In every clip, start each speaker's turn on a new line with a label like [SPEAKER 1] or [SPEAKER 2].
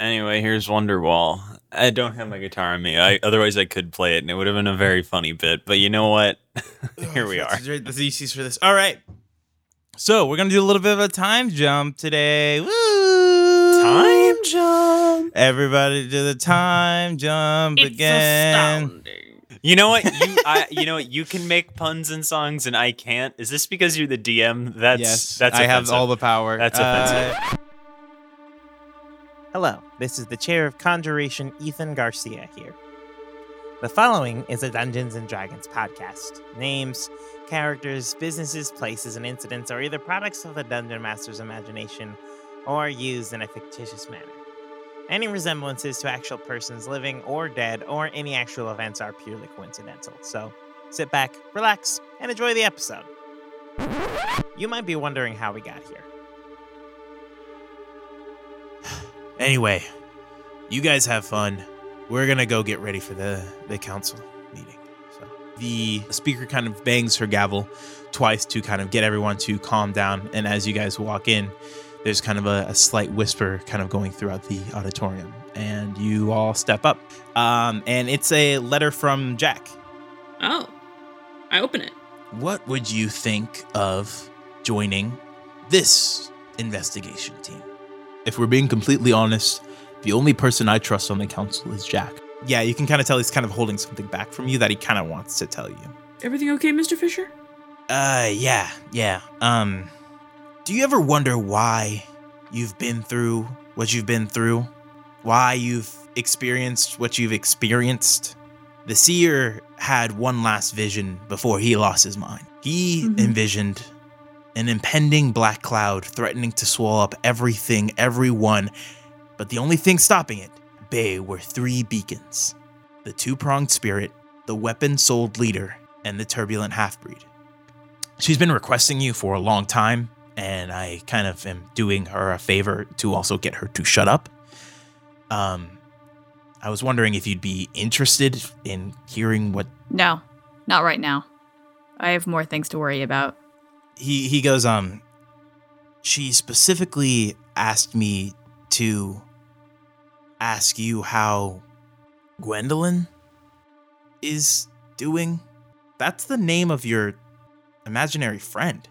[SPEAKER 1] Anyway, here's Wonderwall. I don't have my guitar on me. I, otherwise, I could play it, and it would have been a very funny bit. But you know what? Here we are.
[SPEAKER 2] The thesis for this. All right. So we're gonna do a little bit of a time jump today. Woo!
[SPEAKER 1] Time jump.
[SPEAKER 2] Everybody do the time jump
[SPEAKER 3] It's
[SPEAKER 2] again.
[SPEAKER 3] astounding.
[SPEAKER 1] You know what? You, I, you know what? You can make puns in songs, and I can't. Is this because you're the DM? That's
[SPEAKER 2] yes,
[SPEAKER 1] that's.
[SPEAKER 2] I have all the power.
[SPEAKER 1] That's
[SPEAKER 2] Uh,
[SPEAKER 1] offensive.
[SPEAKER 4] Hello, this is the Chair of Conjuration, Ethan Garcia here. The following is a Dungeons and Dragons podcast. Names, characters, businesses, places, and incidents are either products of the Dungeon Master's imagination or used in a fictitious manner. Any resemblances to actual persons living or dead or any actual events are purely coincidental. So sit back, relax, and enjoy the episode. You might be wondering how we got here.
[SPEAKER 2] Anyway, you guys have fun. We're gonna go get ready for the the council meeting. So the speaker kind of bangs her gavel twice to kind of get everyone to calm down. And as you guys walk in, there's kind of a, a slight whisper kind of going throughout the auditorium, and you all step up. Um, and it's a letter from Jack.
[SPEAKER 3] Oh, I open it.
[SPEAKER 2] What would you think of joining this investigation team? If we're being completely honest, the only person I trust on the council is Jack. Yeah, you can kind of tell he's kind of holding something back from you that he kind of wants to tell you.
[SPEAKER 3] Everything okay, Mr. Fisher?
[SPEAKER 2] Uh, yeah, yeah. Um, do you ever wonder why you've been through what you've been through? Why you've experienced what you've experienced? The seer had one last vision before he lost his mind. He
[SPEAKER 3] Mhm.
[SPEAKER 2] envisioned an impending black cloud threatening to swallow up everything, everyone, but the only thing stopping it, Bay, were three beacons the two pronged spirit, the weapon souled leader, and the turbulent half breed. She's been requesting you for a long time, and I kind of am doing her a favor to also get her to shut up. Um, I was wondering if you'd be interested in hearing what
[SPEAKER 5] No, not right now. I have more things to worry about.
[SPEAKER 2] He he goes. Um, she specifically asked me to ask you how Gwendolyn is doing. That's the name of your imaginary friend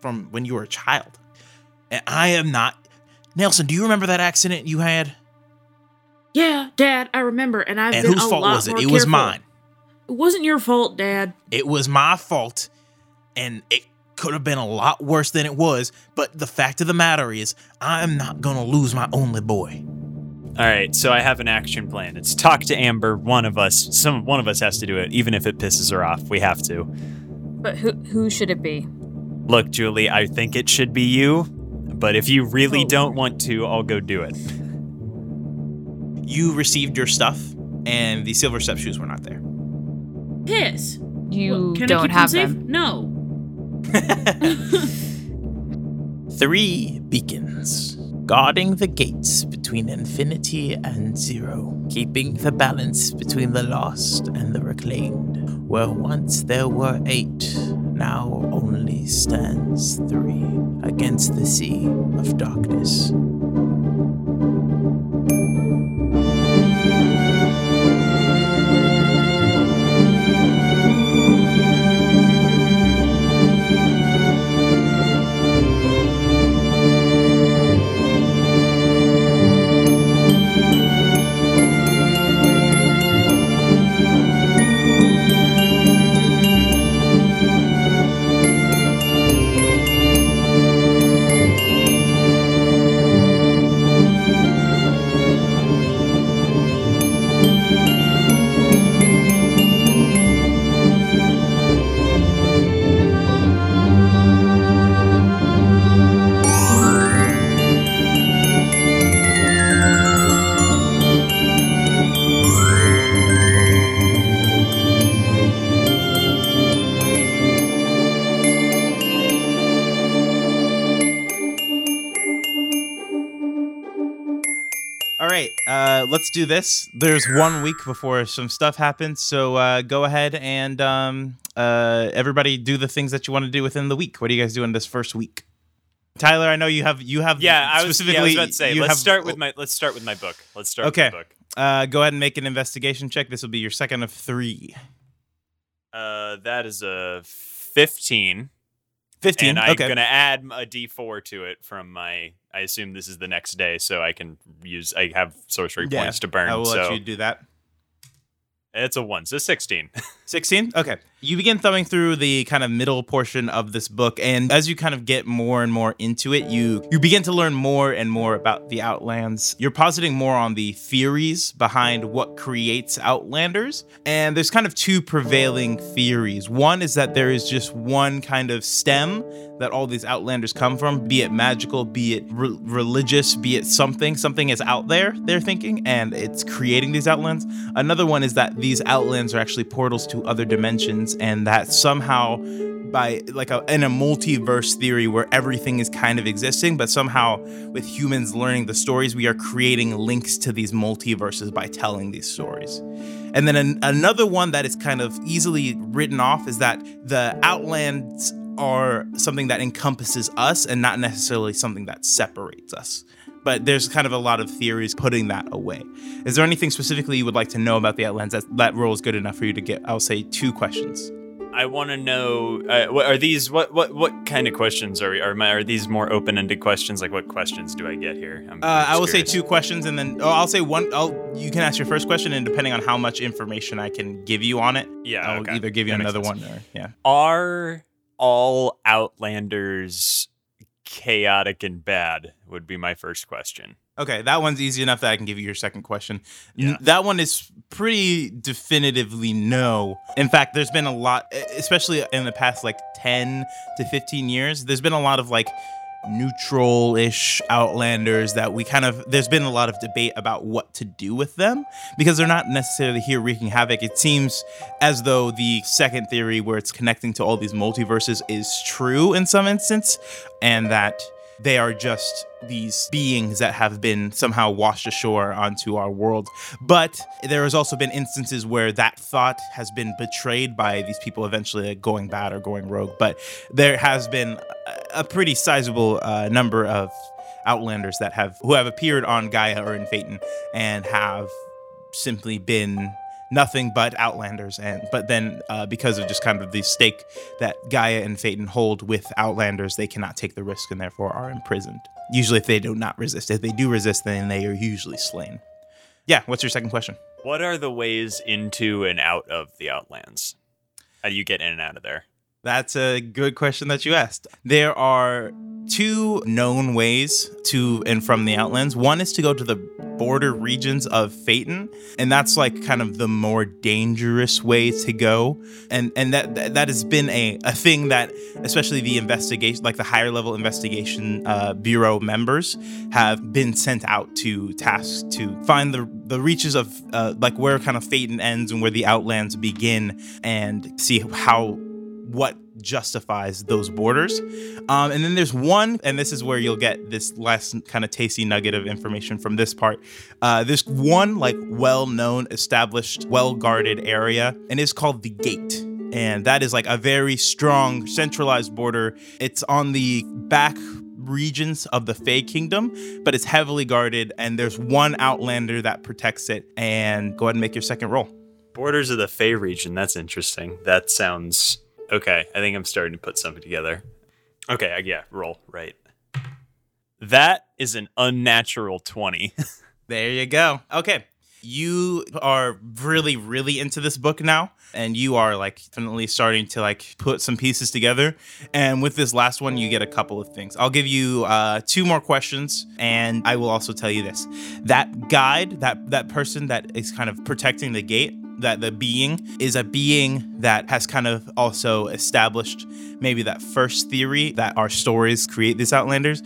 [SPEAKER 2] from when you were a child. And I am not. Nelson, do you remember that accident you had?
[SPEAKER 3] Yeah, Dad, I remember, and I've
[SPEAKER 2] and
[SPEAKER 3] been
[SPEAKER 2] whose
[SPEAKER 3] a
[SPEAKER 2] fault
[SPEAKER 3] lot
[SPEAKER 2] was it?
[SPEAKER 3] more
[SPEAKER 2] It was
[SPEAKER 3] careful.
[SPEAKER 2] mine.
[SPEAKER 3] It wasn't your fault, Dad.
[SPEAKER 2] It was my fault, and it could have been a lot worse than it was. But the fact of the matter is, I'm not gonna lose my only boy.
[SPEAKER 1] All right, so I have an action plan. It's talk to Amber. One of us, some one of us has to do it, even if it pisses her off. We have to.
[SPEAKER 5] But who who should it be?
[SPEAKER 1] Look, Julie, I think it should be you, but if you really
[SPEAKER 3] Oh.
[SPEAKER 1] don't want to, I'll go do it.
[SPEAKER 2] You received your stuff, and the silver step shoes were not there.
[SPEAKER 3] Piss.
[SPEAKER 5] You
[SPEAKER 3] What, can
[SPEAKER 5] don't
[SPEAKER 3] keep
[SPEAKER 5] have
[SPEAKER 3] them safe?
[SPEAKER 5] them.
[SPEAKER 3] No.
[SPEAKER 2] Three beacons guarding the gates between infinity and zero, keeping the balance between the lost and the reclaimed. Where once there were eight, now only stands three against the sea of darkness. Let's do this. There's one week before some stuff happens, so uh, go ahead and um, uh, everybody do the things that you want to do within the week. What are you guys doing this first week? Tyler, I know you have you have
[SPEAKER 1] Yeah, I was,
[SPEAKER 2] specifically.
[SPEAKER 1] yeah, I was about to say.
[SPEAKER 2] you
[SPEAKER 1] Let's
[SPEAKER 2] have-
[SPEAKER 1] start with my. Let's start with my book. Let's start
[SPEAKER 2] Okay.
[SPEAKER 1] with my book.
[SPEAKER 2] Uh, go ahead and make an investigation check. This will be your second of three.
[SPEAKER 1] Uh, that is a fifteen.
[SPEAKER 2] Fifteen.
[SPEAKER 1] And I'm
[SPEAKER 2] okay.
[SPEAKER 1] gonna add a D4 to it from my. I assume this is the next day, so I can use. I have sorcery
[SPEAKER 2] Yeah,
[SPEAKER 1] points to burn.
[SPEAKER 2] I will
[SPEAKER 1] so
[SPEAKER 2] let you do that.
[SPEAKER 1] it's a one, so sixteen.
[SPEAKER 2] 16 okay you begin thumbing through the kind of middle portion of this book and as you kind of get more and more into it you you begin to learn more and more about the outlands. You're positing more on the theories behind what creates outlanders and there's kind of two prevailing theories. One is that there is just one kind of stem that all these outlanders come from be it magical be it re- religious be it something. Something is out there they're thinking and it's creating these outlands. Another one is that these outlands are actually portals to other dimensions and that somehow by like a, in a multiverse theory where everything is kind of existing but somehow with humans learning the stories we are creating links to these multiverses by telling these stories. And then an, another one that is kind of easily written off is that the outlands are something that encompasses us and not necessarily something that separates us but there's kind of a lot of theories putting that away. Is there anything specifically you would like to know about the Outlands that that role is good enough for you to get? I'll say two questions.
[SPEAKER 1] I want to know. Uh, what are these? What what what kind of questions are are my, are these more open ended questions? Like what questions do I get here? I'm,
[SPEAKER 2] Uh,
[SPEAKER 1] I'm
[SPEAKER 2] I will
[SPEAKER 1] just
[SPEAKER 2] say two questions, and then oh, I'll say one. I'll you can ask your first question, and depending on how much information I can give you on it,
[SPEAKER 1] Yeah,
[SPEAKER 2] I'll
[SPEAKER 1] okay.
[SPEAKER 2] either give you
[SPEAKER 1] That
[SPEAKER 2] another one or yeah.
[SPEAKER 1] Are all Outlanders chaotic and bad? Would be my first question.
[SPEAKER 2] Okay, that one's easy enough that I can give you your second question.
[SPEAKER 1] Yeah.
[SPEAKER 2] That one is pretty definitively no. In fact, there's been a lot, especially in the past like 10 to 15 years, there's been a lot of like neutral ish outlanders that we kind of, there's been a lot of debate about what to do with them because they're not necessarily here wreaking havoc. It seems as though the second theory, where it's connecting to all these multiverses, is true in some instance, and that they are just these beings that have been somehow washed ashore onto our world. But there has also been instances where that thought has been betrayed by these people eventually going bad or going rogue. But there has been a, a pretty sizable uh, number of outlanders that have who have appeared on Gaia or in Phaeton and have simply been nothing but outlanders and but then uh, because of just kind of the stake that gaia and phaeton hold with outlanders they cannot take the risk and therefore are imprisoned usually if they do not resist if they do resist then they are usually slain yeah what's your second question
[SPEAKER 1] What are the ways into and out of the Outlands? How do you get in and out of there?
[SPEAKER 2] That's a good question that you asked. There are two known ways to and from the Outlands. One is to go to the border regions of Phaeton, and that's like kind of the more dangerous way to go. And and that that, has been a, a thing that especially the investigation like the higher level investigation uh, bureau members have been sent out to tasks to find the the reaches of uh, like where kind of Phaeton ends and where the Outlands begin and see how what justifies those borders. Um, and then there's one, and this is where you'll get this last kind of tasty nugget of information from this part. Uh, one like well-known, established, well-guarded area, and it's called the Gate. And that is like a very strong, centralized border. It's on the back regions of the Fey Kingdom, but it's heavily guarded, and there's one Outlander that protects it. And go ahead and make your second roll.
[SPEAKER 1] Borders of the Fey region. That's interesting. That sounds okay. I think I'm starting to put something together. Okay, yeah, roll right. That is an unnatural twenty.
[SPEAKER 2] There you go. Okay. You are really, really into this book now, and you are like definitely starting to like put some pieces together. And with this last one, you get a couple of things. I'll give you uh, two more questions, and I will also tell you this: that guide, that that person that is kind of protecting the gate, that the being is a being that has kind of also established maybe that first theory that our stories create these outlanders,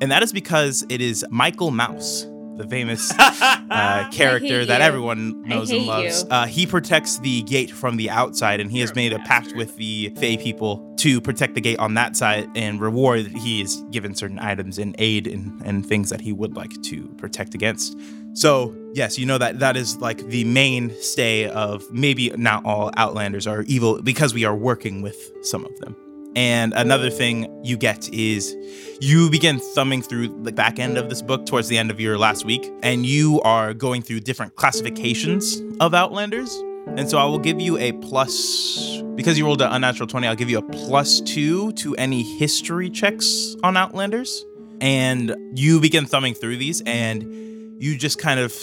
[SPEAKER 2] and that is because it is Michael Mouse, the famous uh, character that
[SPEAKER 6] you.
[SPEAKER 2] everyone knows and loves. Uh, he protects the gate from the outside, and he has made a pact with the Fey people to protect the gate on that side. And reward, he is given certain items and aid and, and things that he would like to protect against. So yes, you know that that is like the mainstay of maybe not all Outlanders are evil because we are working with some of them. And another thing you get is you begin thumbing through the back end of this book towards the end of your last week, and you are going through different classifications of Outlanders. And so I will give you a plus, because you rolled an unnatural 20, I'll give you a plus two to any history checks on Outlanders. And you begin thumbing through these, and you just kind of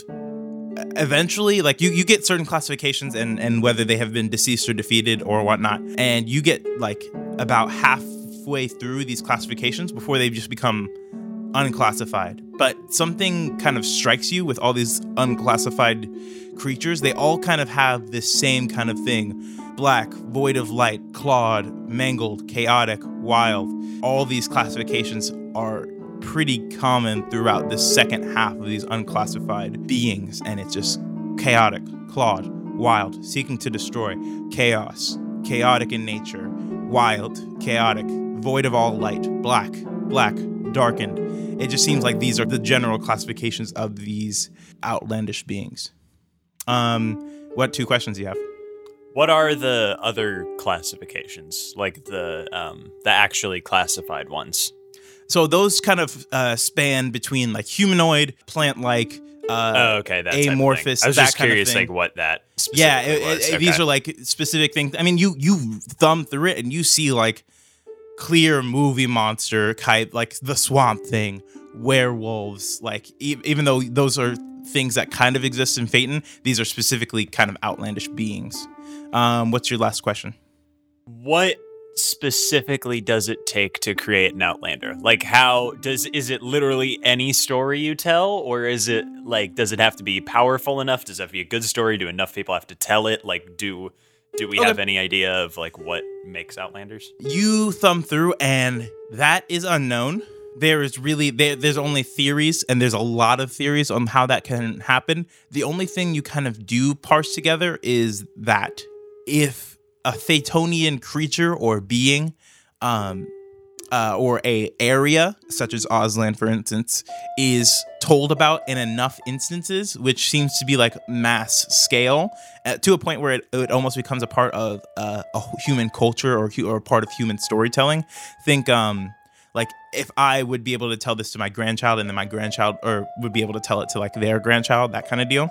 [SPEAKER 2] eventually like you you get certain classifications and and whether they have been deceased or defeated or whatnot and you get like about halfway through these classifications before they just become unclassified. But something kind of strikes you with all these unclassified creatures they all kind of have this same kind of thing. Black void of light clawed mangled chaotic wild. All these classifications are pretty common throughout the second half of these unclassified beings, and it's just chaotic, clawed, wild, seeking to destroy, chaos, chaotic in nature, wild, chaotic, void of all light, black, black, darkened. It just seems like these are the general classifications of these outlandish beings. Um, what two questions do you have?
[SPEAKER 1] What are the other classifications, like the um, the actually classified ones?
[SPEAKER 2] So those kind of uh, span between like humanoid, plant-like, uh,
[SPEAKER 1] oh, okay, that type of thing.
[SPEAKER 2] amorphous,
[SPEAKER 1] I was
[SPEAKER 2] that
[SPEAKER 1] just curious, like what that.
[SPEAKER 2] yeah,
[SPEAKER 1] specifically
[SPEAKER 2] it-
[SPEAKER 1] was.
[SPEAKER 2] it- these are like specific things. I mean, you you thumb through it and you see like clear movie monster type, like the Swamp Thing, werewolves. Like e- even though those are things that kind of exist in Phaeton, these are specifically kind of outlandish beings. Um, what's your last question?
[SPEAKER 1] what specifically does it take to create an outlander? Like how does is it literally any story you tell or is it like does it have to be powerful enough? Does it have to be a good story? Do enough people have to tell it? Like do do we
[SPEAKER 2] Okay.
[SPEAKER 1] have any idea of like what makes outlanders?
[SPEAKER 2] You thumb through and that is unknown. There is really there, there's only theories and there's a lot of theories on how that can happen. The only thing you kind of do parse together is that. If a Phaetonian creature or being um uh, or a area such as Osland, for instance, is told about in enough instances, which seems to be like mass scale, uh, to a point where it, it almost becomes a part of uh, a human culture or or part of human storytelling. Think um like if I would be able to tell this to my grandchild, and then my grandchild or would be able to tell it to like their grandchild, that kind of deal,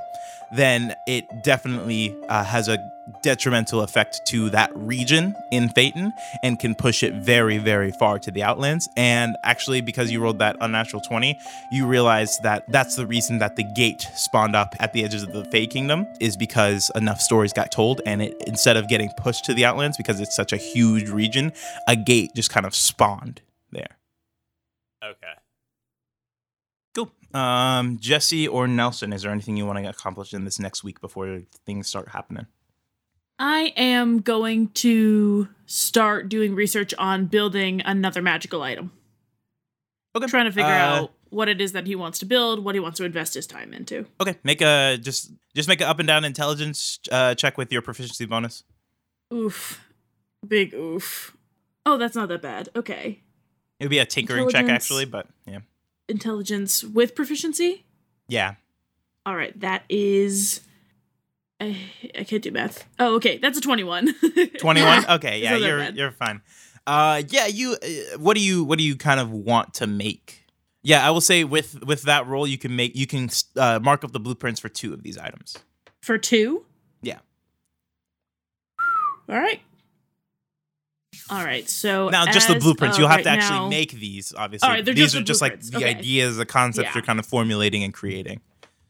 [SPEAKER 2] then it definitely uh, has a detrimental effect to that region in Phaeton and can push it very, very far to the Outlands. And actually, because you rolled that unnatural 20, you realize that that's the reason that the gate spawned up at the edges of the Fae Kingdom is because enough stories got told, and it instead of getting pushed to the Outlands because it's such a huge region, a gate just kind of spawned there.
[SPEAKER 1] okay
[SPEAKER 2] Cool. Um, Jesse or Nelson, is there anything you want to accomplish in this next week before things start happening?
[SPEAKER 3] I am going to start doing research on building another magical item.
[SPEAKER 2] Okay.
[SPEAKER 3] Trying to figure
[SPEAKER 2] Uh,
[SPEAKER 3] out what it is that he wants to build, what he wants to invest his time into.
[SPEAKER 2] Okay, make a just just make an up and down intelligence uh, check with your proficiency bonus.
[SPEAKER 3] Oof. Big oof. Oh, that's not that bad. Okay.
[SPEAKER 2] It would be a tinkering check actually, but yeah,
[SPEAKER 3] Intelligence with proficiency?
[SPEAKER 2] yeah.
[SPEAKER 3] All right, that is. I, I can't do math. Oh, okay, that's a 21.
[SPEAKER 2] Twenty one. Okay, yeah, you're
[SPEAKER 3] bad.
[SPEAKER 2] you're fine. Uh, yeah, you. Uh, what do you what do you kind of want to make? Yeah, I will say with with that roll, you can make you can uh, mark up the blueprints for two of these items.
[SPEAKER 3] For two?
[SPEAKER 2] Yeah.
[SPEAKER 3] All right. All right, so.
[SPEAKER 2] Now, just the blueprints.
[SPEAKER 3] of
[SPEAKER 2] You'll have
[SPEAKER 3] right
[SPEAKER 2] to actually
[SPEAKER 3] now-
[SPEAKER 2] make these. Obviously,
[SPEAKER 3] All right,
[SPEAKER 2] these
[SPEAKER 3] just
[SPEAKER 2] are
[SPEAKER 3] the
[SPEAKER 2] just like the
[SPEAKER 3] Okay.
[SPEAKER 2] ideas, the concepts
[SPEAKER 3] Yeah.
[SPEAKER 2] you're kind of formulating and creating.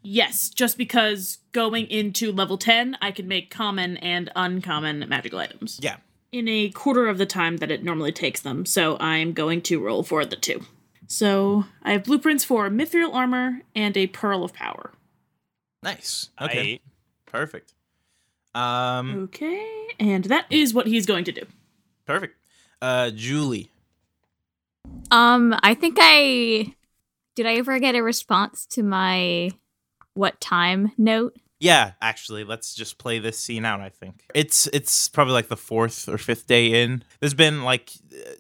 [SPEAKER 3] Yes, just because going into level 10, I can make common and uncommon magical items
[SPEAKER 2] Yeah.
[SPEAKER 3] in a quarter of the time that it normally takes them. So I'm going to roll for the two. So I have blueprints for mithril armor and a pearl of power.
[SPEAKER 2] Nice. Okay.
[SPEAKER 1] I-
[SPEAKER 2] Perfect. Um.
[SPEAKER 3] Okay, and that is what he's going to do.
[SPEAKER 2] Perfect. Uh, Julie.
[SPEAKER 5] Um, I think I did. I ever get a response to my what time note?
[SPEAKER 2] Yeah, actually, let's just play this scene out. I think it's it's probably like the fourth or fifth day in. There's been like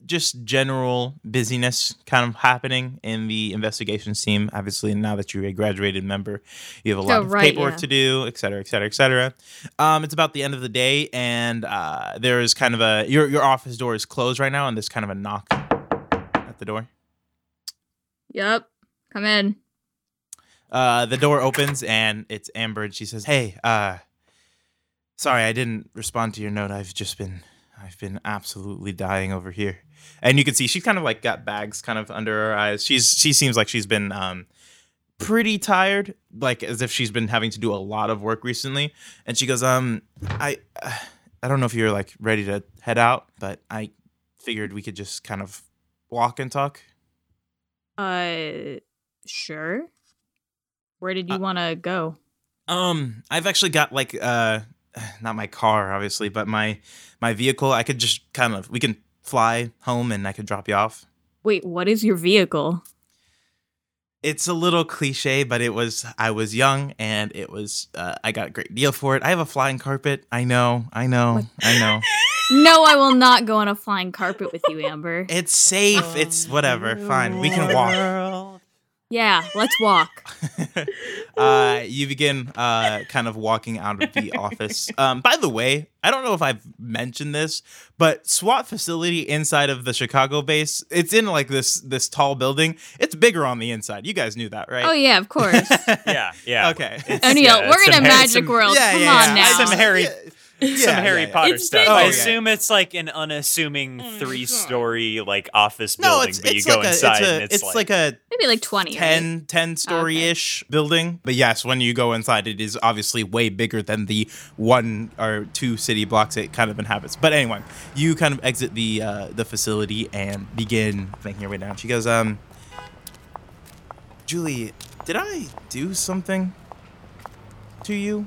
[SPEAKER 2] just general busyness kind of happening in the investigations team. Obviously, now that you're a graduated member, you have a lot
[SPEAKER 5] Oh,
[SPEAKER 2] of
[SPEAKER 5] right,
[SPEAKER 2] paperwork
[SPEAKER 5] yeah.
[SPEAKER 2] to do, et cetera, et cetera, et cetera. Um, it's about the end of the day, and uh, there is kind of a your your office door is closed right now, and there's kind of a knock at the door.
[SPEAKER 5] Yep. Come in.
[SPEAKER 2] Uh, the door opens and it's Amber, and she says, "Hey, uh, sorry, I didn't respond to your note. I've just been, I've been absolutely dying over here." And you can see she's kind of like got bags kind of under her eyes. She's she seems like she's been um pretty tired, like as if she's been having to do a lot of work recently. And she goes, "Um, I, uh, I don't know if you're like ready to head out, but I figured we could just kind of walk and talk."
[SPEAKER 5] Uh, sure. Where did you
[SPEAKER 2] Uh,
[SPEAKER 5] want to go?
[SPEAKER 2] Um, I've actually got like uh not my car obviously, but my my vehicle. I could just kind of we can fly home and I could drop you off.
[SPEAKER 5] Wait, what is your vehicle?
[SPEAKER 2] It's a little cliche, but it was I was young and it was uh, I got a great deal for it. I have a flying carpet. I know, I know, I know.
[SPEAKER 5] No, I will not go on a flying carpet with you, Amber.
[SPEAKER 2] It's safe. It's whatever. Fine. We can walk.
[SPEAKER 5] Yeah, let's walk.
[SPEAKER 2] uh, you begin uh, kind of walking out of the office. Um, by the way, I don't know if I've mentioned this, but SWAT facility inside of the Chicago base, it's in like this this tall building. It's bigger on the inside. You guys knew that, right?
[SPEAKER 5] Oh yeah, of course.
[SPEAKER 1] Yeah, yeah.
[SPEAKER 2] Okay.
[SPEAKER 1] It's-
[SPEAKER 5] O'Neill,
[SPEAKER 1] yeah,
[SPEAKER 5] we're in a magic
[SPEAKER 1] some-
[SPEAKER 5] world.
[SPEAKER 2] Yeah,
[SPEAKER 5] Come
[SPEAKER 2] yeah,
[SPEAKER 5] on
[SPEAKER 2] yeah.
[SPEAKER 5] now.
[SPEAKER 1] Some Harry-
[SPEAKER 2] Yeah,
[SPEAKER 1] some Harry
[SPEAKER 2] yeah.
[SPEAKER 1] Potter
[SPEAKER 3] It's
[SPEAKER 1] stuff.
[SPEAKER 3] big.
[SPEAKER 1] I
[SPEAKER 2] Oh, yeah.
[SPEAKER 1] assume it's like an unassuming
[SPEAKER 3] Oh my
[SPEAKER 1] three-story like office
[SPEAKER 2] No,
[SPEAKER 1] building,
[SPEAKER 2] it's
[SPEAKER 1] but you
[SPEAKER 2] it's
[SPEAKER 1] go
[SPEAKER 2] like a it's
[SPEAKER 1] inside
[SPEAKER 2] a
[SPEAKER 1] and
[SPEAKER 2] it's,
[SPEAKER 1] it's,
[SPEAKER 2] like, a
[SPEAKER 5] Maybe like 20. right?
[SPEAKER 2] 10, 10 story ish building. But yes, when you go inside, it is obviously way bigger than the one or two city blocks it kind of inhabits. But anyway, you kind of exit the uh, the facility and begin making your way down. She goes, um, Julie, did I do something to you?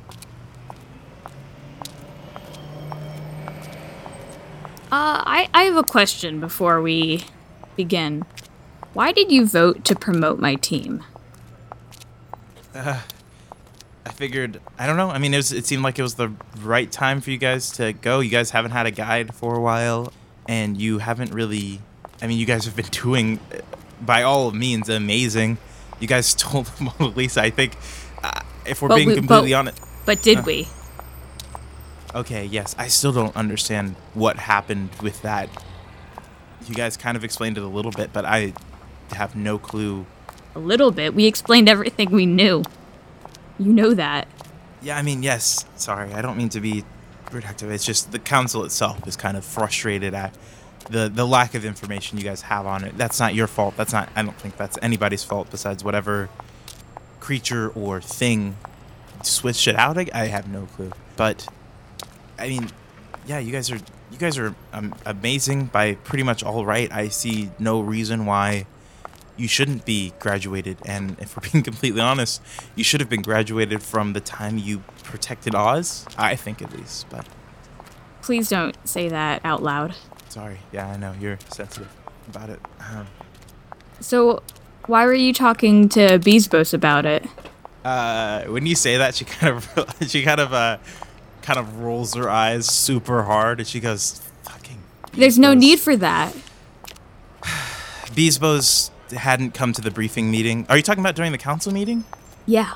[SPEAKER 5] Uh, I, I have a question before we begin. Why did you vote to promote my team?
[SPEAKER 2] I figured, I don't know. I mean, it, was, it seemed like it was the right time for you guys to go. You guys haven't had a guide for a while, and you haven't really. I mean, you guys have been doing, uh, by all means, amazing. You guys stole the Mona Lisa. I think, uh, if we're
[SPEAKER 5] But
[SPEAKER 2] being
[SPEAKER 5] we-
[SPEAKER 2] completely
[SPEAKER 5] but-
[SPEAKER 2] honest.
[SPEAKER 5] But did
[SPEAKER 2] Uh.
[SPEAKER 5] we?
[SPEAKER 2] Okay, yes. I still don't understand what happened with that. You guys kind of explained it a little bit, but I have no clue.
[SPEAKER 5] A little bit. We explained everything we knew. You know that.
[SPEAKER 2] Yeah, I mean, yes. Sorry, I don't mean to be reductive. It's just the council itself is kind of frustrated at the the lack of information you guys have on it. That's not your fault. That's not. I don't think that's anybody's fault besides whatever creature or thing switched it out. I, I have no clue. But I mean, yeah, you guys are you guys are um, amazing by pretty much all right. I see no reason why you shouldn't be graduated. And if we're being completely honest, you should have been graduated from the time you protected Oz. I think at least. But
[SPEAKER 5] Please don't say that out loud.
[SPEAKER 2] sorry. Yeah, I know you're sensitive about it. Um,
[SPEAKER 5] So, why were you talking to Beesbos about it?
[SPEAKER 2] uh, when you say that, she kind of she kind of uh kind of rolls her eyes super hard, and she goes, "Fucking."
[SPEAKER 5] There's no need for that.
[SPEAKER 2] Beesbos hadn't come to the briefing meeting. Are you talking about during the council meeting?
[SPEAKER 5] Yeah.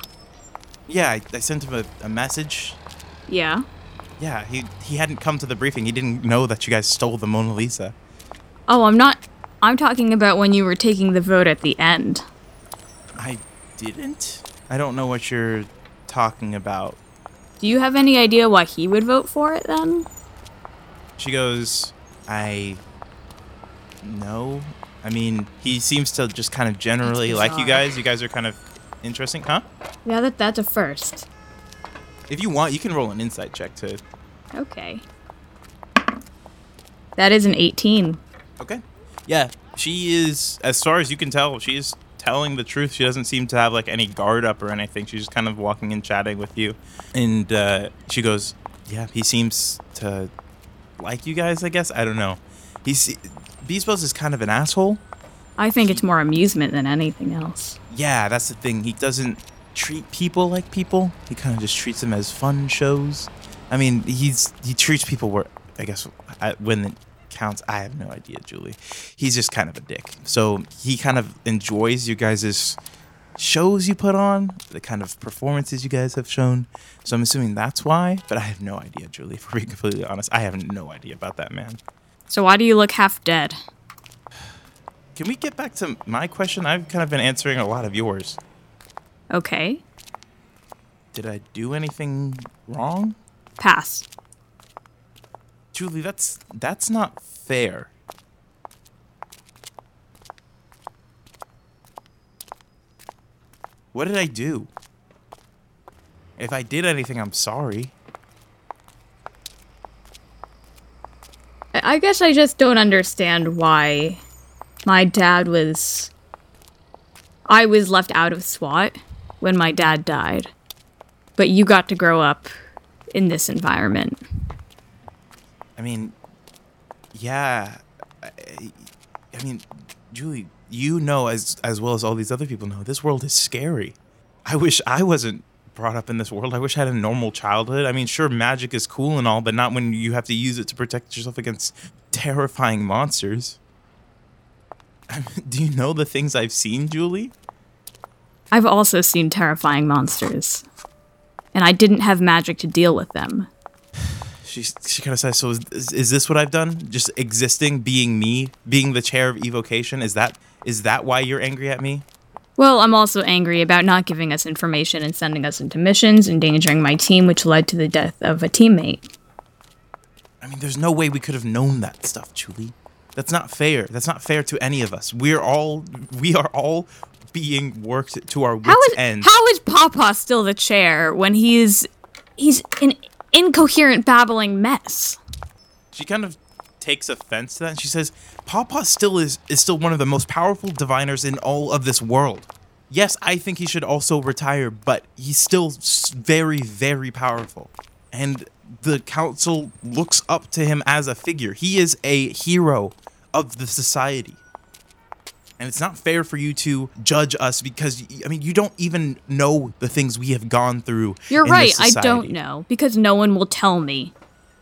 [SPEAKER 2] Yeah, I, I sent him a, a message.
[SPEAKER 5] Yeah.
[SPEAKER 2] Yeah, he he hadn't come to the briefing. He didn't know that you guys stole the Mona Lisa.
[SPEAKER 5] Oh, I'm not. I'm talking about when you were taking the vote at the end.
[SPEAKER 2] I didn't. I don't know what you're talking about.
[SPEAKER 5] Do you have any idea why he would vote for it then?
[SPEAKER 2] She goes, I. No. I mean, he seems to just kind of generally like you guys. You guys are kind of interesting, huh?
[SPEAKER 5] Yeah, that that's a first.
[SPEAKER 2] If you want, you can roll an insight check to.
[SPEAKER 5] Okay. That is an 18.
[SPEAKER 2] Okay. Yeah, she is, as far as you can tell, she is telling the truth. She doesn't seem to have like any guard up or anything. She's just kind of walking and chatting with you. And uh, she goes, Yeah, he seems to like you guys, I guess. I don't know. He's. Beespos is kind of an asshole.
[SPEAKER 5] I think it's more amusement than anything else.
[SPEAKER 2] Yeah, that's the thing. He doesn't treat people like people. He kind of just treats them as fun shows. I mean, he's he treats people where I guess when counts. I have no idea, Julie. He's just kind of a dick. So he kind of enjoys you guys' shows you put on, the kind of performances you guys have shown. So I'm assuming that's why. But I have no idea, Julie. If we're being completely honest, I have no idea about that man.
[SPEAKER 5] So why do you look half dead?
[SPEAKER 2] Can we get back to my question? I've kind of been answering a lot of yours.
[SPEAKER 5] Okay.
[SPEAKER 2] Did I do anything wrong?
[SPEAKER 5] Pass.
[SPEAKER 2] Julie, that's that's not fair. What did I do? If I did anything, I'm sorry.
[SPEAKER 5] I guess I just don't understand why my dad was. I was left out of SWAT when my dad died. But you got to grow up in this environment.
[SPEAKER 2] I mean, yeah. I, I mean, Julie, you know as as well as all these other people know, this world is scary. I wish I wasn't brought up in this world. I wish I had a normal childhood. I mean, sure, magic is cool and all, but not when you have to use it to protect yourself against terrifying monsters. Do you know the things I've seen, Julie?
[SPEAKER 5] I've also seen terrifying monsters. And I didn't have magic to deal with them.
[SPEAKER 2] She she kind of says, "So is, is, is this what I've done? Just existing, being me, being the chair of evocation? Is that is that why you're angry at me?"
[SPEAKER 5] Well, I'm also angry about not giving us information and sending us into missions, endangering my team, which led to the death of a teammate.
[SPEAKER 2] I mean, there's no way we could have known that stuff, Julie. That's not fair. That's not fair to any of us. We're all we are all being worked to our wits'
[SPEAKER 5] How is
[SPEAKER 2] end.
[SPEAKER 5] how is Papa still the chair when he's he's an incoherent babbling mess?
[SPEAKER 2] she kind of takes offense to that and she says, Papa still is is still one of the most powerful diviners in all of this world. Yes, I think he should also retire, but he's still very, very powerful. And the council looks up to him as a figure. He is a hero of the society. And it's not fair for you to judge us because, I mean, you don't even know the things we have gone through.
[SPEAKER 5] You're right, I don't know because no one will tell me.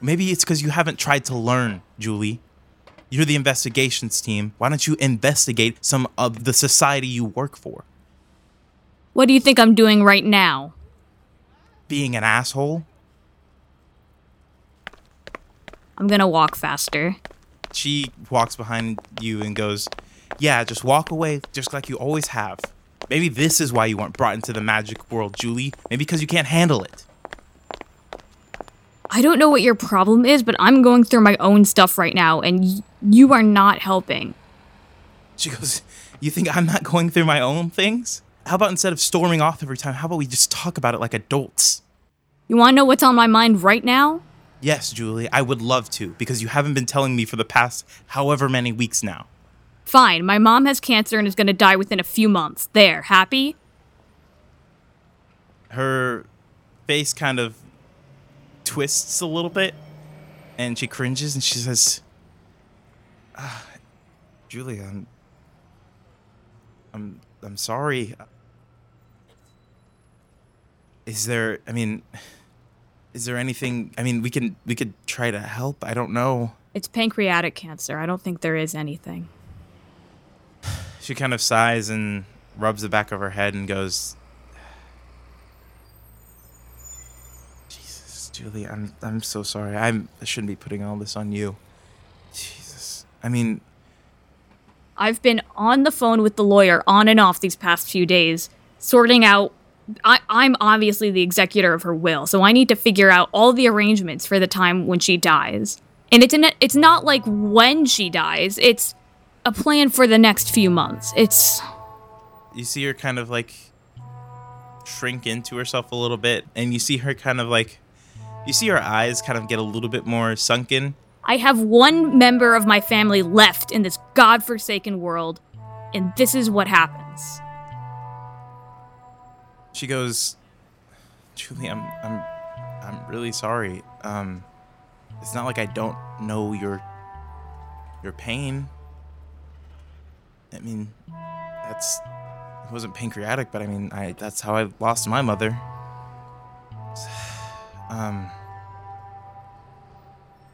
[SPEAKER 2] Maybe it's because you haven't tried to learn, Julie. You're the investigations team. Why don't you investigate some of the society you work for?
[SPEAKER 5] What do you think I'm doing right now?
[SPEAKER 2] Being an asshole?
[SPEAKER 5] I'm gonna walk faster.
[SPEAKER 2] She walks behind you and goes, Yeah, just walk away just like you always have. Maybe this is why you weren't brought into the magic world, Julie. Maybe because you can't handle it.
[SPEAKER 5] I don't know what your problem is, but I'm going through my own stuff right now, and y- you are not helping.
[SPEAKER 2] She goes, You think I'm not going through my own things? How about instead of storming off every time, how about we just talk about it like adults?
[SPEAKER 5] You wanna know what's on my mind right now?
[SPEAKER 2] Yes, Julie, I would love to, because you haven't been telling me for the past however many weeks now.
[SPEAKER 5] Fine, my mom has cancer and is gonna die within a few months. There, happy?
[SPEAKER 2] Her face kind of twists a little bit, and she cringes and she says, ah, Julie, I'm, I'm, I'm sorry. Is there, I mean, is there anything, I mean, we can, we could try to help. I don't know.
[SPEAKER 5] It's pancreatic cancer. I don't think there is anything.
[SPEAKER 2] She kind of sighs and rubs the back of her head and goes, Jesus, Julie, I'm I'm so sorry. I'm I shouldn't be putting all this on you. Jesus. I mean,
[SPEAKER 5] I've been on the phone with the lawyer on and off these past few days, sorting out. I, I'm obviously the executor of her will, so I need to figure out all the arrangements for the time when she dies. And it's in, it's not like when she dies; it's a plan for the next few months. It's
[SPEAKER 2] you see her kind of like shrink into herself a little bit and you see her kind of like you see her eyes kind of get a little bit more sunken
[SPEAKER 5] I have one member of my family left in this godforsaken world, and this is what happens.
[SPEAKER 2] she goes julie i'm i'm i'm really sorry um it's not like i don't know your your pain i mean that's it wasn't pancreatic, but I mean, I that's how I lost my mother. Um.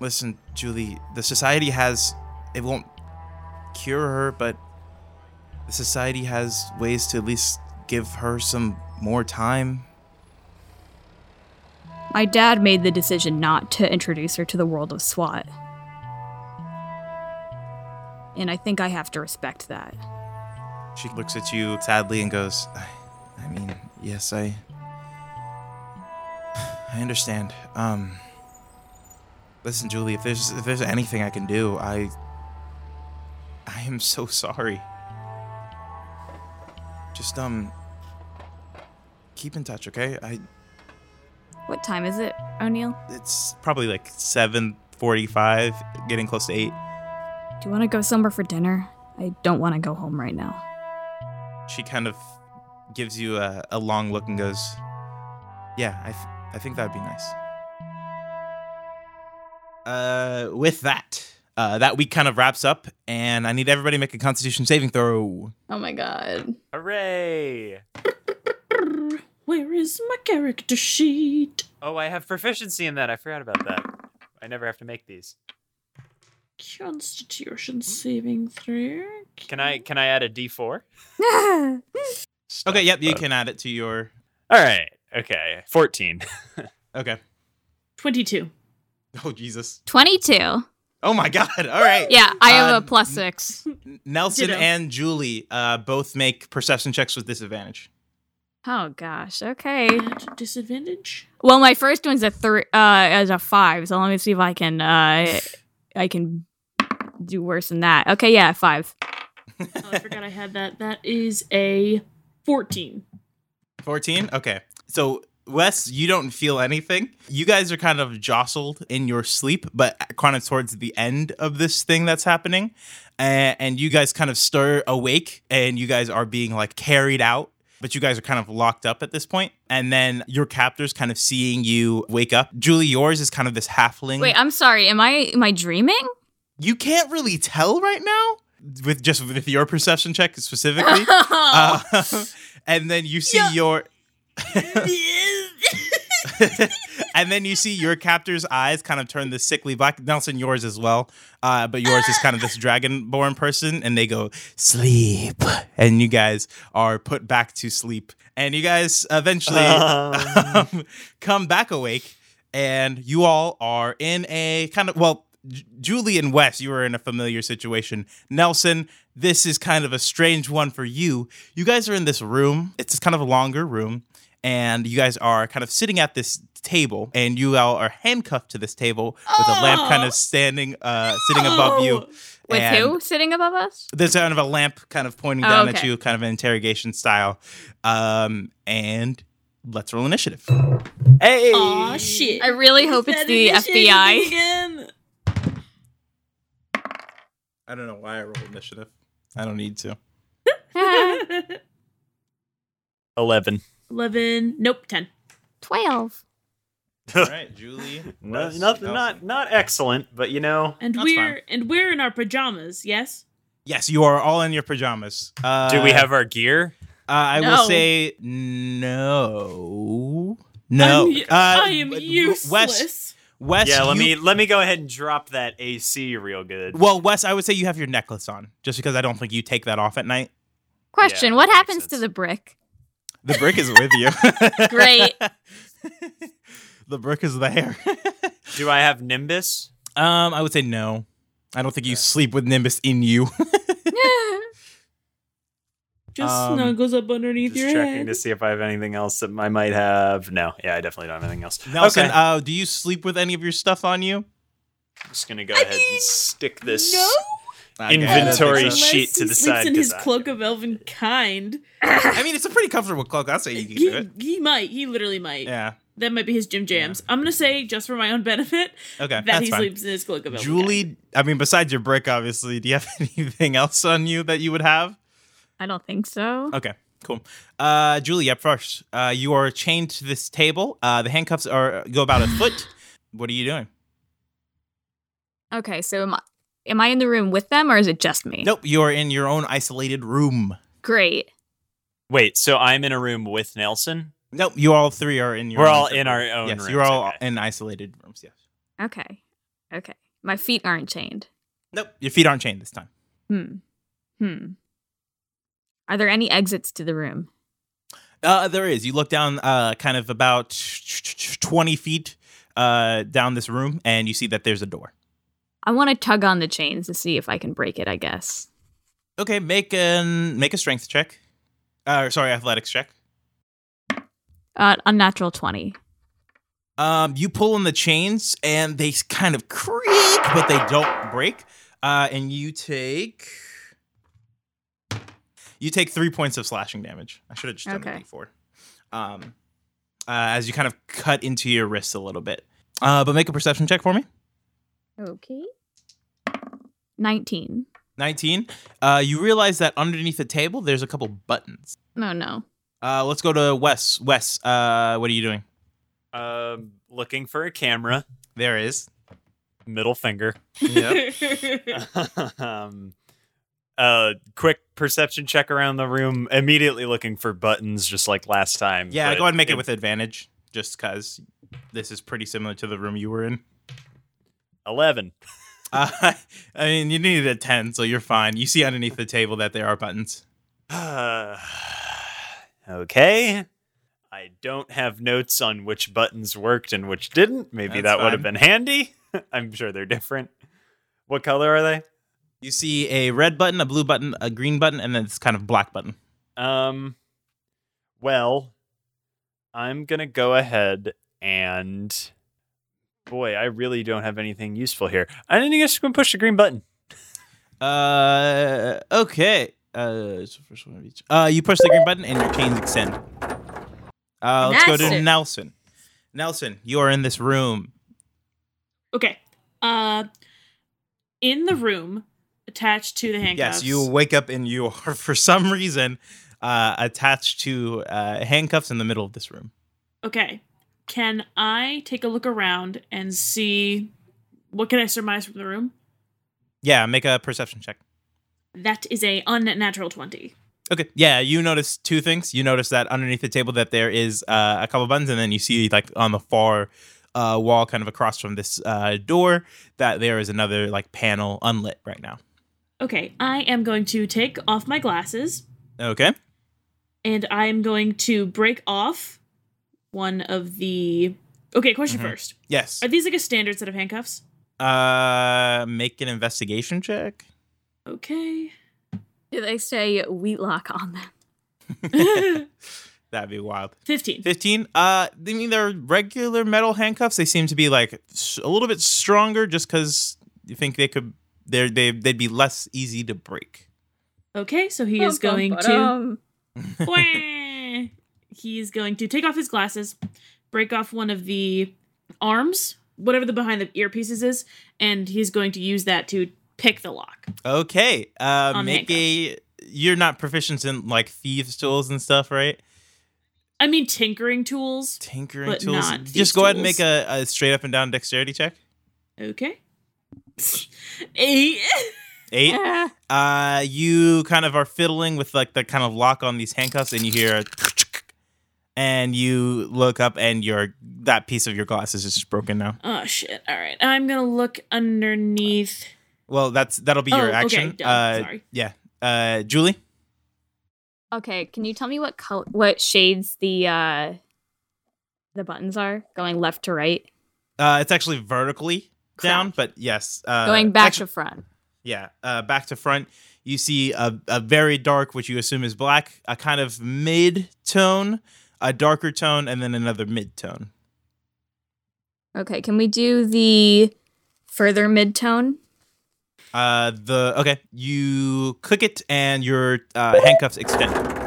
[SPEAKER 2] Listen, Julie, the society has it won't cure her, but the society has ways to at least give her some more time.
[SPEAKER 5] My dad made the decision not to introduce her to the world of SWAT. And I think I have to respect that.
[SPEAKER 2] She looks at you sadly and goes, I, I mean, yes, I I understand. Um Listen, Julie, if there's if there's anything I can do, I I am so sorry. Just um keep in touch, okay? I
[SPEAKER 5] What time is it, O'Neill?
[SPEAKER 2] it's probably like 7:45, getting close to 8.
[SPEAKER 5] Do you want to go somewhere for dinner? I don't want to go home right now.
[SPEAKER 2] She kind of gives you a, a long look and goes, "Yeah, I th- I think that'd be nice." Uh, with that, uh, that week kind of wraps up, and I need everybody to make a Constitution saving throw.
[SPEAKER 5] Oh my god.
[SPEAKER 1] Hooray!
[SPEAKER 3] Where is my character sheet?
[SPEAKER 1] Oh, I have proficiency in that. I forgot about that. I never have to make these.
[SPEAKER 3] Constitution saving throw.
[SPEAKER 1] Can I can I add a D4?
[SPEAKER 2] Okay, yep, you can add it to your.
[SPEAKER 1] All right. Okay. 14.
[SPEAKER 2] Okay.
[SPEAKER 3] 22.
[SPEAKER 2] Oh Jesus.
[SPEAKER 5] 22.
[SPEAKER 2] Oh my God. All right.
[SPEAKER 5] Yeah, I have
[SPEAKER 2] Uh,
[SPEAKER 5] a plus six.
[SPEAKER 2] Nelson
[SPEAKER 3] Ditto.
[SPEAKER 2] and Julie uh, both make perception checks with disadvantage.
[SPEAKER 5] Oh gosh. Okay.
[SPEAKER 3] At disadvantage.
[SPEAKER 5] Well, my first one's a three, uh, as a five. So let me see if I can, uh, I can do worse than that. Okay, yeah, five.
[SPEAKER 3] Oh, I forgot I had that. That is a 14.
[SPEAKER 2] 14? Okay. So, Wes, you don't feel anything. You guys are kind of jostled in your sleep, but kind of towards the end of this thing that's happening. A- And you guys kind of stir awake and you guys are being like carried out. But you guys are kind of locked up at this point. And then your captors kind of seeing you wake up. Julie, yours is kind of this halfling.
[SPEAKER 5] Wait, I'm sorry. Am I am I dreaming?
[SPEAKER 2] You can't really tell right now with just with your perception check specifically. Uh, and then you see your and then you see your captor's eyes kind of turn this sickly black. Nelson, yours as well. Uh, but yours is kind of this dragonborn person, and they go sleep, and you guys are put back to sleep, and you guys eventually um, come back awake, and you all are in a kind of well. J- Julie and Wes, you are in a familiar situation. Nelson, this is kind of a strange one for you. You guys are in this room. It's kind of a longer room and you guys are kind of sitting at this table and you all are handcuffed to this table with a lamp kind of standing uh sitting above you
[SPEAKER 5] With
[SPEAKER 2] and
[SPEAKER 5] who sitting above us?
[SPEAKER 2] there's kind of a lamp kind of pointing
[SPEAKER 5] Oh,
[SPEAKER 2] down at you kind of an interrogation style um and let's roll initiative
[SPEAKER 1] Hey.
[SPEAKER 3] Aw, shit.
[SPEAKER 5] I really hope it's the
[SPEAKER 3] initiative
[SPEAKER 5] FBI.
[SPEAKER 3] Again.
[SPEAKER 2] I don't know why i rolled initiative i don't need to
[SPEAKER 1] 11.
[SPEAKER 3] 11. Nope, 10.
[SPEAKER 5] Twelve.
[SPEAKER 2] all right julie
[SPEAKER 1] No,
[SPEAKER 2] Wes,
[SPEAKER 1] not,
[SPEAKER 2] Nelson.
[SPEAKER 1] not not excellent, but you know.
[SPEAKER 3] And
[SPEAKER 2] That's
[SPEAKER 3] we're
[SPEAKER 2] fine.
[SPEAKER 3] and we're in our pajamas, yes?
[SPEAKER 2] yes you are all in your pajamas uh
[SPEAKER 1] Do we have our gear?
[SPEAKER 2] uh, i
[SPEAKER 3] No.
[SPEAKER 2] will say no no
[SPEAKER 3] I'm,
[SPEAKER 2] uh,
[SPEAKER 3] I am useless.
[SPEAKER 2] Wes,
[SPEAKER 1] yeah, let
[SPEAKER 2] you-
[SPEAKER 1] me let me go ahead and drop that AC real good.
[SPEAKER 2] Well, Wes, I would say you have your necklace on, just because I don't think you take that off at night.
[SPEAKER 5] Question:
[SPEAKER 1] Yeah,
[SPEAKER 5] What
[SPEAKER 1] that makes
[SPEAKER 5] happens to the brick?
[SPEAKER 2] The brick is with you.
[SPEAKER 5] Great.
[SPEAKER 2] the brick is there.
[SPEAKER 1] Do I have Nimbus?
[SPEAKER 2] um, I would say no. I don't think you sleep with Nimbus in you.
[SPEAKER 3] Just
[SPEAKER 2] Um,
[SPEAKER 3] snuggles up underneath
[SPEAKER 1] Just
[SPEAKER 3] your
[SPEAKER 1] checking
[SPEAKER 3] head.
[SPEAKER 1] to see if I have anything else that I might have. No, yeah, I definitely don't have anything else.
[SPEAKER 2] Nelson,
[SPEAKER 1] okay,
[SPEAKER 2] uh, do you sleep with any of your stuff on you?
[SPEAKER 1] I'm just gonna go ahead and stick this.
[SPEAKER 3] No.
[SPEAKER 2] I guess.
[SPEAKER 1] Inventory
[SPEAKER 3] Unless
[SPEAKER 1] sheet to
[SPEAKER 3] he
[SPEAKER 1] the
[SPEAKER 3] sleeps
[SPEAKER 1] side,
[SPEAKER 3] in his
[SPEAKER 1] 'cause I-
[SPEAKER 3] cloak of elven kind.
[SPEAKER 2] I mean, it's a pretty comfortable cloak. I'll say you can do
[SPEAKER 3] He,
[SPEAKER 2] it.
[SPEAKER 3] he might. He literally might.
[SPEAKER 2] Yeah.
[SPEAKER 3] That might be his Jim Jams. I'm gonna say, just for my own benefit,
[SPEAKER 2] Okay.
[SPEAKER 3] that
[SPEAKER 2] that's
[SPEAKER 3] he
[SPEAKER 2] fine.
[SPEAKER 3] sleeps in his cloak of elven kind.
[SPEAKER 2] Julie, I mean, besides your brick, obviously, do you have anything else on you that you would have?
[SPEAKER 5] I don't think so.
[SPEAKER 2] Okay, cool. Uh, Julie, up first. Uh, you are chained to this table. Uh, the handcuffs are go about a foot. What are you doing?
[SPEAKER 5] Okay, so am I, am I in the room with them or is it just me?
[SPEAKER 2] Nope, you are in your own isolated room.
[SPEAKER 5] Great.
[SPEAKER 1] Wait, so I'm in a room with Nelson?
[SPEAKER 2] Nope, you all three are in your.
[SPEAKER 1] We're
[SPEAKER 2] own
[SPEAKER 1] all
[SPEAKER 2] separate
[SPEAKER 1] in our
[SPEAKER 2] rooms.
[SPEAKER 1] own
[SPEAKER 2] Yes,
[SPEAKER 1] rooms,
[SPEAKER 2] you're all
[SPEAKER 1] okay.
[SPEAKER 2] in isolated rooms. Yes.
[SPEAKER 5] Okay. Okay. My feet aren't chained.
[SPEAKER 2] Nope, your feet aren't chained this time.
[SPEAKER 5] Hmm. Hmm. Are there any exits to the room?
[SPEAKER 2] Uh, there is. You look down, uh, kind of about twenty feet, uh, down this room, and you see that there's a door.
[SPEAKER 5] I want to tug on the chains to see if I can break it, I guess.
[SPEAKER 2] Okay, make an make a strength check. Uh, sorry, athletics check.
[SPEAKER 5] Uh, unnatural 20.
[SPEAKER 2] Um, you pull on the chains and they kind of creak, but they don't break. Uh, and you take you take three points of slashing damage. I should have just done
[SPEAKER 5] Okay.
[SPEAKER 2] it before. Um, uh, as you kind of cut into your wrists a little bit. Uh, but make a perception check for me.
[SPEAKER 5] Okay. 19.
[SPEAKER 2] 19. Uh, you realize that underneath the table there's a couple buttons.
[SPEAKER 5] No, no.
[SPEAKER 2] Uh, let's go to Wes. Wes, uh, what are you doing?
[SPEAKER 1] Um, looking for a camera.
[SPEAKER 2] There is.
[SPEAKER 1] Middle finger.
[SPEAKER 2] Yep.
[SPEAKER 1] um, uh, quick perception check around the room. Immediately looking for buttons, just like last time.
[SPEAKER 2] Yeah, go ahead and make it with advantage, just because this is pretty similar to the room you were in.
[SPEAKER 1] eleven.
[SPEAKER 2] Uh, I mean, you needed a 10, so you're fine. You see underneath the table that there are buttons.
[SPEAKER 1] okay. I don't have notes on which buttons worked and which didn't. Maybe
[SPEAKER 2] That's
[SPEAKER 1] that would have been handy. I'm sure they're different. What color are they?
[SPEAKER 2] You see a red button, a blue button, a green button, and then this kind of black button.
[SPEAKER 1] Um, well, I'm gonna go ahead and, boy, I really don't have anything useful here. I think I'm just gonna push the green button.
[SPEAKER 2] Uh, okay. Uh, so first one of each. Uh, you push the green button and your chains extend. Uh, let's go to
[SPEAKER 5] Nelson.
[SPEAKER 2] Nelson. Nelson, you are in this room.
[SPEAKER 3] okay. Uh, in the room, attached to the handcuffs.
[SPEAKER 2] Yes, you wake up and you are, for some reason, uh, attached to uh, handcuffs in the middle of this room.
[SPEAKER 3] Okay. Can I take a look around and see what can I surmise from the room?
[SPEAKER 2] Yeah, make a perception check.
[SPEAKER 3] That is a unnatural twenty.
[SPEAKER 2] Okay. Yeah, you notice two things. You notice that underneath the table that there is uh, a couple buttons, and then you see like on the far uh, wall, kind of across from this uh, door, that there is another like panel unlit right now.
[SPEAKER 3] Okay, I am going to take off my glasses
[SPEAKER 2] Okay.
[SPEAKER 3] and I am going to break off one of the. Okay, question
[SPEAKER 2] Mhm.
[SPEAKER 3] first.
[SPEAKER 2] Yes.
[SPEAKER 3] Are these like a standard set of handcuffs?
[SPEAKER 2] Uh, make an investigation check.
[SPEAKER 3] Okay.
[SPEAKER 5] Do they say Wheatlock on them?
[SPEAKER 2] That'd be wild.
[SPEAKER 3] 15.
[SPEAKER 2] 15 uh i mean they're regular metal handcuffs they seem to be like a little bit stronger just because you think they could they're they, they'd be less easy to break
[SPEAKER 3] Okay, so he is going to.
[SPEAKER 5] ba-dum.
[SPEAKER 3] He's going to take off his glasses, break off one of the arms, whatever the behind the earpieces is, and he's going to use that to pick the lock.
[SPEAKER 2] okay uh make a you're not proficient in like thieves tools and stuff right
[SPEAKER 3] I mean, tinkering tools.
[SPEAKER 2] tinkering
[SPEAKER 3] But
[SPEAKER 2] tools
[SPEAKER 3] not
[SPEAKER 2] just
[SPEAKER 3] thieves
[SPEAKER 2] go ahead and make a, a straight up and down dexterity check
[SPEAKER 3] Okay. Eight.
[SPEAKER 2] eight uh you kind of are fiddling with like the kind of lock on these handcuffs and you hear a and you look up and your that piece of your glasses is just broken now
[SPEAKER 3] Oh shit! All right, I'm gonna look underneath.
[SPEAKER 2] Well, that's that'll be
[SPEAKER 3] Oh,
[SPEAKER 2] your
[SPEAKER 3] okay,
[SPEAKER 2] action.
[SPEAKER 3] done.
[SPEAKER 2] Uh,
[SPEAKER 3] Sorry.
[SPEAKER 2] Yeah. Uh, Julie.
[SPEAKER 5] Okay, can you tell me what color, what shades the uh the buttons are going left to right,
[SPEAKER 2] Uh, it's actually vertically down, but yes. Uh,
[SPEAKER 5] going back
[SPEAKER 2] actu-
[SPEAKER 5] to front?
[SPEAKER 2] yeah, uh, back to front. You see a, a very dark, which you assume is black, a kind of mid tone, a darker tone, and then another mid tone.
[SPEAKER 5] Okay, can we do the further mid tone?
[SPEAKER 2] Uh, the okay, you click it and your uh, handcuffs extend.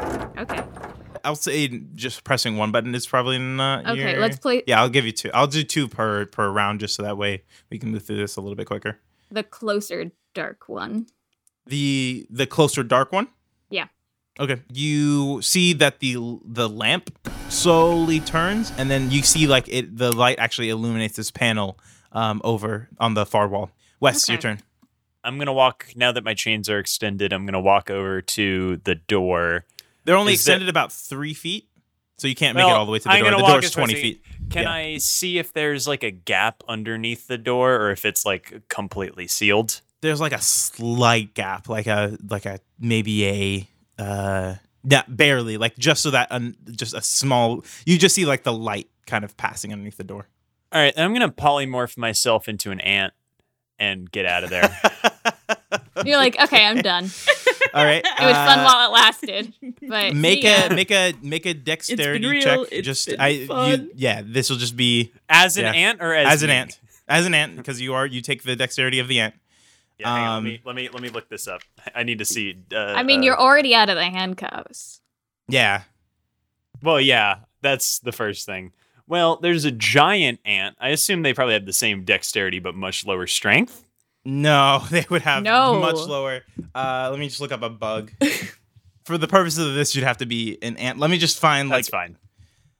[SPEAKER 5] Okay.
[SPEAKER 2] I'll say just pressing one button is probably not.
[SPEAKER 5] Okay,
[SPEAKER 2] your-
[SPEAKER 5] let's play
[SPEAKER 2] Yeah, I'll give you two. I'll do two per per round, just so that way we can move through this a little bit quicker.
[SPEAKER 5] the closer dark one.
[SPEAKER 2] the the closer dark one
[SPEAKER 5] Yeah.
[SPEAKER 2] okay you see that the the lamp slowly turns and then you see like it the light actually illuminates this panel um over on the far wall wes your turn
[SPEAKER 1] I'm gonna walk now that my chains are extended. I'm gonna walk over to the door,
[SPEAKER 2] They're only
[SPEAKER 1] Is there-
[SPEAKER 2] extended about three feet, so you can't make
[SPEAKER 1] Well,
[SPEAKER 2] it all the way to the
[SPEAKER 1] I'm
[SPEAKER 2] door. The
[SPEAKER 1] walk
[SPEAKER 2] door's
[SPEAKER 1] as far as
[SPEAKER 2] twenty feet.
[SPEAKER 1] Can
[SPEAKER 2] Yeah.
[SPEAKER 1] I see if there's like a gap underneath the door, or if it's like completely sealed?
[SPEAKER 2] There's like a slight gap, like a like a maybe a uh yeah, barely, like just so that un, just a small. You just see like the light kind of passing underneath the door.
[SPEAKER 1] All right, I'm gonna polymorph myself into an ant and get out of there.
[SPEAKER 5] You're like, okay, I'm done.
[SPEAKER 2] All right,
[SPEAKER 5] It was fun
[SPEAKER 2] uh,
[SPEAKER 5] while it lasted, but
[SPEAKER 2] make
[SPEAKER 5] see ya.
[SPEAKER 2] a make a make a dexterity
[SPEAKER 3] real,
[SPEAKER 2] check.
[SPEAKER 3] it's
[SPEAKER 2] just
[SPEAKER 3] been
[SPEAKER 2] I you, yeah, this will just be
[SPEAKER 1] as an
[SPEAKER 2] Yeah.
[SPEAKER 1] ant or as,
[SPEAKER 2] as an ant, as an ant because you are you take the dexterity of the ant.
[SPEAKER 1] Yeah, hang on,
[SPEAKER 2] Um,
[SPEAKER 1] let me let me let me look this up. I need to see. Uh,
[SPEAKER 5] I mean,
[SPEAKER 1] uh,
[SPEAKER 5] you're already out of the handcuffs.
[SPEAKER 2] Yeah,
[SPEAKER 1] well, yeah, that's the first thing. Well, there's a giant ant. I assume they probably have the same dexterity but much lower strength.
[SPEAKER 2] No, they would have
[SPEAKER 5] No.
[SPEAKER 2] much lower. Uh, let me just look up a bug. For the purposes of this, you'd have to be an ant. Let me just find like
[SPEAKER 1] That's fine.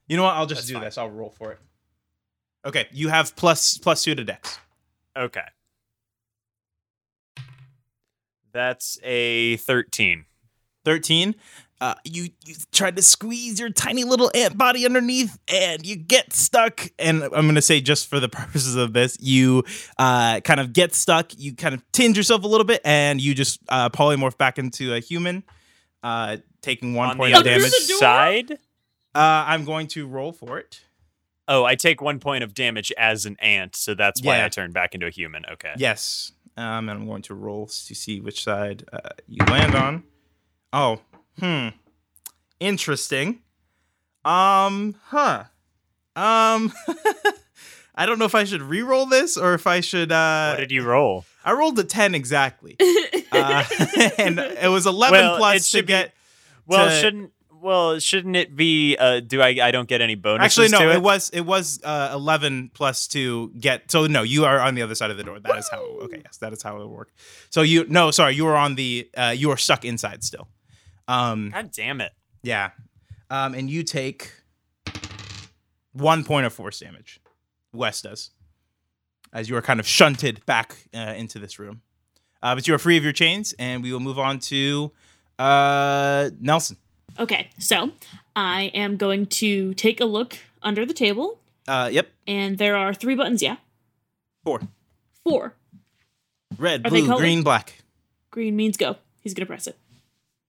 [SPEAKER 2] you know what? I'll just
[SPEAKER 1] That's
[SPEAKER 2] do
[SPEAKER 1] fine.
[SPEAKER 2] this. I'll roll for it. Okay, you have plus plus two to dex.
[SPEAKER 1] Okay. That's a 13.
[SPEAKER 2] 13 uh, you you tried to squeeze your tiny little ant body underneath and you get stuck and i'm going to say just for the purposes of this you uh, kind of get stuck you kind of tinge yourself a little bit and you just uh, polymorph back into a human uh, taking one
[SPEAKER 1] On
[SPEAKER 2] point of damage
[SPEAKER 1] side?
[SPEAKER 2] uh, i'm going to roll for it
[SPEAKER 1] Oh, I take one point of damage as an ant, so that's why
[SPEAKER 2] Yeah.
[SPEAKER 1] I turn back into a human. Okay.
[SPEAKER 2] yes um, and i'm going to roll to see which side uh, you land on oh hmm interesting um huh um i don't know if i should re-roll this or if i should uh
[SPEAKER 1] What did you roll?
[SPEAKER 2] i rolled a 10 exactly uh, and it was 11
[SPEAKER 1] Well,
[SPEAKER 2] plus
[SPEAKER 1] it
[SPEAKER 2] to
[SPEAKER 1] be-
[SPEAKER 2] get
[SPEAKER 1] Well,
[SPEAKER 2] to-
[SPEAKER 1] shouldn't well shouldn't it be? Uh, do I? I don't get any bonus.
[SPEAKER 2] actually no
[SPEAKER 1] to
[SPEAKER 2] it?
[SPEAKER 1] it
[SPEAKER 2] was it was uh 11 plus to get so no you are on the other side of the door that is how okay yes that is how it would work so you no sorry you were on the uh you were stuck inside still um
[SPEAKER 1] God damn it!
[SPEAKER 2] Yeah. Um, and you take one point of force damage. Wes does. As you are kind of shunted back uh, into this room. Uh, but you are free of your chains, and we will move on to uh, Nelson.
[SPEAKER 3] Okay, so I am going to take a look under the table,
[SPEAKER 2] Uh, yep.
[SPEAKER 3] and there are three buttons. Yeah,
[SPEAKER 2] Four.
[SPEAKER 3] four.
[SPEAKER 2] Red,
[SPEAKER 3] Are
[SPEAKER 2] blue, green, black.
[SPEAKER 3] Green means go. He's gonna press it.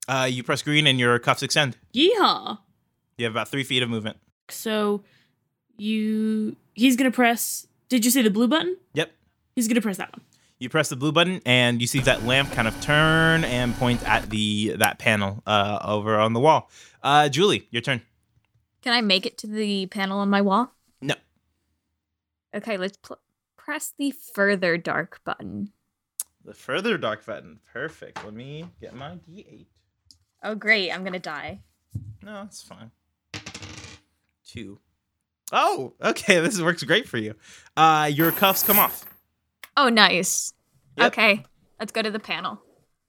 [SPEAKER 2] Uh, you press green, and your cuffs extend.
[SPEAKER 3] Yeehaw!
[SPEAKER 2] You have about three feet of movement.
[SPEAKER 3] So you, he's gonna press. Did you say the blue button?
[SPEAKER 2] Yep.
[SPEAKER 3] He's gonna press that one.
[SPEAKER 2] You press the blue button, and you see that lamp kind of turn and point at the that panel uh, over on the wall. Uh, Julie, your turn.
[SPEAKER 5] Can I make it to the panel on my wall?
[SPEAKER 2] No.
[SPEAKER 5] Okay, let's pl- press the further dark button.
[SPEAKER 2] The further dark button. Perfect. Let me get my D8.
[SPEAKER 5] Oh, great. I'm going to die.
[SPEAKER 2] No, it's fine. Two. Oh, okay. This works great for you. Uh, your cuffs come off.
[SPEAKER 5] Oh, nice.
[SPEAKER 2] Yep.
[SPEAKER 5] Okay, let's go to the panel.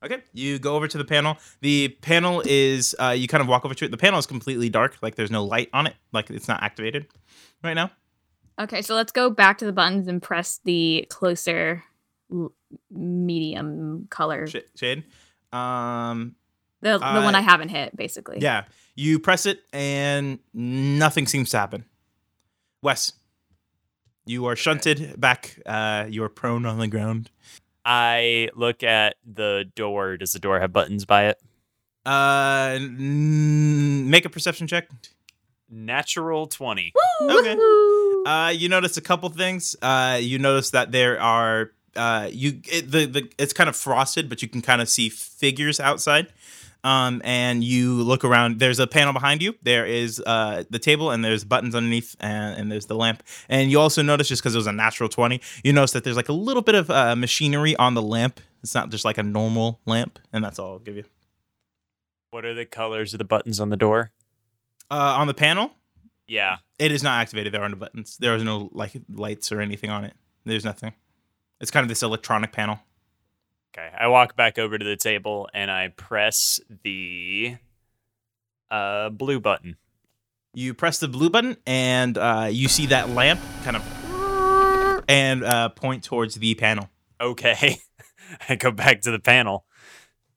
[SPEAKER 2] Okay. You go over to the panel. The panel is, uh, you kind of walk over to it. The panel is completely dark. Like there's no light on it. Like it's not activated right now.
[SPEAKER 5] Okay, so let's go back to the buttons and press the closer l- medium color.
[SPEAKER 2] Sh- Shade. Um,
[SPEAKER 5] The, the one
[SPEAKER 2] I-
[SPEAKER 5] I haven't hit, basically.
[SPEAKER 2] yeah. You press it and nothing seems to happen. Wes, you are shunted back. Uh, you are prone on the ground.
[SPEAKER 1] I look at the door. Does the door have buttons by it?
[SPEAKER 2] Uh, n- make a perception check.
[SPEAKER 1] Natural twenty.
[SPEAKER 2] Okay.
[SPEAKER 5] Woohoo!
[SPEAKER 2] Uh, you notice a couple things. Uh, you notice that there are uh, you it, the the it's kind of frosted, but you can kind of see figures outside. Um, and you look around. There's a panel behind you. There is uh, the table, and there's buttons underneath, and, and there's the lamp. And you also notice, just because it was a natural twenty, you notice that there's like a little bit of uh, machinery on the lamp. It's not just like a normal lamp, and that's all I'll give you.
[SPEAKER 1] What are the colors of the buttons on the door?
[SPEAKER 2] Uh, on the panel,
[SPEAKER 1] Yeah.
[SPEAKER 2] It is not activated. There are no buttons. There is no like lights or anything on it. There's nothing. It's kind of this electronic panel.
[SPEAKER 1] Okay. I walk back over to the table and I press the uh, blue button.
[SPEAKER 2] You press the blue button and uh, you see that lamp kind of and uh, point towards the panel.
[SPEAKER 1] Okay. I go back to the panel.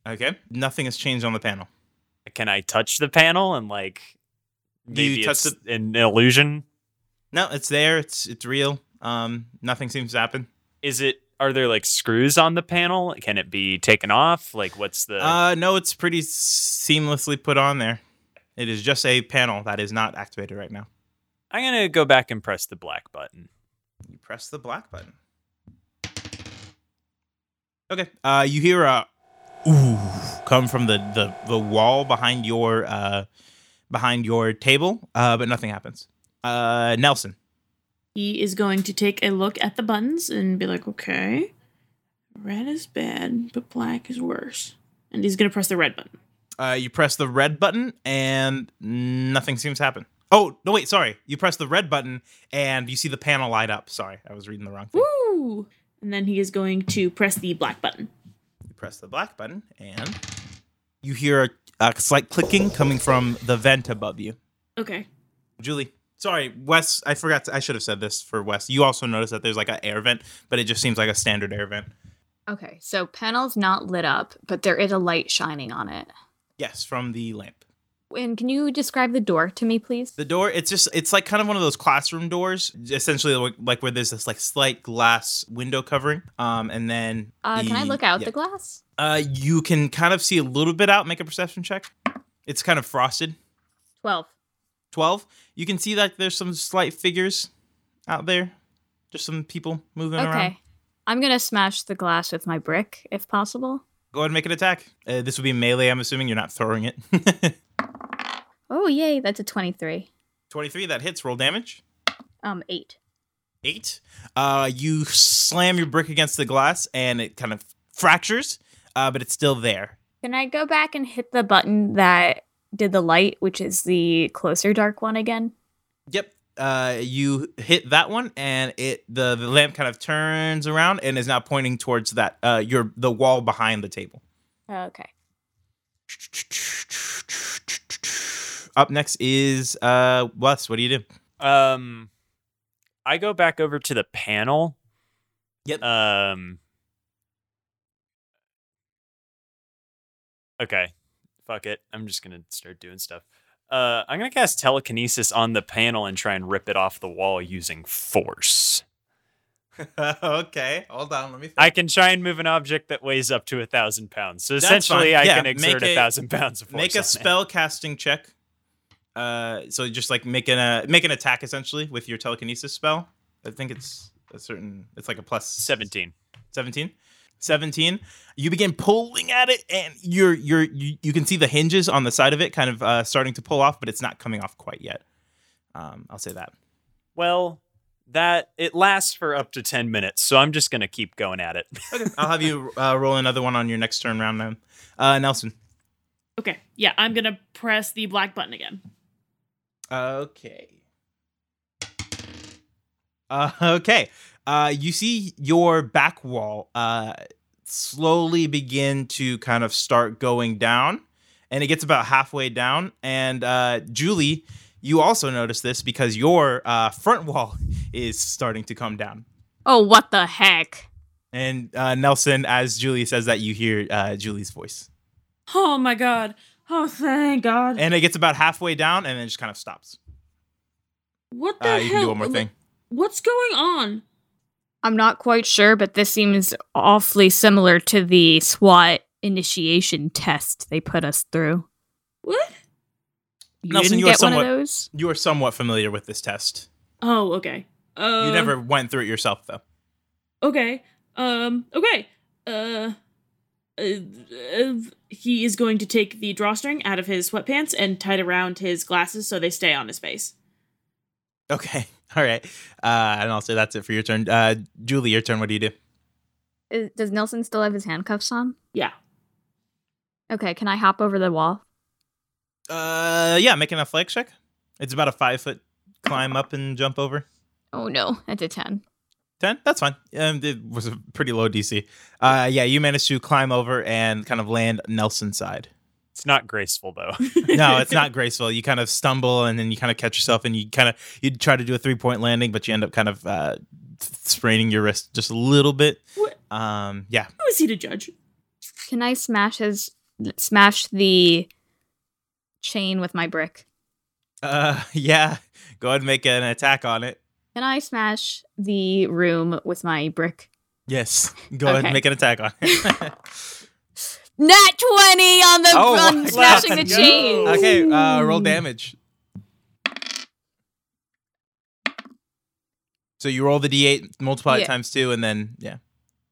[SPEAKER 2] Okay. Nothing has changed on the panel.
[SPEAKER 1] Can I touch the panel and like
[SPEAKER 2] Do you touch
[SPEAKER 1] it's an illusion?
[SPEAKER 2] No, it's there. It's it's real. Um, nothing seems to happen.
[SPEAKER 1] Is it? Are there like screws on the panel? Can it be taken off? Like, what's the?
[SPEAKER 2] Uh, no, it's pretty seamlessly put on there. It is just a panel that is not activated right now.
[SPEAKER 1] I'm gonna go back and press the black button.
[SPEAKER 2] You press the black button. Okay. Uh, you hear a ooh come from the the the wall behind your uh behind your table. Uh, but nothing happens. Uh, Nelson.
[SPEAKER 3] He is going to take a look at the buttons and be like, okay, red is bad, but black is worse. And he's going to press the red button.
[SPEAKER 2] Uh, you press the red button and nothing seems to happen. Oh no! Wait, sorry. You press the red button and you see the panel light up. Sorry, I was reading the wrong thing.
[SPEAKER 3] Woo! And then he is going to press the black button.
[SPEAKER 2] You press the black button and you hear a, a slight clicking coming from the vent above you.
[SPEAKER 3] Okay.
[SPEAKER 2] Julie. Sorry, Wes. I forgot. To, I should have said this for Wes. You also notice that there's like an air vent, but it just seems like a standard air vent.
[SPEAKER 5] Okay, so panel's not lit up, but there is a light shining on it.
[SPEAKER 2] Yes, from the lamp.
[SPEAKER 5] And can you describe the door to me, please?
[SPEAKER 2] The door, it's just, it's like kind of one of those classroom doors, essentially like, like where there's this like slight glass window covering. Um, and then.
[SPEAKER 5] Uh, can I look out
[SPEAKER 2] yeah.
[SPEAKER 5] the glass?
[SPEAKER 2] Uh, you can kind of see a little bit out. Make a perception check. It's kind of frosted.
[SPEAKER 5] 12.
[SPEAKER 2] 12. You can see that there's some slight figures out there. Just some people moving around.
[SPEAKER 5] Okay. I'm going to smash the glass with my brick, if possible.
[SPEAKER 2] Go ahead and make an attack. Uh, this would be melee, I'm assuming. You're not throwing it.
[SPEAKER 5] Oh, yay, that's a 23.
[SPEAKER 2] 23, that hits. Roll damage.
[SPEAKER 5] Um, 8.
[SPEAKER 2] Eight. Uh, you slam your brick against the glass and it kind of fractures, uh, but it's still there.
[SPEAKER 5] Can I go back and hit the button that did the light, which is the closer dark one again?
[SPEAKER 2] Yep. Uh, you hit that one, and it the, the lamp kind of turns around and is now pointing towards that uh your the wall behind the table.
[SPEAKER 5] Okay.
[SPEAKER 2] Up next is uh Wes. What do you do?
[SPEAKER 1] Um, I go back over to the panel.
[SPEAKER 2] Yep.
[SPEAKER 1] Um. Okay, fuck it. I'm just gonna start doing stuff. Uh, I'm gonna cast telekinesis on the panel and try and rip it off the wall using force.
[SPEAKER 2] okay, hold on. Let me. Think.
[SPEAKER 1] I can try and move an object that weighs up to a thousand pounds. So
[SPEAKER 2] That's
[SPEAKER 1] essentially,
[SPEAKER 2] fine.
[SPEAKER 1] I can exert
[SPEAKER 2] a-
[SPEAKER 1] a thousand pounds of force.
[SPEAKER 2] make a
[SPEAKER 1] it.
[SPEAKER 2] spell casting check. Uh, so just like make an uh, make an attack essentially with your telekinesis spell. I think it's a certain. It's like a plus
[SPEAKER 1] Seventeen.
[SPEAKER 2] 17 17 you begin pulling at it and you're you're you, you can see the hinges on the side of it kind of uh, starting to pull off but it's not coming off quite yet um, i'll say that
[SPEAKER 1] Well, that it lasts for up to ten minutes, so I'm just gonna keep going at it.
[SPEAKER 2] okay i'll have you uh, roll another one on your next turn round then uh, nelson
[SPEAKER 3] Okay. Yeah, I'm going to press the black button again.
[SPEAKER 2] okay uh, okay uh, you see your back wall uh, slowly begin to kind of start going down and it gets about halfway down and uh, julie you also notice this because your uh, front wall is starting to come down
[SPEAKER 5] Oh, what the heck?
[SPEAKER 2] and uh, nelson as julie says that you hear uh, julie's voice
[SPEAKER 3] Oh my god. Oh, thank God.
[SPEAKER 2] and it gets about halfway down and then just kind of stops
[SPEAKER 3] what the hell?
[SPEAKER 2] you can do one more thing
[SPEAKER 3] What's going on?
[SPEAKER 5] I'm not quite sure, but this seems awfully similar to the SWAT initiation test they put us through.
[SPEAKER 3] What?
[SPEAKER 5] You
[SPEAKER 2] Nelson,
[SPEAKER 5] didn't
[SPEAKER 2] you are
[SPEAKER 5] get one
[SPEAKER 2] somewhat-
[SPEAKER 5] of those?
[SPEAKER 2] you are somewhat familiar with this test
[SPEAKER 3] Oh, okay. Uh,
[SPEAKER 2] you never went through it yourself though
[SPEAKER 3] Okay. Um. Okay. Uh, uh, uh. He is going to take the drawstring out of his sweatpants and tie it around his glasses so they stay on his face.
[SPEAKER 2] Okay. All right. Uh, and I'll say that's it for your turn. Uh, Julie, your turn. What do you do?
[SPEAKER 5] Is, does Nelson still have his handcuffs on?
[SPEAKER 3] Yeah.
[SPEAKER 5] Okay, can I hop over the wall?
[SPEAKER 2] Uh, yeah, making a flex check. It's about a five foot climb up and jump over.
[SPEAKER 5] Oh no, that's a 10.
[SPEAKER 2] Ten. That's fine. Um, it was a pretty low DC. Uh, yeah, you managed to climb over and kind of land Nelson's side.
[SPEAKER 1] It's not graceful though.
[SPEAKER 2] No, it's not graceful. You kind of stumble and then you kind of catch yourself and you kind of you try to do a three point landing, but you end up kind of uh, spraining your wrist just a little bit.
[SPEAKER 3] What?
[SPEAKER 2] Um, yeah.
[SPEAKER 3] Who is he to judge?
[SPEAKER 5] Can I smash his smash the chain with my brick.
[SPEAKER 2] Uh, yeah. Go ahead and make an attack on it.
[SPEAKER 5] Can I smash the room with my brick?
[SPEAKER 2] Yes. Go ahead and make an attack on it.
[SPEAKER 5] Nat 20 on the
[SPEAKER 2] Oh
[SPEAKER 5] on smashing the
[SPEAKER 1] Let's
[SPEAKER 5] chain.
[SPEAKER 1] go.
[SPEAKER 2] okay, uh, roll damage. So you roll the d8, multiply it times two, and then yeah.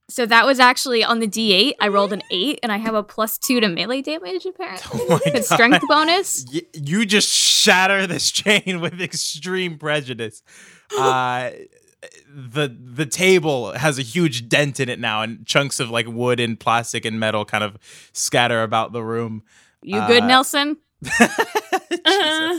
[SPEAKER 5] So that was actually on the D8. I rolled an 8 and I have a plus 2 to melee damage apparently.
[SPEAKER 2] Oh my
[SPEAKER 5] strength bonus.
[SPEAKER 2] Y- you just shatter this chain with extreme prejudice. Uh, the the table has a huge dent in it now, and chunks of like wood and plastic and metal kind of scatter about the room.
[SPEAKER 5] You good,
[SPEAKER 2] Uh,
[SPEAKER 5] Nelson?
[SPEAKER 3] Uh,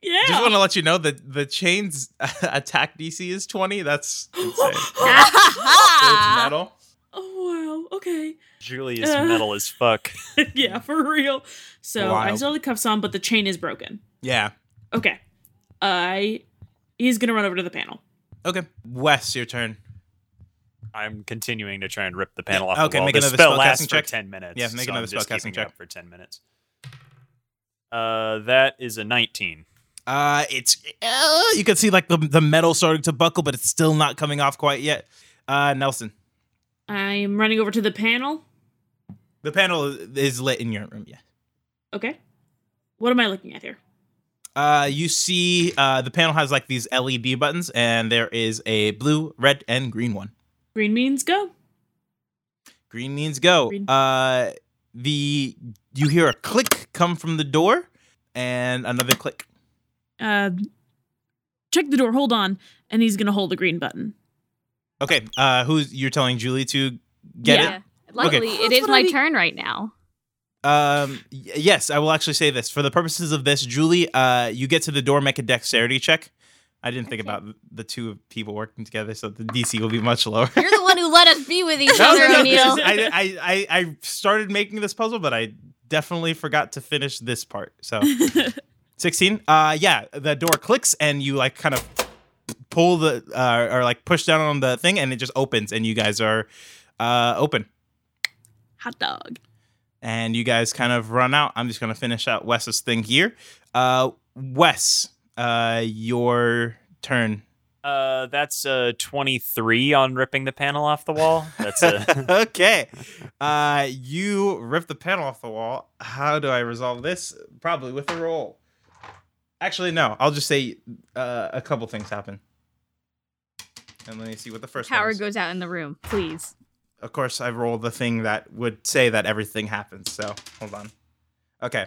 [SPEAKER 3] yeah.
[SPEAKER 2] Just want to let you know that the chain's attack DC is twenty. That's insane. so it's metal.
[SPEAKER 3] oh wow. Okay.
[SPEAKER 1] Julie is
[SPEAKER 3] Uh.
[SPEAKER 1] metal as fuck.
[SPEAKER 3] yeah, for real. So I still have the cuffs on, but the chain is broken.
[SPEAKER 2] Yeah.
[SPEAKER 3] Okay. I he's gonna run over to the panel.
[SPEAKER 2] Okay. Wes, your turn.
[SPEAKER 1] I'm continuing to try and rip the panel off
[SPEAKER 2] Okay,
[SPEAKER 1] the wall.
[SPEAKER 2] make
[SPEAKER 1] the
[SPEAKER 2] another
[SPEAKER 1] spell
[SPEAKER 2] spellcasting
[SPEAKER 1] lasts
[SPEAKER 2] check.
[SPEAKER 1] for ten minutes.
[SPEAKER 2] Yeah, make
[SPEAKER 1] so
[SPEAKER 2] another
[SPEAKER 1] I'm just
[SPEAKER 2] spellcasting check.
[SPEAKER 1] up for ten minutes. Uh, that is a 19.
[SPEAKER 2] Uh, it's uh, you can see like the the metal starting to buckle, but it's still not coming off quite yet. Uh, Nelson,
[SPEAKER 3] I'm running over to the panel.
[SPEAKER 2] the panel is lit in your room. Yeah.
[SPEAKER 3] Okay. What am I looking at here?
[SPEAKER 2] Uh, you see, uh, the panel has like these LED buttons, and there is a blue, red, and green one.
[SPEAKER 3] Green means go.
[SPEAKER 2] Green means go.
[SPEAKER 3] Green.
[SPEAKER 2] Uh, the you hear a click come from the door, and another click.
[SPEAKER 3] Uh, check the door. Hold on. And he's gonna hold the green button.
[SPEAKER 2] Okay. Uh, who's you're telling Julie to get it?
[SPEAKER 5] yeah. Luckily, it
[SPEAKER 3] That's
[SPEAKER 5] is
[SPEAKER 3] what
[SPEAKER 5] my turn right now.
[SPEAKER 2] Um, yes, I will actually say this for the purposes of this, Julie. Uh, you get to the door, make a dexterity check. I didn't think
[SPEAKER 5] Okay.
[SPEAKER 2] about the two people working together, so the DC will be much lower.
[SPEAKER 5] You're the one who let us be with each other,
[SPEAKER 2] no, no,
[SPEAKER 5] O'Neill.
[SPEAKER 2] is- I, I, I, I started making this puzzle, but I definitely forgot to finish this part. So, 16. Uh, yeah, the door clicks and you like kind of pull the, uh, or like push down on the thing and it just opens and you guys are, uh, open.
[SPEAKER 3] Hot dog.
[SPEAKER 2] And you guys kind of run out. I'm just going to finish out Wes's thing here. Uh, Wes, uh, your turn.
[SPEAKER 1] Uh, that's a 23 on ripping the panel off the wall. That's a
[SPEAKER 2] okay. Uh, you rip the panel off the wall. How do I resolve this? Probably with a roll. Actually, no. I'll just say uh, a couple things happen. And let me see what the first one
[SPEAKER 5] Power
[SPEAKER 2] is.
[SPEAKER 5] goes out in the room, please.
[SPEAKER 2] Of course, I rolled the thing that would say that everything happens. So hold on. Okay.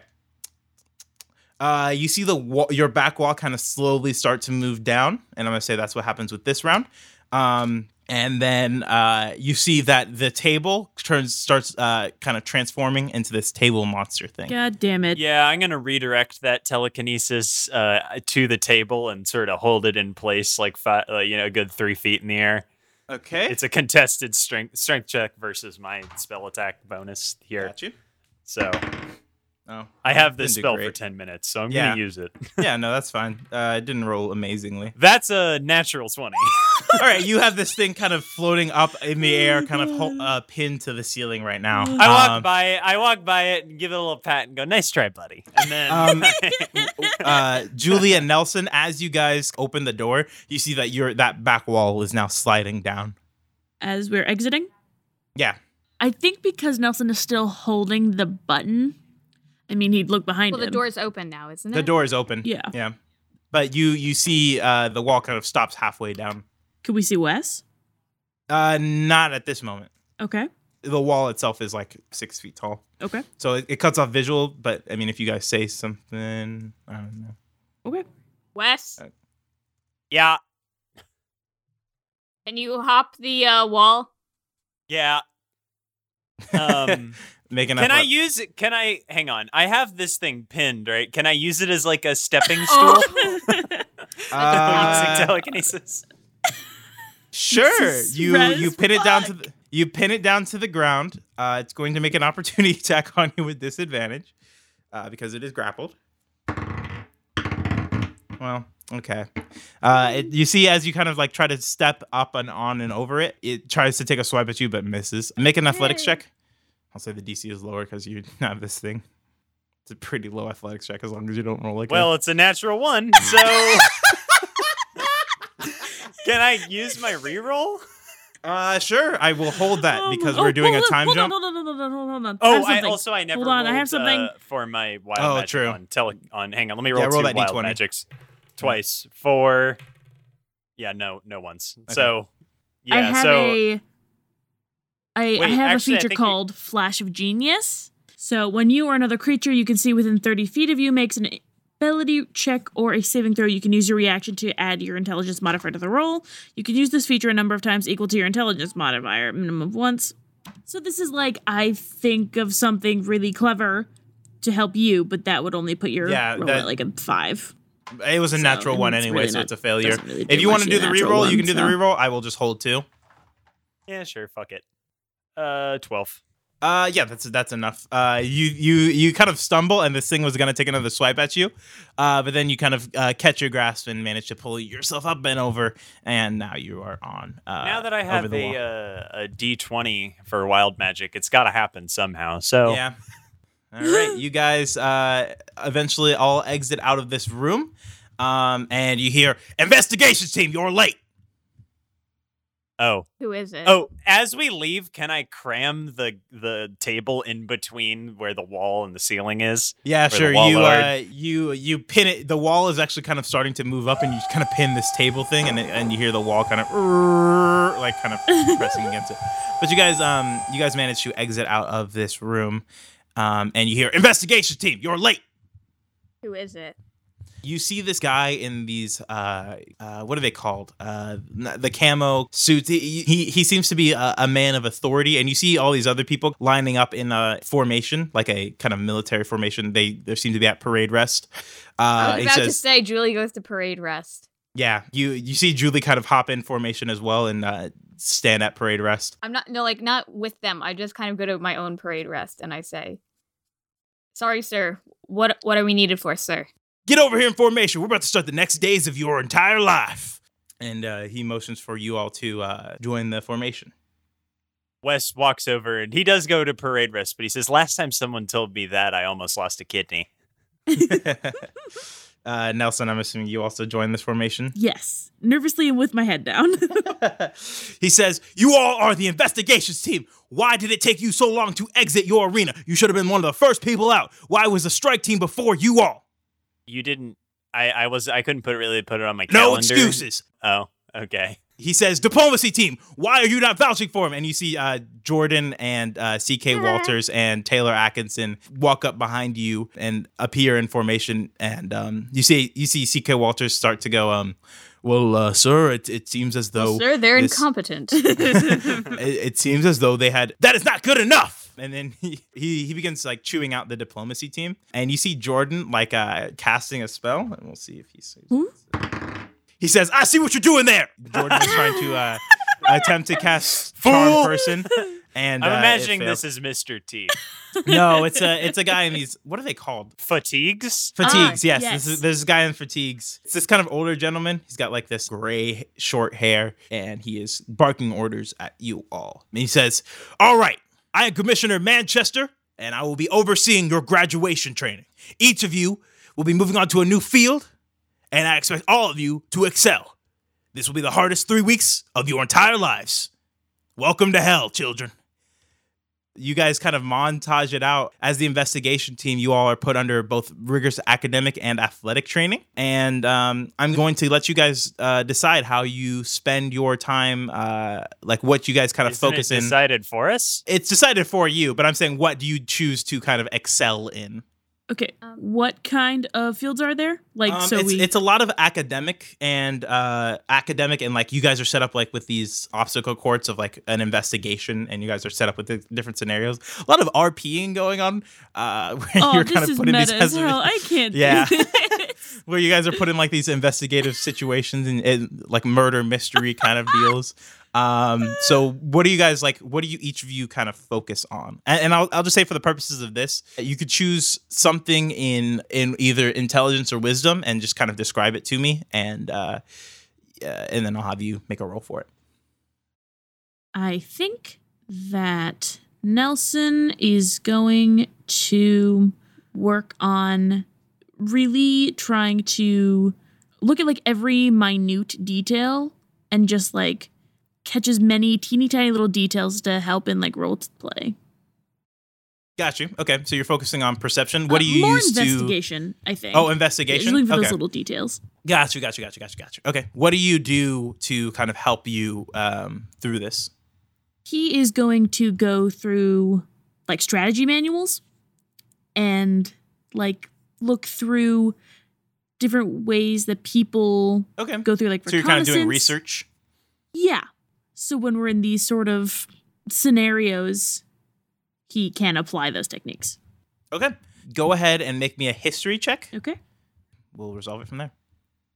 [SPEAKER 2] Uh, you see the wall, your back wall kind of slowly start to move down, and I'm gonna say that's what happens with this round. Um, and then uh, you see that the table turns starts uh, kind of transforming into this table monster thing.
[SPEAKER 3] God damn it.
[SPEAKER 1] yeah. I'm gonna redirect that telekinesis uh to the table and sort of hold it in place like five, uh, you know, a good three feet in the air.
[SPEAKER 2] Okay.
[SPEAKER 1] It's a contested strength strength check versus my spell attack bonus here.
[SPEAKER 2] Got you.
[SPEAKER 1] So
[SPEAKER 2] Oh,
[SPEAKER 1] I have this
[SPEAKER 2] didn't
[SPEAKER 1] spell for 10 minutes, so I'm
[SPEAKER 2] Yeah.
[SPEAKER 1] gonna use it.
[SPEAKER 2] yeah, no, that's fine. Uh, I didn't roll amazingly.
[SPEAKER 1] That's a natural 20.
[SPEAKER 2] All right, you have this thing kind of floating up in the air, kind of ho- uh, pinned to the ceiling right now.
[SPEAKER 1] I walk
[SPEAKER 2] Um,
[SPEAKER 1] by it, I walk by it and give it a little pat and go, "Nice try, buddy." And then
[SPEAKER 2] Um, uh, Julie and Nelson, as you guys open the door, you see that your that back wall is now sliding down.
[SPEAKER 3] As we're exiting,
[SPEAKER 2] Yeah,
[SPEAKER 3] I think because Nelson is still holding the button. I mean, he'd look behind
[SPEAKER 5] Well, the
[SPEAKER 3] him.
[SPEAKER 5] door's open now, isn't it?
[SPEAKER 2] the door is open.
[SPEAKER 3] Yeah.
[SPEAKER 2] yeah, but you you see uh, the wall kind of stops halfway down.
[SPEAKER 3] Could we see Wes?
[SPEAKER 2] Uh, not at this moment.
[SPEAKER 3] Okay.
[SPEAKER 2] The wall itself is like six feet tall,
[SPEAKER 3] Okay.
[SPEAKER 2] so it, it cuts off visual. But I mean, if you guys say something, I don't know.
[SPEAKER 3] Okay.
[SPEAKER 5] Wes,
[SPEAKER 2] Uh,
[SPEAKER 1] yeah,
[SPEAKER 5] can you hop the uh, wall?
[SPEAKER 1] yeah. Um,
[SPEAKER 2] Making
[SPEAKER 1] can
[SPEAKER 2] up
[SPEAKER 1] I
[SPEAKER 2] a-
[SPEAKER 1] use it? Can I hang on? I have this thing pinned, right? Can I use it as like a stepping stool?
[SPEAKER 3] Oh.
[SPEAKER 2] Uh,
[SPEAKER 1] Using telekinesis.
[SPEAKER 2] Sure. You you pin it down to the you pin it down to the ground. Uh, it's going to make an opportunity attack on you with disadvantage, uh, because it is grappled. Well, okay. Uh, it, you see, as you kind of like try to step up and on and over it, it tries to take a swipe at you but misses. Make an athletics check. I'll say the DC is lower because you have this thing. It's a pretty low athletics check as long as you don't roll like
[SPEAKER 1] Well, it's a natural one, so can I use my reroll?
[SPEAKER 2] uh, sure, I will hold that
[SPEAKER 3] Oh,
[SPEAKER 2] because
[SPEAKER 3] oh,
[SPEAKER 2] we're doing a
[SPEAKER 3] hold on,
[SPEAKER 2] time
[SPEAKER 3] hold
[SPEAKER 2] jump.
[SPEAKER 3] On, hold on, hold on, hold on, hold on. I
[SPEAKER 1] Oh,
[SPEAKER 3] have
[SPEAKER 1] I also I never
[SPEAKER 3] Hold on, I have something.
[SPEAKER 1] uh, for my wild
[SPEAKER 2] Oh,
[SPEAKER 1] magic
[SPEAKER 2] true.
[SPEAKER 1] on tele on hang on, let me roll
[SPEAKER 2] Yeah, roll
[SPEAKER 1] two
[SPEAKER 2] that
[SPEAKER 1] wild
[SPEAKER 2] D20.
[SPEAKER 1] magics twice for yeah, no, no ones. So yeah,
[SPEAKER 3] I have
[SPEAKER 1] so
[SPEAKER 3] a I, I have
[SPEAKER 1] actually, I
[SPEAKER 3] a feature
[SPEAKER 1] think you-
[SPEAKER 3] called Flash of Genius. So when you or another creature you can see within 30 feet of you makes an ability check or a saving throw, you can use your reaction to add your intelligence modifier to the roll. You can use this feature a number of times equal to your intelligence modifier, minimum of once. So this is like I think of something really clever to help you, but that would only put your
[SPEAKER 2] Yeah,
[SPEAKER 3] roll
[SPEAKER 2] that-
[SPEAKER 3] at like a five.
[SPEAKER 2] It was a
[SPEAKER 3] So,
[SPEAKER 2] natural
[SPEAKER 3] and
[SPEAKER 2] one anyway,
[SPEAKER 3] really
[SPEAKER 2] so
[SPEAKER 3] not-
[SPEAKER 2] it's a failure.
[SPEAKER 3] really
[SPEAKER 2] if you want to do the
[SPEAKER 3] a natural
[SPEAKER 2] reroll, you can do the reroll. I will just hold two.
[SPEAKER 1] yeah, sure, fuck it. Uh 12.
[SPEAKER 2] Uh, yeah, that's that's enough. Uh, you you you kind of stumble, and this thing was gonna take another swipe at you, uh, but then you kind of uh, catch your grasp and manage to pull yourself up and over, and now you are on. Uh,
[SPEAKER 1] now that I have
[SPEAKER 2] the
[SPEAKER 1] a uh, a D twenty for wild magic, it's got to happen somehow. So
[SPEAKER 2] Yeah. All right, you guys uh, eventually all exit out of this room, um, and you hear investigations team. You're late.
[SPEAKER 1] Oh,
[SPEAKER 5] Who is it?
[SPEAKER 1] oh! As we leave, can I cram the the table in between where the wall and the ceiling is?
[SPEAKER 2] Yeah, sure. You
[SPEAKER 1] lowered.
[SPEAKER 2] uh, you you pin it. The wall is actually kind of starting to move up, and you kind of pin this table thing, and it, and you hear the wall kind of like kind of pressing against it. But you guys um you guys manage to exit out of this room, um, and you hear investigation team. You're late.
[SPEAKER 5] Who is it?
[SPEAKER 2] You see this guy in these uh, uh what are they called? Uh, the camo suits. He he, he seems to be a, a man of authority, and you see all these other people lining up in a formation, like a kind of military formation. They they seem to be at parade rest. Uh,
[SPEAKER 5] I was about to say Julie goes to parade rest.
[SPEAKER 2] yeah. You you see Julie kind of hop in formation as well and uh, stand at parade rest.
[SPEAKER 5] I'm not no like not with them. I just kind of go to my own parade rest and I say, "Sorry, sir. What what are we needed for, sir?"
[SPEAKER 2] Get over here in formation. We're about to start the next days of your entire life. And uh, he motions for you all to uh, join the formation.
[SPEAKER 1] Wes walks over and he does go to parade rest, but he says, "Last time someone told me that, I almost lost a kidney."
[SPEAKER 2] uh, Nelson, I'm assuming you also join this formation.
[SPEAKER 3] Yes, nervously and with my head down.
[SPEAKER 2] he says, You all are the investigations team. Why did it take you so long to exit your arena? You should have been one of the first people out. Why was the strike team before you all?
[SPEAKER 1] You didn't. I I was I couldn't put it really put it on my
[SPEAKER 2] No
[SPEAKER 1] calendar.
[SPEAKER 2] excuses.
[SPEAKER 1] Oh, okay.
[SPEAKER 2] He says, Diplomacy team, why are you not vouching for him? And you see uh, Jordan and uh, CK Walters and Taylor Atkinson walk up behind you and appear in formation. And um, you see you see CK Walters start to go, um, Well, uh, sir, it, it seems as though.
[SPEAKER 5] sir, they're
[SPEAKER 2] this-
[SPEAKER 5] incompetent.
[SPEAKER 2] it, it seems as though they had that is not good enough and then he, he he begins like chewing out the diplomacy team and you see jordan like uh casting a spell and we'll see if he says
[SPEAKER 3] Hmm?
[SPEAKER 2] he says i see what you're doing there jordan is trying to uh attempt to cast charm person and
[SPEAKER 1] I'm
[SPEAKER 2] uh,
[SPEAKER 1] imagining this is Mr. T.
[SPEAKER 2] no it's a it's a guy in these what are they called
[SPEAKER 1] Fatigues.
[SPEAKER 2] Fatigues,
[SPEAKER 3] Ah,
[SPEAKER 2] yes.
[SPEAKER 3] yes.
[SPEAKER 2] This is there's a guy in fatigues. It's this kind of older gentleman. He's got like this gray short hair, and he is barking orders at you all. And he says, All right, I am Commissioner Manchester, and I will be overseeing your graduation training. Each of you will be moving on to a new field, and I expect all of you to excel. This will be the hardest three weeks of your entire lives. Welcome to hell, children you guys kind of montage it out. As the investigation team you all are put under both rigorous academic and athletic training. And um, i'm going to let you guys uh, decide how you spend your time uh, like what you guys kind of
[SPEAKER 1] Isn't
[SPEAKER 2] focus
[SPEAKER 1] it
[SPEAKER 2] in.
[SPEAKER 1] decided for us.
[SPEAKER 2] it's decided for you but i'm saying what do you choose to kind of excel in
[SPEAKER 3] okay, what kind of fields are there? Like,
[SPEAKER 2] Um,
[SPEAKER 3] so
[SPEAKER 2] it's,
[SPEAKER 3] we.
[SPEAKER 2] it's a lot of academic and uh, academic and like you guys are set up like with these obstacle courts of like an investigation and you guys are set up with the different scenarios a lot of rping going on uh, where
[SPEAKER 3] oh,
[SPEAKER 2] you're
[SPEAKER 3] this
[SPEAKER 2] kind of
[SPEAKER 3] is
[SPEAKER 2] put in these
[SPEAKER 3] meta as hell. I can't.
[SPEAKER 2] Yeah. Where you guys are put in like these investigative situations and, and like murder mystery kind of deals. Um, so what do you guys like? What do you each of you kind of focus on? And, and I'll, I'll just say for the purposes of this, you could choose something in in either intelligence or wisdom and just kind of describe it to me, and uh, and then I'll have you make a roll for it.
[SPEAKER 3] I think that Nelson is going to work on really trying to look at like every minute detail and just like catch as many teeny tiny little details to help in like role play.
[SPEAKER 2] Got you. Okay, so you're focusing on perception. What
[SPEAKER 3] Uh,
[SPEAKER 2] do you
[SPEAKER 3] more
[SPEAKER 2] use to?
[SPEAKER 3] investigation? I think.
[SPEAKER 2] Oh,
[SPEAKER 3] Yeah, just
[SPEAKER 2] investigation.
[SPEAKER 3] looking for
[SPEAKER 2] okay.
[SPEAKER 3] those little details.
[SPEAKER 2] Got you. Got you. Got you. Got you. Got you. Okay. What do you do to kind of help you um, through this?
[SPEAKER 3] He is going to go through like strategy manuals and like look through different ways that people
[SPEAKER 2] Okay.
[SPEAKER 3] go through like
[SPEAKER 2] So you're kind of doing research.
[SPEAKER 3] Yeah. So when we're in these sort of scenarios, he can apply those techniques.
[SPEAKER 2] Okay. Go ahead and make me a history check.
[SPEAKER 3] Okay.
[SPEAKER 2] We'll resolve it from there.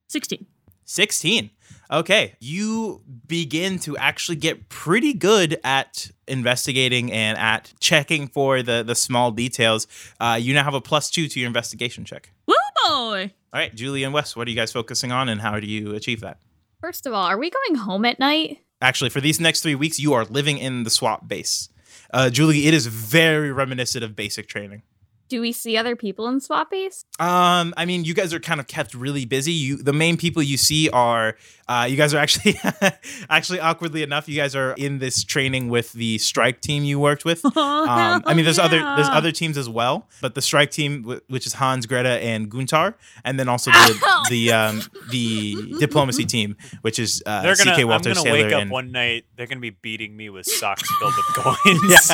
[SPEAKER 3] 16.
[SPEAKER 2] 16. Okay. You begin to actually get pretty good at investigating and at checking for the, the small details. Uh, you now have a plus two to your investigation check.
[SPEAKER 3] Woo boy!
[SPEAKER 2] All right, Julie and Wes, what are you guys focusing on and how do you achieve that?
[SPEAKER 5] First of all, are we going home at night?
[SPEAKER 2] Actually, for these next three weeks, you are living in the SWAT base. Uh, Julie, it is very reminiscent of basic training.
[SPEAKER 5] Do we see other people in SWAT base?
[SPEAKER 2] Um, I mean, you guys are kind of kept really busy. You, the main people you see are, uh, you guys are actually, actually awkwardly enough, you guys are in this training with the strike team you worked with. Um, I mean, there's other there's other teams as well, but the strike team, wh- which is Hans, Greta, and Guntar, and then also the the um, the diplomacy team, which is uh,
[SPEAKER 1] They're gonna.
[SPEAKER 2] CK
[SPEAKER 1] I'm gonna
[SPEAKER 2] Taylor
[SPEAKER 1] wake up
[SPEAKER 2] and
[SPEAKER 1] one night. They're gonna be beating me with socks filled with coins.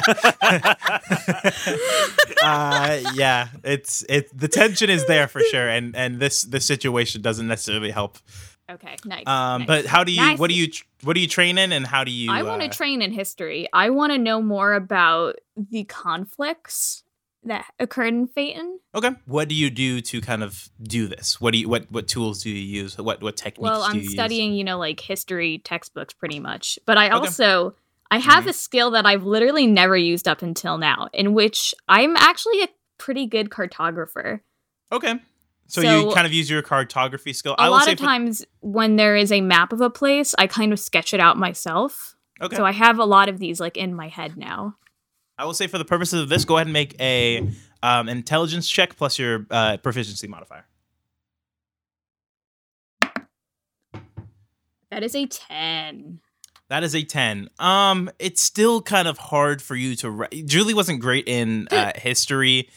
[SPEAKER 2] uh, yeah, it's it. The tension is there for sure, and and this this situation doesn't necessarily help.
[SPEAKER 5] Okay, nice.
[SPEAKER 2] Um,
[SPEAKER 5] nice.
[SPEAKER 2] but how do you?
[SPEAKER 5] Nice.
[SPEAKER 2] What do you? What do you train in, and how do you?
[SPEAKER 5] I want to
[SPEAKER 2] uh,
[SPEAKER 5] train in history. I want to know more about the conflicts that occurred in Phaeton.
[SPEAKER 2] Okay. What do you do to kind of do this? What do you? What what tools do you use? What what techniques?
[SPEAKER 5] Well, I'm
[SPEAKER 2] you use?
[SPEAKER 5] studying, you know, like history textbooks pretty much. But I
[SPEAKER 2] Okay.
[SPEAKER 5] also I have
[SPEAKER 2] Mhm.
[SPEAKER 5] a skill that I've literally never used up until now, in which I'm actually a pretty good cartographer.
[SPEAKER 2] Okay. So, you kind of use your cartography skill.
[SPEAKER 5] A lot of
[SPEAKER 2] for-
[SPEAKER 5] times when there is a map of a place, I kind of sketch it out myself.
[SPEAKER 2] Okay.
[SPEAKER 5] So I have a lot of these like in my head now.
[SPEAKER 2] I will say for the purposes of this, go ahead and make a um, intelligence check plus your uh, proficiency modifier.
[SPEAKER 5] That is a 10.
[SPEAKER 2] That is a ten. Um, it's still kind of hard for you to. Re- Julie wasn't great in uh, history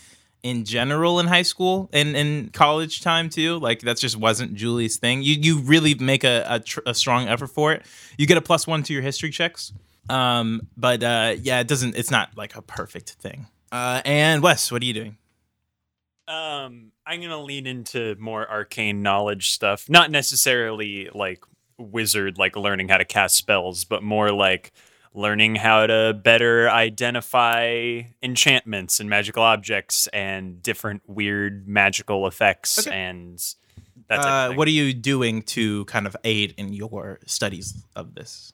[SPEAKER 2] in general in high school and in college time too. Like that just wasn't Julie's thing. You you really make a a, tr- a strong effort for it. You get a plus one to your history checks. Um, but uh, yeah, it doesn't. It's not like a perfect thing. Uh, and Wes, what are you doing?
[SPEAKER 1] Um, I'm gonna lean into more arcane knowledge stuff. Not necessarily like wizard, like learning how to cast spells, but more like learning how to better identify enchantments and magical objects and different weird magical effects
[SPEAKER 2] Okay.
[SPEAKER 1] and
[SPEAKER 2] Uh, what are you doing to kind of aid in your studies of this?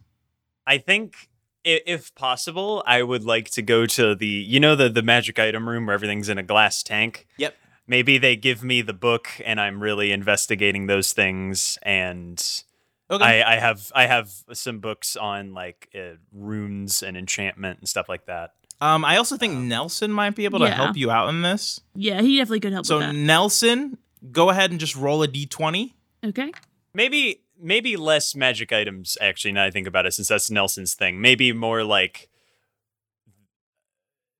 [SPEAKER 1] I think if possible, I would like to go to the you know the the magic item room where everything's in a glass tank.
[SPEAKER 2] Yep.
[SPEAKER 1] Maybe they give me the book and I'm really investigating those things and
[SPEAKER 2] Okay.
[SPEAKER 1] I, I have I have some books on like uh, runes and enchantment and stuff like that.
[SPEAKER 2] um, I also think Nelson might be able to
[SPEAKER 3] Yeah.
[SPEAKER 2] help you out in this.
[SPEAKER 3] Yeah, he definitely could help
[SPEAKER 2] So
[SPEAKER 3] with that.
[SPEAKER 2] Nelson, go ahead and just roll a d20.
[SPEAKER 3] Okay.
[SPEAKER 1] Maybe maybe less magic items actually now that I think about it since that's Nelson's thing. Maybe more like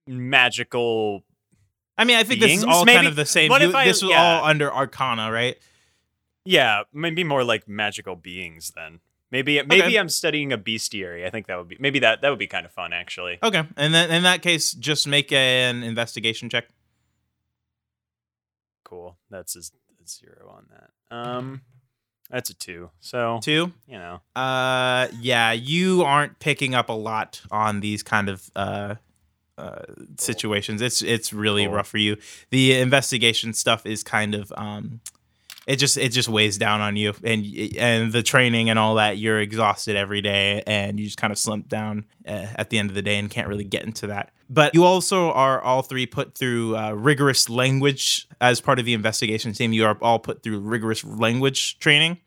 [SPEAKER 1] magical
[SPEAKER 2] I mean, I think this is
[SPEAKER 1] Beings,
[SPEAKER 2] all kind of the same. You-
[SPEAKER 1] if I-
[SPEAKER 2] this was
[SPEAKER 1] yeah.
[SPEAKER 2] all under Arcana, right?
[SPEAKER 1] Yeah, maybe more like magical beings then. Maybe maybe I'm studying a bestiary. I think that would be maybe that that would be kind of fun actually.
[SPEAKER 2] Okay, and then in that case, just make an investigation check.
[SPEAKER 1] Cool. That's a, a zero on that. Um that's a 2. So,
[SPEAKER 2] Two.
[SPEAKER 1] you know.
[SPEAKER 2] Uh, yeah, you aren't picking up a lot on these kind of uh, uh, situations. It's it's really
[SPEAKER 1] Cool.
[SPEAKER 2] rough for you. The investigation stuff is kind of um, it just it just weighs down on you, and and the training and all that. You're exhausted every day, and you just kind of slump down uh, at the end of the day and can't really get into that. But you also are all three put through uh, rigorous language as part of the investigation team. You are all put through rigorous language training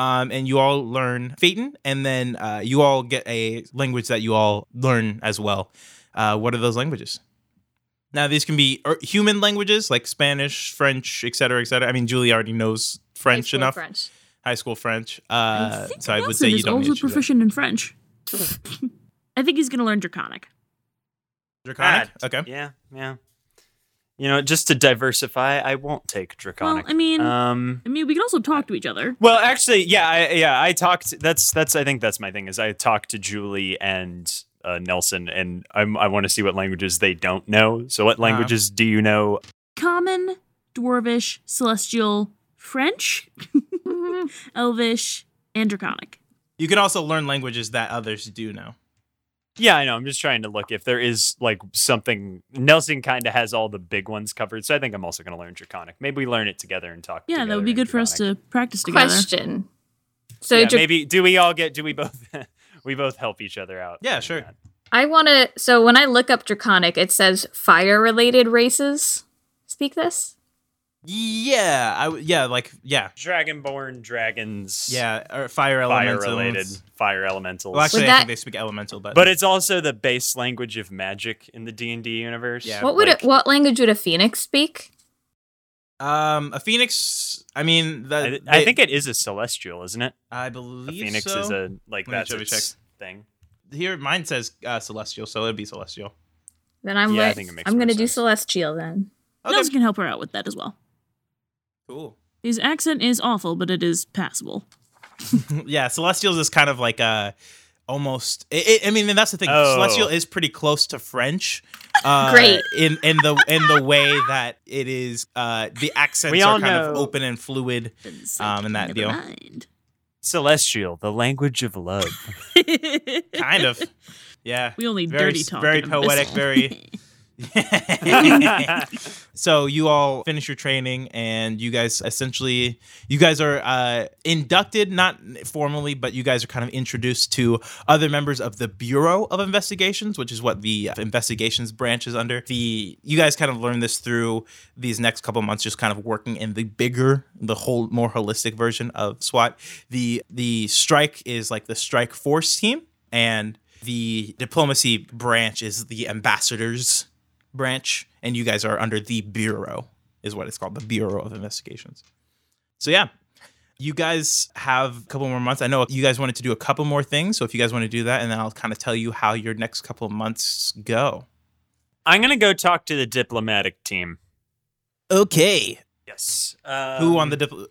[SPEAKER 2] um, and you all learn Phaeton, and then uh, you all get a language that you all learn as well. Uh, what are those languages? Now these can be er, human languages like Spanish, French, etc., etc. I mean, Julie already knows French
[SPEAKER 5] High
[SPEAKER 2] enough,
[SPEAKER 5] French.
[SPEAKER 2] high school French. Uh,
[SPEAKER 3] think
[SPEAKER 2] so I would say you
[SPEAKER 3] is
[SPEAKER 2] don't
[SPEAKER 3] also
[SPEAKER 2] need to that.
[SPEAKER 3] proficient in French. I think he's going to learn Draconic.
[SPEAKER 2] Draconic.
[SPEAKER 1] That-
[SPEAKER 2] Okay.
[SPEAKER 1] Yeah, yeah. You know, just to diversify, I won't take draconic.
[SPEAKER 3] Well, I mean,
[SPEAKER 1] um,
[SPEAKER 3] I mean, we can also talk to each other.
[SPEAKER 1] well, actually, yeah, I, yeah. I talked. That's that's. I think that's my thing. Is I talked to Julie and uh, Nelson, and I'm, I want to see what languages they don't know. So, what languages do you know?
[SPEAKER 3] Common, Dwarvish, Celestial, French, Elvish, and Draconic.
[SPEAKER 2] You can also learn languages that others do know.
[SPEAKER 1] Yeah, I know. I'm just trying to look if there is like something. Nelson kind of has all the big ones covered, so I think I'm also going to learn draconic. Maybe we learn it together and talk.
[SPEAKER 3] Yeah, that would be
[SPEAKER 1] in
[SPEAKER 3] good for us to practice together.
[SPEAKER 5] Question. So
[SPEAKER 1] yeah,
[SPEAKER 5] Dra-
[SPEAKER 1] maybe do we all get? Do we both? we both help each other out.
[SPEAKER 2] Yeah, sure.
[SPEAKER 1] that.
[SPEAKER 5] I want to. So when I look up Draconic, it says fire-related races speak this.
[SPEAKER 2] Yeah, I w- yeah, like yeah,
[SPEAKER 1] Dragonborn dragons.
[SPEAKER 2] yeah, or fire
[SPEAKER 1] Fire related fire elementals.
[SPEAKER 2] Well, actually,
[SPEAKER 5] Would
[SPEAKER 2] I think they speak elemental, but
[SPEAKER 1] but it's also the base language of magic in the D and D universe.
[SPEAKER 2] Yeah.
[SPEAKER 5] What would
[SPEAKER 1] Like,
[SPEAKER 5] it, what language would a phoenix speak?
[SPEAKER 2] Um, a phoenix. I mean, the,
[SPEAKER 1] I,
[SPEAKER 2] they-
[SPEAKER 1] I think it is a celestial, isn't it?
[SPEAKER 2] I believe a
[SPEAKER 1] phoenix
[SPEAKER 2] so.
[SPEAKER 1] is a like
[SPEAKER 2] Let me
[SPEAKER 1] that's
[SPEAKER 2] double
[SPEAKER 1] its thing.
[SPEAKER 2] Here, mine says uh, celestial, so it'd be celestial.
[SPEAKER 5] Then I'm
[SPEAKER 1] Yeah, I
[SPEAKER 5] like,
[SPEAKER 1] think it makes
[SPEAKER 5] I'm gonna do
[SPEAKER 1] sense.
[SPEAKER 5] celestial then.
[SPEAKER 2] Okay,
[SPEAKER 3] Nelson can help her out with that as well.
[SPEAKER 2] cool.
[SPEAKER 3] His accent is awful, but it is passable.
[SPEAKER 2] yeah, Celestials is kind of like a almost. It, it- I mean, and that's the thing.
[SPEAKER 1] Oh.
[SPEAKER 2] Celestial is pretty close to French. Uh,
[SPEAKER 5] Great.
[SPEAKER 2] in in the in the way that it is. Uh, the accents
[SPEAKER 1] We
[SPEAKER 2] are
[SPEAKER 1] all
[SPEAKER 2] kind of open and fluid.
[SPEAKER 3] Then
[SPEAKER 2] Um, in that
[SPEAKER 3] never
[SPEAKER 2] deal.
[SPEAKER 3] mind.
[SPEAKER 1] Celestial, the language of love.
[SPEAKER 2] Kind of. Yeah.
[SPEAKER 3] we only
[SPEAKER 2] Very
[SPEAKER 3] dirty talk.
[SPEAKER 2] very poetic, very- so you all finish your training and you guys essentially you guys are uh, inducted not formally but you guys are kind of introduced to other members of the bureau of investigations which is what the investigations branch is under. The you guys kind of learn this through these next couple months just kind of working in the bigger the whole more holistic version of swat. The the strike is like the strike force team and the diplomacy branch is the ambassadors branch, and you guys are under the bureau, is what it's called, the Bureau of Investigations. So yeah, you guys have a couple more months. I know you guys wanted to do a couple more things, so if you guys want to do that, and then I'll kind of tell you how your next couple of months go.
[SPEAKER 1] I'm gonna go talk to the diplomatic team.
[SPEAKER 2] Okay.
[SPEAKER 1] Yes. Um,
[SPEAKER 2] Who on the dipl-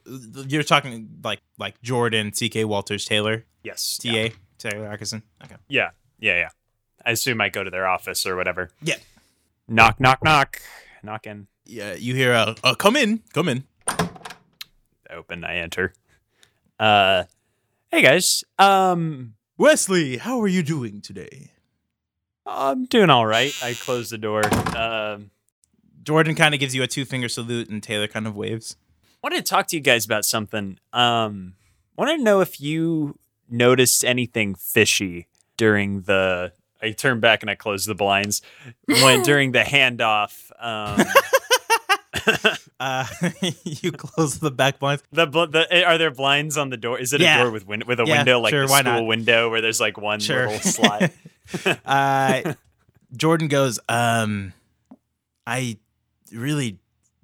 [SPEAKER 2] you're talking like like Jordan, CK Walters, Taylor,
[SPEAKER 1] Yes.
[SPEAKER 2] TA,
[SPEAKER 1] Yeah.
[SPEAKER 2] Taylor Atkinson. Okay.
[SPEAKER 1] yeah. Yeah. Yeah. I assume I go to their office or whatever.
[SPEAKER 2] Yeah.
[SPEAKER 1] Knock. Knock. Knock. Knock in.
[SPEAKER 2] Yeah, you hear uh, uh come in, come in.
[SPEAKER 1] Open. I enter. Uh, hey guys. Um,
[SPEAKER 2] Wesley, how are you doing today?
[SPEAKER 1] I'm doing all right. I close the door. Um,
[SPEAKER 2] Jordan kind of gives you a two finger salute, and Taylor kind of waves.
[SPEAKER 1] wanted to talk to you guys about something. Um, wanted to know if you noticed anything fishy during the. I turn back and I close the blinds when during the handoff. Um,
[SPEAKER 2] Uh, you close the back blinds.
[SPEAKER 1] the, bl- the are there blinds on the door? Is it
[SPEAKER 2] Yeah.
[SPEAKER 1] a door with win- with a
[SPEAKER 2] Yeah,
[SPEAKER 1] window like
[SPEAKER 2] sure,
[SPEAKER 1] the school
[SPEAKER 2] not?
[SPEAKER 1] window where there's like one
[SPEAKER 2] Sure.
[SPEAKER 1] little slide?
[SPEAKER 2] uh, Jordan goes, um, I really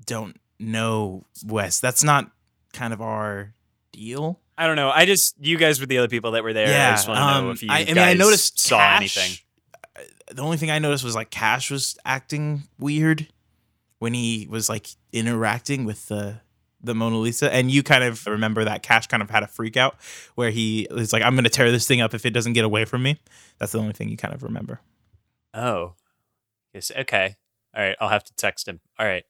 [SPEAKER 2] don't know, Wes. That's not kind of our deal.
[SPEAKER 1] I don't know. I just you guys were the other people that were there. I just want to know
[SPEAKER 2] um,
[SPEAKER 1] if you
[SPEAKER 2] I, I mean, I noticed
[SPEAKER 1] saw
[SPEAKER 2] Cash,
[SPEAKER 1] anything.
[SPEAKER 2] The only thing I noticed was like Cash was acting weird when he was like interacting with the the Mona Lisa, and you kind of remember that Cash kind of had a freak out where he was like, "I'm going to tear this thing up if it doesn't get away from me." That's the only thing you kind of remember.
[SPEAKER 1] Oh, yes. Okay. All right. I'll have to text him. All right.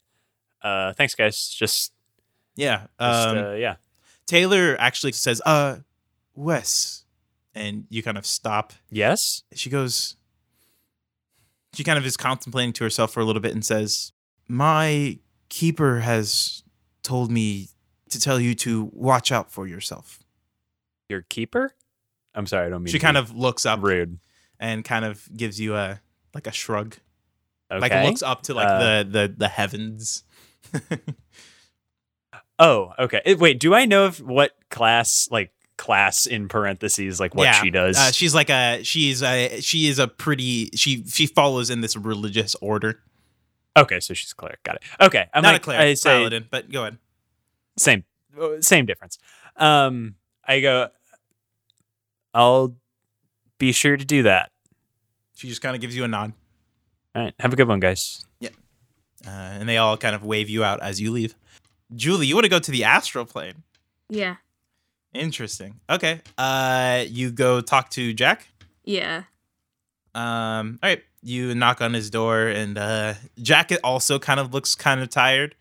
[SPEAKER 1] Uh, thanks, guys. Just,
[SPEAKER 2] Yeah.
[SPEAKER 1] just
[SPEAKER 2] Um,
[SPEAKER 1] uh, yeah.
[SPEAKER 2] Taylor actually says, "Uh, Wes," and you kind of stop.
[SPEAKER 1] Yes.
[SPEAKER 2] She goes. She kind of is contemplating to herself for a little bit and says, "My keeper has told me to tell you to watch out for yourself."
[SPEAKER 1] Your keeper. I'm sorry. I don't mean.
[SPEAKER 2] She kind of looks up
[SPEAKER 1] rude.
[SPEAKER 2] and kind of gives you a like a shrug,
[SPEAKER 1] Okay.
[SPEAKER 2] like looks up to like
[SPEAKER 1] Uh,
[SPEAKER 2] the the the heavens.
[SPEAKER 1] oh, okay. Wait. Do I know if what class, like class in parentheses, like what
[SPEAKER 2] Yeah,
[SPEAKER 1] she does?
[SPEAKER 2] Uh, she's like a she's a she is a pretty she she follows in this religious order.
[SPEAKER 1] Okay, so she's a cleric. Got it. Okay, I'm
[SPEAKER 2] Not
[SPEAKER 1] like,
[SPEAKER 2] a cleric,
[SPEAKER 1] I say
[SPEAKER 2] paladin, but go ahead.
[SPEAKER 1] same, uh, same difference. Um, I go. I'll be sure to do that.
[SPEAKER 2] She just kind of gives you a nod,
[SPEAKER 1] All right, have a good one, guys.
[SPEAKER 2] Yeah uh, and they all kind of wave you out as you leave. Julie, you want to go to the astral plane?
[SPEAKER 5] Yeah.
[SPEAKER 2] Interesting. Okay. Uh, you go talk to Jack.
[SPEAKER 5] Yeah.
[SPEAKER 2] Um, all right. You knock on his door, and uh, Jack also kind of looks kind of tired,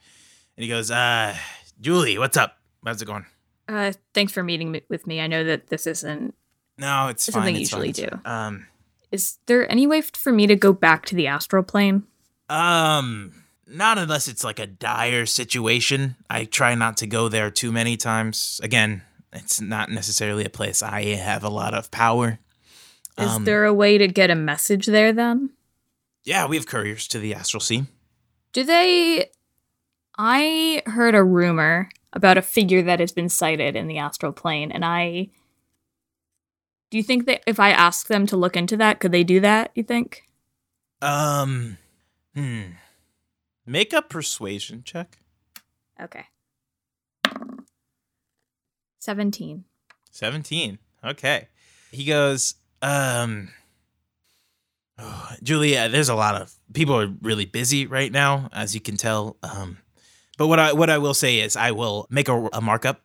[SPEAKER 2] and he goes, "Uh, Julie, what's up? How's it going?"
[SPEAKER 5] Uh, thanks for meeting with me. I know that this isn't.
[SPEAKER 2] No, it's fine.
[SPEAKER 5] something you
[SPEAKER 2] it's
[SPEAKER 5] usually
[SPEAKER 2] fine. Um,
[SPEAKER 5] Is there any way for me to go back to the astral plane?
[SPEAKER 2] um, not unless it's like a dire situation. I try not to go there too many times. Again, it's not necessarily a place I have a lot of power.
[SPEAKER 5] Is
[SPEAKER 2] Um,
[SPEAKER 5] there a way to get a message there then?
[SPEAKER 2] Yeah, we have couriers to the astral sea.
[SPEAKER 5] Do they. I heard a rumor about a figure that has been sighted in the astral plane, and I. Do you think that if I ask them to look into that, could they do that, you think?
[SPEAKER 2] Um, hmm. Make a persuasion check.
[SPEAKER 5] Okay. 17.
[SPEAKER 2] 17. Okay. He goes, um, oh, Julia, there's a lot of people are really busy right now, as you can tell. Um, but what I what I will say is I will make a, a markup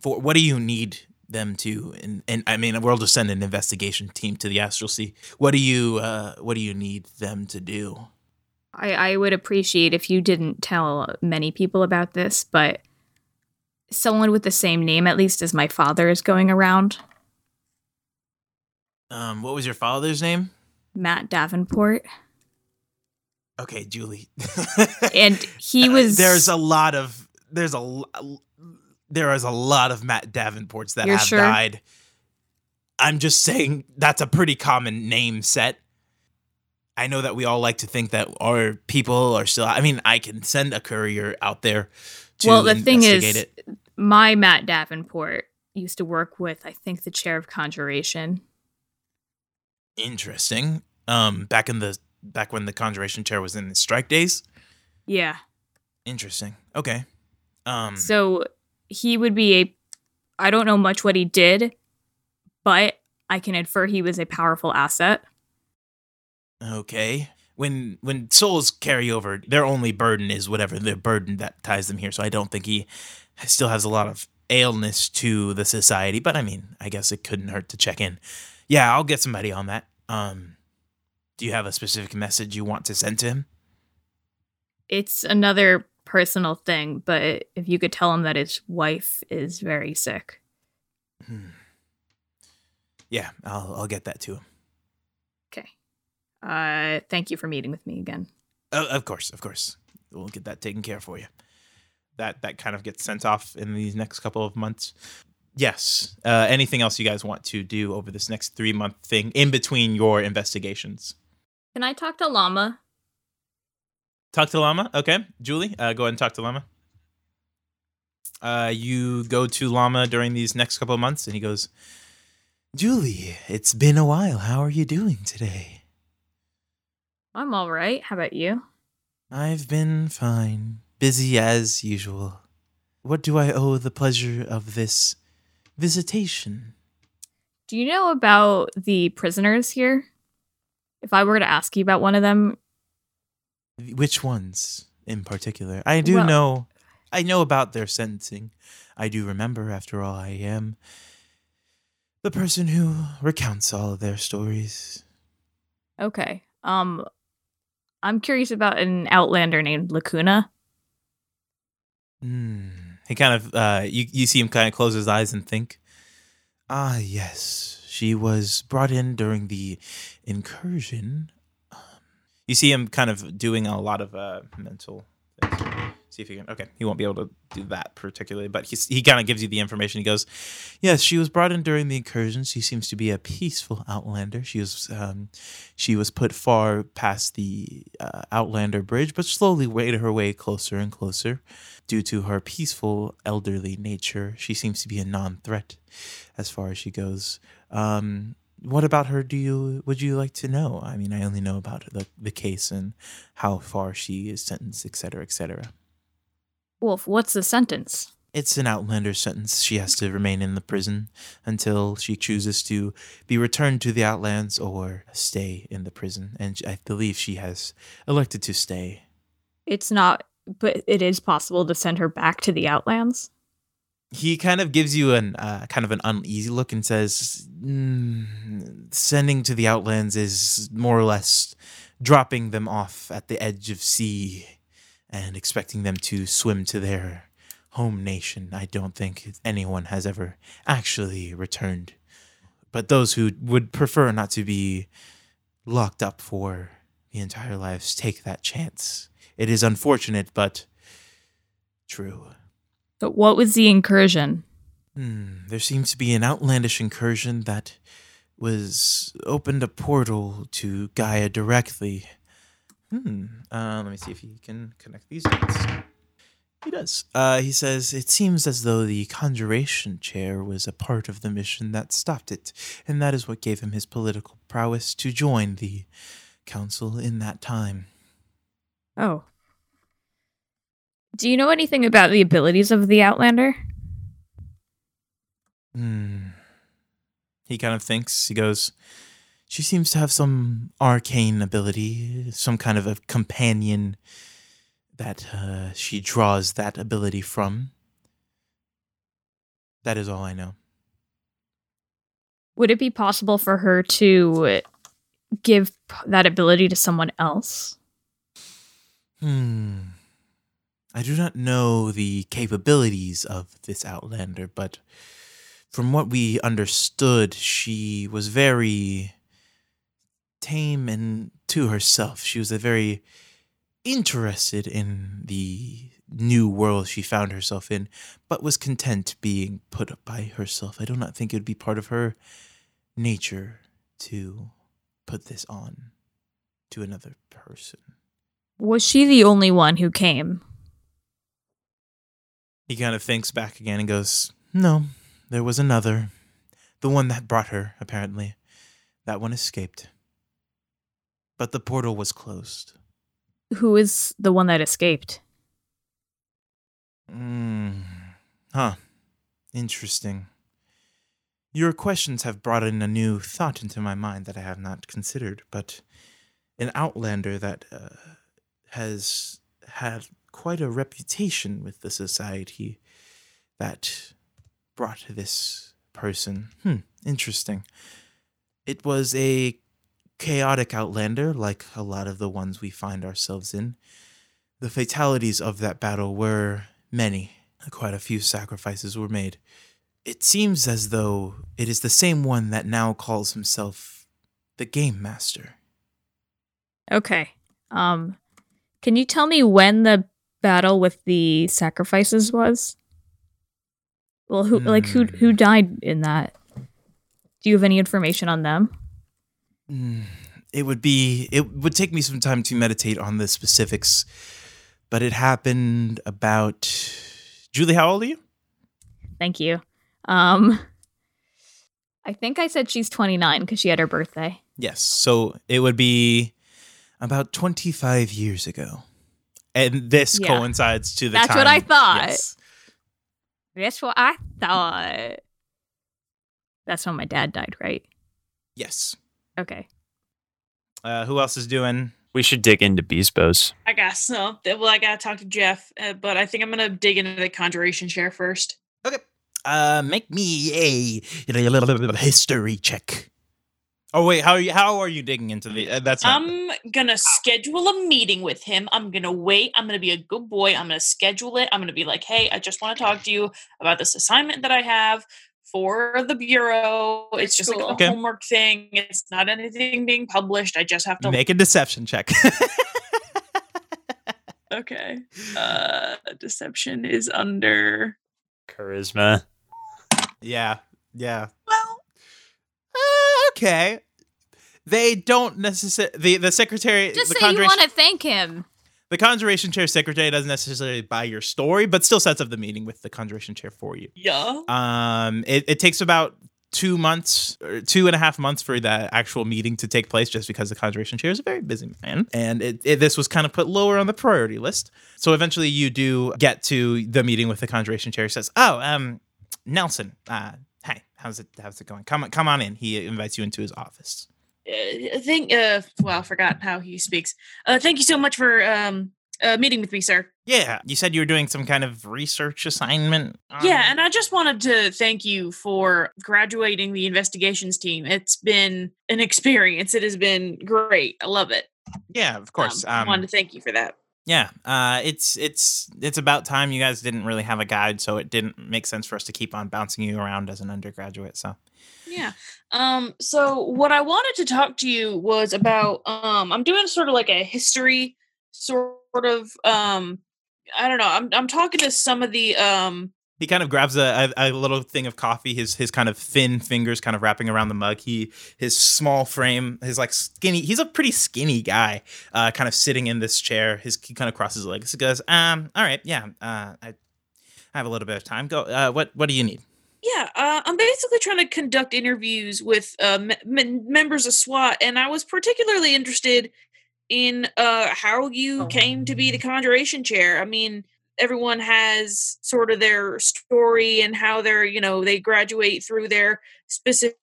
[SPEAKER 2] for what do you need them to and, and I mean we'll just send an investigation team to the Astral Sea. What do you uh what do you need them to do?
[SPEAKER 5] I, I would appreciate if you didn't tell many people about this, but someone with the same name, at least as my father, is going around.
[SPEAKER 2] Um, what was your father's name?
[SPEAKER 5] Matt Davenport.
[SPEAKER 2] Okay, Julie.
[SPEAKER 5] And he was.
[SPEAKER 2] there's a lot of there's a there is a lot of Matt Davenports that have
[SPEAKER 5] sure?
[SPEAKER 2] died. I'm just saying that's a pretty common name set. I know that we all like to think that our people are still. I mean, I can send a courier out there to
[SPEAKER 5] well, the thing is,
[SPEAKER 2] it.
[SPEAKER 5] My Matt Davenport used to work with, I think, the chair of conjuration.
[SPEAKER 2] Interesting. Um, back in the back when the conjuration chair was in the strike days.
[SPEAKER 5] Yeah.
[SPEAKER 2] Interesting. Okay. Um.
[SPEAKER 5] So he would be a. I don't know much what he did, but I can infer he was a powerful asset.
[SPEAKER 2] Okay. When when souls carry over, their only burden is whatever the burden that ties them here. So I don't think he still has a lot of ailness to the society. But I mean, I guess it couldn't hurt to check in. Yeah, I'll get somebody on that. Um, do you have a specific message you want to send to him?
[SPEAKER 5] It's another personal thing, but if you could tell him that his wife is very sick.
[SPEAKER 2] Hmm. Yeah, I'll I'll get that to him.
[SPEAKER 5] Okay. Uh, thank you for meeting with me again.
[SPEAKER 2] Uh, of course, of course, we'll get that taken care for you. That that kind of gets sent off in these next couple of months. Yes. Uh, anything else you guys want to do over this next three month thing in between your investigations?
[SPEAKER 5] Can I talk to Llama?
[SPEAKER 2] Talk to Llama. Okay, Julie, uh, go ahead and talk to Llama. Uh, you go to Llama during these next couple of months, and he goes, "Julie, it's been a while. How are you doing today?"
[SPEAKER 5] I'm all right. How about you?
[SPEAKER 2] I've been fine, busy as usual. What do I owe the pleasure of this visitation?
[SPEAKER 5] Do you know about the prisoners here? If I were to ask you about one of them,
[SPEAKER 2] Which ones in particular? I do
[SPEAKER 5] Well-
[SPEAKER 2] know. I know about their sentencing. I do remember, after all, I am the person who recounts all of their stories.
[SPEAKER 5] okay. Um, I'm curious about an outlander named Lacuna.
[SPEAKER 2] Hmm. He kind of, uh, you, you see him kind of close his eyes and think. Ah, yes. She was brought in during the incursion. Um, you see him kind of doing a lot of uh, mental. See if he can. Okay, he won't be able to do that particularly, but he's, he kind of gives you the information. He goes, "Yes, she was brought in during the incursion. She seems to be a peaceful outlander. She was, um, she was put far past the uh, outlander bridge, but slowly made her way closer and closer. Due to her peaceful elderly nature, she seems to be a non-threat as far as she goes. Um, what about her do you would you like to know? I mean, I only know about the the case and how far she is sentenced, etc cetera, et cetera.
[SPEAKER 5] Wolf, what's the sentence?
[SPEAKER 2] It's an outlander sentence. She has to remain in the prison until she chooses to be returned to the outlands or stay in the prison. And I believe she has elected to stay.
[SPEAKER 5] It's not, but it is possible to send her back to the Outlands.
[SPEAKER 2] He kind of gives you an uh, kind of an uneasy look and says, mm, "Sending to the outlands is more or less dropping them off at the edge of sea and expecting them to swim to their home nation. I don't think anyone has ever actually returned. But those who would prefer not to be locked up for the entire lives take that chance. It is unfortunate, but true.
[SPEAKER 5] But what was the incursion?
[SPEAKER 2] Hmm, there seems to be an outlandish incursion that was opened a portal to Gaia directly. Hmm. Uh, let me see if he can connect these dots. He does. Uh, he says, It seems as though the conjuration chair was a part of the mission that stopped it, and that is what gave him his political prowess to join the council in that time.
[SPEAKER 5] Oh. Do you know anything about the abilities of the Outlander?
[SPEAKER 2] Hmm. He kind of thinks. He goes, She seems to have some arcane ability, some kind of a companion that uh, she draws that ability from. That is all I know.
[SPEAKER 5] Would it be possible for her to give that ability to someone else?
[SPEAKER 2] Hmm. I do not know the capabilities of this Outlander, but from what we understood, she was very tame and to herself. She was very interested in the new world she found herself in, but was content being put up by herself. I do not think it would be part of her nature to put this on to another person.
[SPEAKER 5] Was she the only one who came?
[SPEAKER 2] He kind of thinks back again and goes, No, there was another. The one that brought her, apparently. That one escaped. But the portal was closed.
[SPEAKER 5] Who is the one that escaped?
[SPEAKER 2] Mm. Huh. Interesting. Your questions have brought in a new thought into my mind that I have not considered, but an outlander that uh, has had quite a reputation with the society that brought this person. Hmm, interesting. It was a chaotic outlander, like a lot of the ones we find ourselves in. The fatalities of that battle were many. Quite a few sacrifices were made. It seems as though it is the same one that now calls himself the Game Master.
[SPEAKER 5] Okay. Um can you tell me when the battle with the sacrifices was? Well, who like who who
[SPEAKER 2] Hmm.
[SPEAKER 5] died in that? Do you have any information on them?
[SPEAKER 2] Mm, It would be, it would take me some time to meditate on the specifics, but it happened about. Julie, how old are you?
[SPEAKER 5] Thank you. Um I think I said she's 29 cuz she had her birthday.
[SPEAKER 2] Yes. So it would be about 25 years ago. And this
[SPEAKER 5] Yeah.
[SPEAKER 2] coincides to the
[SPEAKER 5] That's
[SPEAKER 2] time.
[SPEAKER 5] what I thought.
[SPEAKER 2] Yes.
[SPEAKER 5] That's what I thought. That's when my dad died, right?
[SPEAKER 2] Yes.
[SPEAKER 5] Okay.
[SPEAKER 2] Uh, who else is doing?
[SPEAKER 1] We should dig into Beesbos.
[SPEAKER 3] I guess so. Well, I gotta talk to Jeff, uh, but I think I'm gonna dig into the conjuration chair first.
[SPEAKER 2] Okay. Uh, make me a, a little history check. Oh wait, how are you? How are you digging into the? Uh, that's not.
[SPEAKER 3] I'm gonna schedule a meeting with him. I'm gonna wait. I'm gonna be a good boy. I'm gonna schedule it. I'm gonna be like, hey, I just want to talk to you about this assignment that I have for the bureau. It's just like a
[SPEAKER 2] Okay.
[SPEAKER 3] homework thing. It's not anything being published. I just have to.
[SPEAKER 2] Make a deception check.
[SPEAKER 3] okay. Uh, deception is under.
[SPEAKER 1] Charisma.
[SPEAKER 2] yeah, yeah.
[SPEAKER 3] Well,
[SPEAKER 2] okay. They don't necessarily. The the secretary.
[SPEAKER 5] Just
[SPEAKER 2] the
[SPEAKER 5] say you
[SPEAKER 2] conjuration,
[SPEAKER 5] want to thank him.
[SPEAKER 2] the conjuration chair secretary doesn't necessarily buy your story, but still sets up the meeting with the conjuration chair for you.
[SPEAKER 3] yeah.
[SPEAKER 2] Um, it, it takes about two months or two and a half months for that actual meeting to take place just because the conjuration chair is a very busy man and it, it, this was kind of put lower on the priority list so eventually you do get to the meeting with the conjuration chair he says oh um nelson uh hey how's it how's it going come on come on in he invites you into his office
[SPEAKER 3] Uh, thank. Uh, well, I forgot how he speaks. Uh, thank you so much for um uh, meeting with me, sir.
[SPEAKER 2] yeah you said you were doing some kind of research assignment on-
[SPEAKER 3] Yeah, and I just wanted to thank you for graduating the investigations team. It's been an experience. It has been great. I love it.
[SPEAKER 2] yeah of course
[SPEAKER 3] Um, I
[SPEAKER 2] um,
[SPEAKER 3] wanted to thank you for that.
[SPEAKER 2] Yeah, uh, it's it's it's about time you guys didn't really have a guide, so it didn't make sense for us to keep on bouncing you around as an undergraduate. So
[SPEAKER 3] Yeah. Um. So what I wanted to talk to you was about. Um. I'm doing sort of like a history, sort of. Um. I don't know. I'm I'm talking to some of the um
[SPEAKER 2] he kind of grabs a, a, a little thing of coffee, his his kind of thin fingers kind of wrapping around the mug. He his small frame, his like skinny. He's a pretty skinny guy, uh, kind of sitting in this chair. His he kind of crosses his legs. He goes, um, all right, yeah, uh, I, I have a little bit of time. Go. Uh, what what do you need?
[SPEAKER 3] Yeah, uh, I'm basically trying to conduct interviews with uh, me- men- members of SWAT, and I was particularly interested in uh, how you came to be the conjuration chair. I mean, everyone has sort of their story and how they're, you know, they graduate through their specific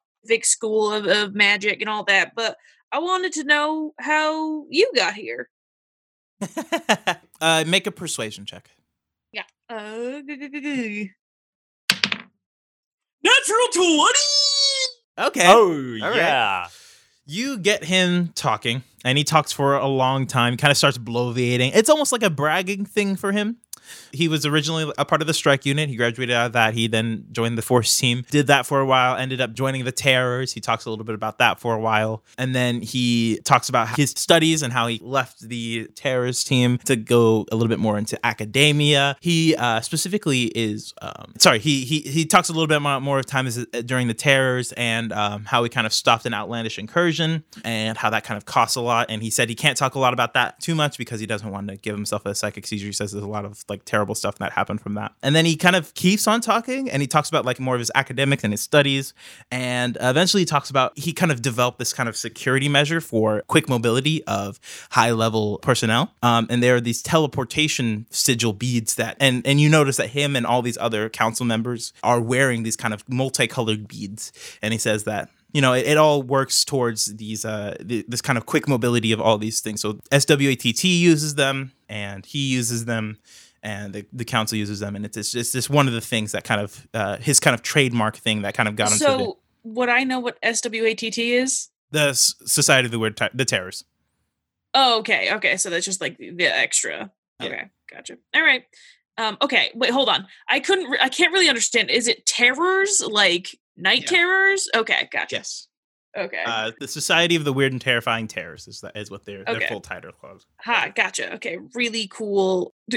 [SPEAKER 3] school of, of magic and all that, but I wanted to know how you got here.
[SPEAKER 2] uh, make a persuasion check.
[SPEAKER 3] Yeah. Uh, Natural 20!
[SPEAKER 2] Okay.
[SPEAKER 1] Oh
[SPEAKER 2] right.
[SPEAKER 1] yeah.
[SPEAKER 2] You get him talking, and he talks for a long time, kind of starts bloviating. It's almost like a bragging thing for him. He was originally a part of the strike unit. He graduated out of that. He then joined the force team, did that for a while, ended up joining the terrors. He talks a little bit about that for a while. And then he talks about his studies and how he left the terrors team to go a little bit more into academia. He uh, specifically is, um, sorry, he, he he talks a little bit more, of time as, during the terrors and um, how he kind of stopped an outlandish incursion and how that kind of costs a lot. And he said he can't talk a lot about that too much because he doesn't want to give himself a psychic seizure. He says there's a lot of like terrible stuff that happened from that. And then he kind of keeps on talking and he talks about like more of his academics and his studies. And eventually he talks about he kind of developed this kind of security measure for quick mobility of high level personnel. Um, and there are these teleportation sigil beads that, and, and you notice that him and all these other council members are wearing these kind of multicolored beads. And he says that you know, it, it all works towards these uh th- this kind of quick mobility of all these things. So SWAT uses them, and he uses them, and the, the council uses them, and it's it's just, just one of the things that kind of uh, his kind of trademark thing that kind of got him
[SPEAKER 3] So, would I know what SWAT is?
[SPEAKER 2] the, the S- Society of the Weird the Terrors.
[SPEAKER 3] Oh, okay. Okay. So that's just like the the extra.
[SPEAKER 2] Yeah.
[SPEAKER 3] Okay. Gotcha. All right. Um, okay. Wait, hold on. I couldn't, re- I can't really understand. Is it terrors like night
[SPEAKER 2] Yeah.
[SPEAKER 3] terrors? Okay. Gotcha.
[SPEAKER 2] Yes,
[SPEAKER 3] Okay.
[SPEAKER 2] uh, the Society of the Weird and Terrifying Terrors is that is what their
[SPEAKER 3] Okay.
[SPEAKER 2] their full title called.
[SPEAKER 3] ha. Gotcha. Okay. Really cool.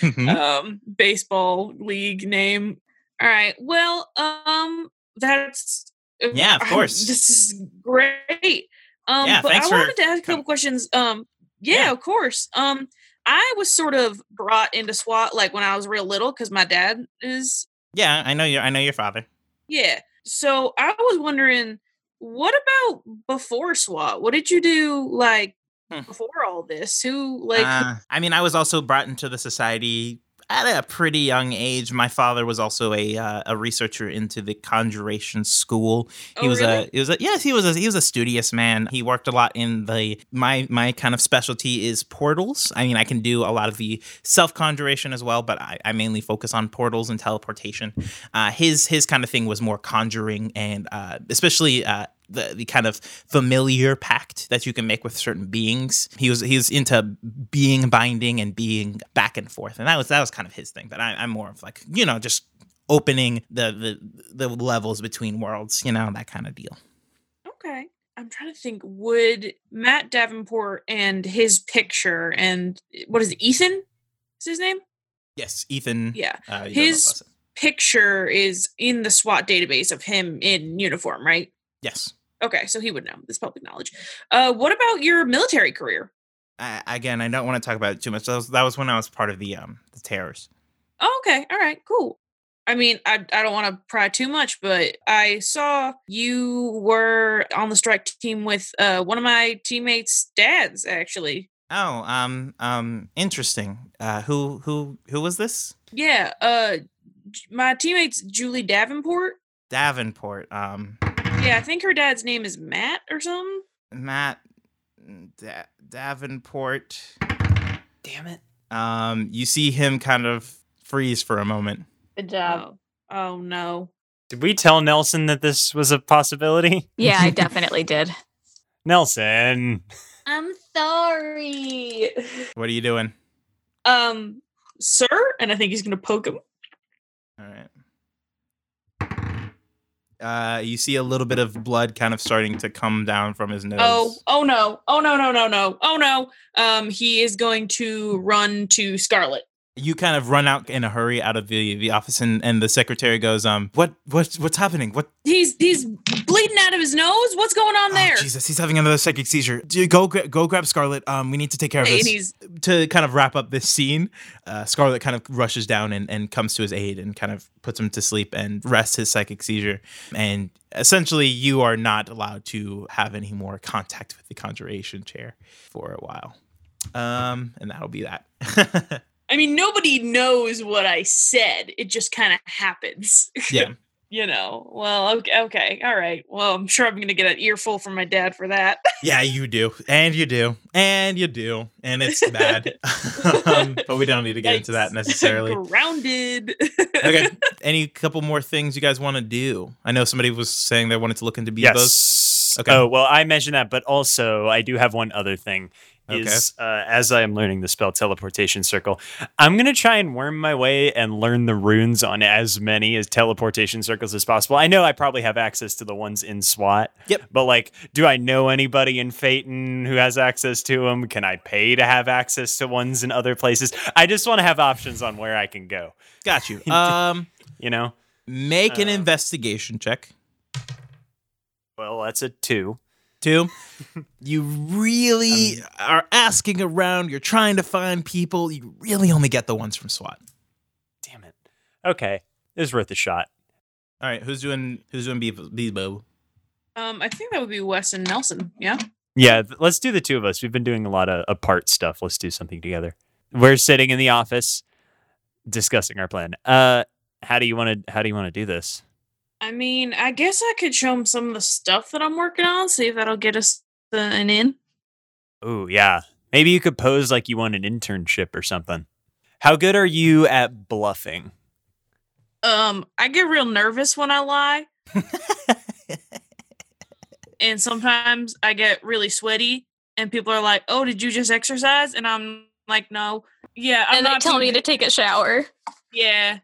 [SPEAKER 2] Hmm?
[SPEAKER 3] um, baseball league name. All right. Well, um, that's
[SPEAKER 2] Yeah, of course.
[SPEAKER 3] This is great. Um,
[SPEAKER 2] Yeah,
[SPEAKER 3] but I
[SPEAKER 2] for
[SPEAKER 3] wanted to ask a couple questions. Um, yeah,
[SPEAKER 2] Yeah.
[SPEAKER 3] of course. Um, I was sort of brought into SWAT like when I was real little because my dad is
[SPEAKER 2] yeah, I know you. I know your father.
[SPEAKER 3] yeah. So I was wondering, what about before SWAT? What did you do like
[SPEAKER 2] Hmm.
[SPEAKER 3] before all this? Who like?
[SPEAKER 2] Uh, I mean, I was also brought into the society at a pretty young age. My father was also a uh, a researcher into the conjuration school. He
[SPEAKER 3] oh,
[SPEAKER 2] was
[SPEAKER 3] really?
[SPEAKER 2] a he was a yes, he was a he was a studious man. He worked a lot in the my my kind of specialty is portals. I mean, I can do a lot of the self conjuration as well, but I, I mainly focus on portals and teleportation. Uh, his his kind of thing was more conjuring and uh, especially. The, the kind of familiar pact that you can make with certain beings. He was he was into being binding and being back and forth, and that was that was kind of his thing. But I, I'm more of like you know just opening the, the the levels between worlds, you know that kind of deal.
[SPEAKER 3] Okay. I'm trying to think. Would Matt Davenport and his picture and what is it, Ethan? Is his name?
[SPEAKER 2] Yes, Ethan.
[SPEAKER 3] Yeah.
[SPEAKER 2] uh,
[SPEAKER 3] His- Picture is in the SWAT database of him in uniform, right?
[SPEAKER 2] Yes.
[SPEAKER 3] Okay, so he would know. This public knowledge. Uh, what about your military career?
[SPEAKER 2] I, again, I don't want to talk about it too much. That was, that was when I was part of the um the terrors.
[SPEAKER 3] Oh, okay. All right. Cool. I mean, I, I don't want to pry too much, but I saw you were on the strike team with uh, one of my teammates' dads, actually.
[SPEAKER 2] Oh, um, um, interesting. Uh, who, who, who was this?
[SPEAKER 3] Yeah, uh, my teammate's Julie Davenport.
[SPEAKER 2] Davenport. Um,
[SPEAKER 3] Yeah, I think her dad's name is Matt or something.
[SPEAKER 2] Matt da- Davenport.
[SPEAKER 1] Damn it.
[SPEAKER 2] Um, you see him kind of freeze for a moment.
[SPEAKER 5] Good
[SPEAKER 3] Oh, oh no.
[SPEAKER 1] Did we tell Nelson that this was a possibility?
[SPEAKER 5] Yeah, I definitely did.
[SPEAKER 1] Nelson.
[SPEAKER 3] I'm sorry.
[SPEAKER 2] What are you doing?
[SPEAKER 3] Um, sir, and I think he's gonna poke him.
[SPEAKER 2] Uh, you see a little bit of blood kind of starting to come down from his nose.
[SPEAKER 3] Oh, oh no, oh no, no, no, no, oh no. Um, he is going to run to Scarlet.
[SPEAKER 2] You kind of run out in a hurry out of the, the office, and, and the secretary goes, "Um, what what what's happening? What?
[SPEAKER 3] He's he's bleeding out of his nose. What's going on there?
[SPEAKER 2] Oh, Jesus, he's having another psychic seizure. Go go grab Scarlet. Um, we need to take care of this."
[SPEAKER 3] he's
[SPEAKER 2] to kind of wrap up this scene, uh, Scarlet kind of rushes down and, and comes to his aid and kind of puts him to sleep and rests his psychic seizure. And essentially, you are not allowed to have any more contact with the conjuration chair for a while. Um, and that'll be that.
[SPEAKER 3] I mean, nobody knows what I said. It just kind of happens.
[SPEAKER 2] yeah.
[SPEAKER 3] you know. Well, okay, okay, all right. Well, I'm sure I'm gonna get an earful from my dad for that.
[SPEAKER 2] Yeah, you do. And you do. And you do. And it's bad. um, but we don't need to get into that necessarily.
[SPEAKER 3] Grounded.
[SPEAKER 2] okay. Any couple more things you guys want to do? I know somebody was saying they wanted to look into Bebos.
[SPEAKER 1] Yes.
[SPEAKER 2] Okay.
[SPEAKER 1] Oh, well, I mentioned that, but also I do have one other thing. Is uh, as I am learning the spell teleportation circle, I'm gonna try and worm my way and learn the runes on as many as teleportation circles as possible. I know I probably have access to the ones in SWAT.
[SPEAKER 2] Yep.
[SPEAKER 1] But like, do I know anybody in Phaeton who has access to them? Can I pay to have access to ones in other places? I just want to have options on where I can go.
[SPEAKER 2] Got you. Um,
[SPEAKER 1] You know.
[SPEAKER 2] make an
[SPEAKER 1] Uh,
[SPEAKER 2] investigation check.
[SPEAKER 1] Well, that's a two.
[SPEAKER 2] Two. You really are asking around. You're trying to find people. You really only get the ones from SWAT.
[SPEAKER 1] Damn it. Okay, it was worth a shot.
[SPEAKER 2] All right. Who's doing? Who's doing Bebo? Bebo?
[SPEAKER 3] um, I think that would be Wes and Nelson. Yeah.
[SPEAKER 1] Yeah, let's do the two of us. We've been doing a lot of apart stuff. Let's do something together. We're sitting in the office discussing our plan. Uh how do you want to how do you want to do this?
[SPEAKER 3] I mean, I guess I could show him some of the stuff that I'm working on. See if that'll get us an in.
[SPEAKER 1] Oh, yeah. Maybe you could pose like you want an internship or something. How good are you at bluffing?
[SPEAKER 3] Um, I get real nervous when I lie, and sometimes I get really sweaty, and people are like, "Oh, did you just exercise?" And I'm like, "No, yeah." I'm
[SPEAKER 5] and they
[SPEAKER 3] not
[SPEAKER 5] tell me to take a shower.
[SPEAKER 3] Yeah,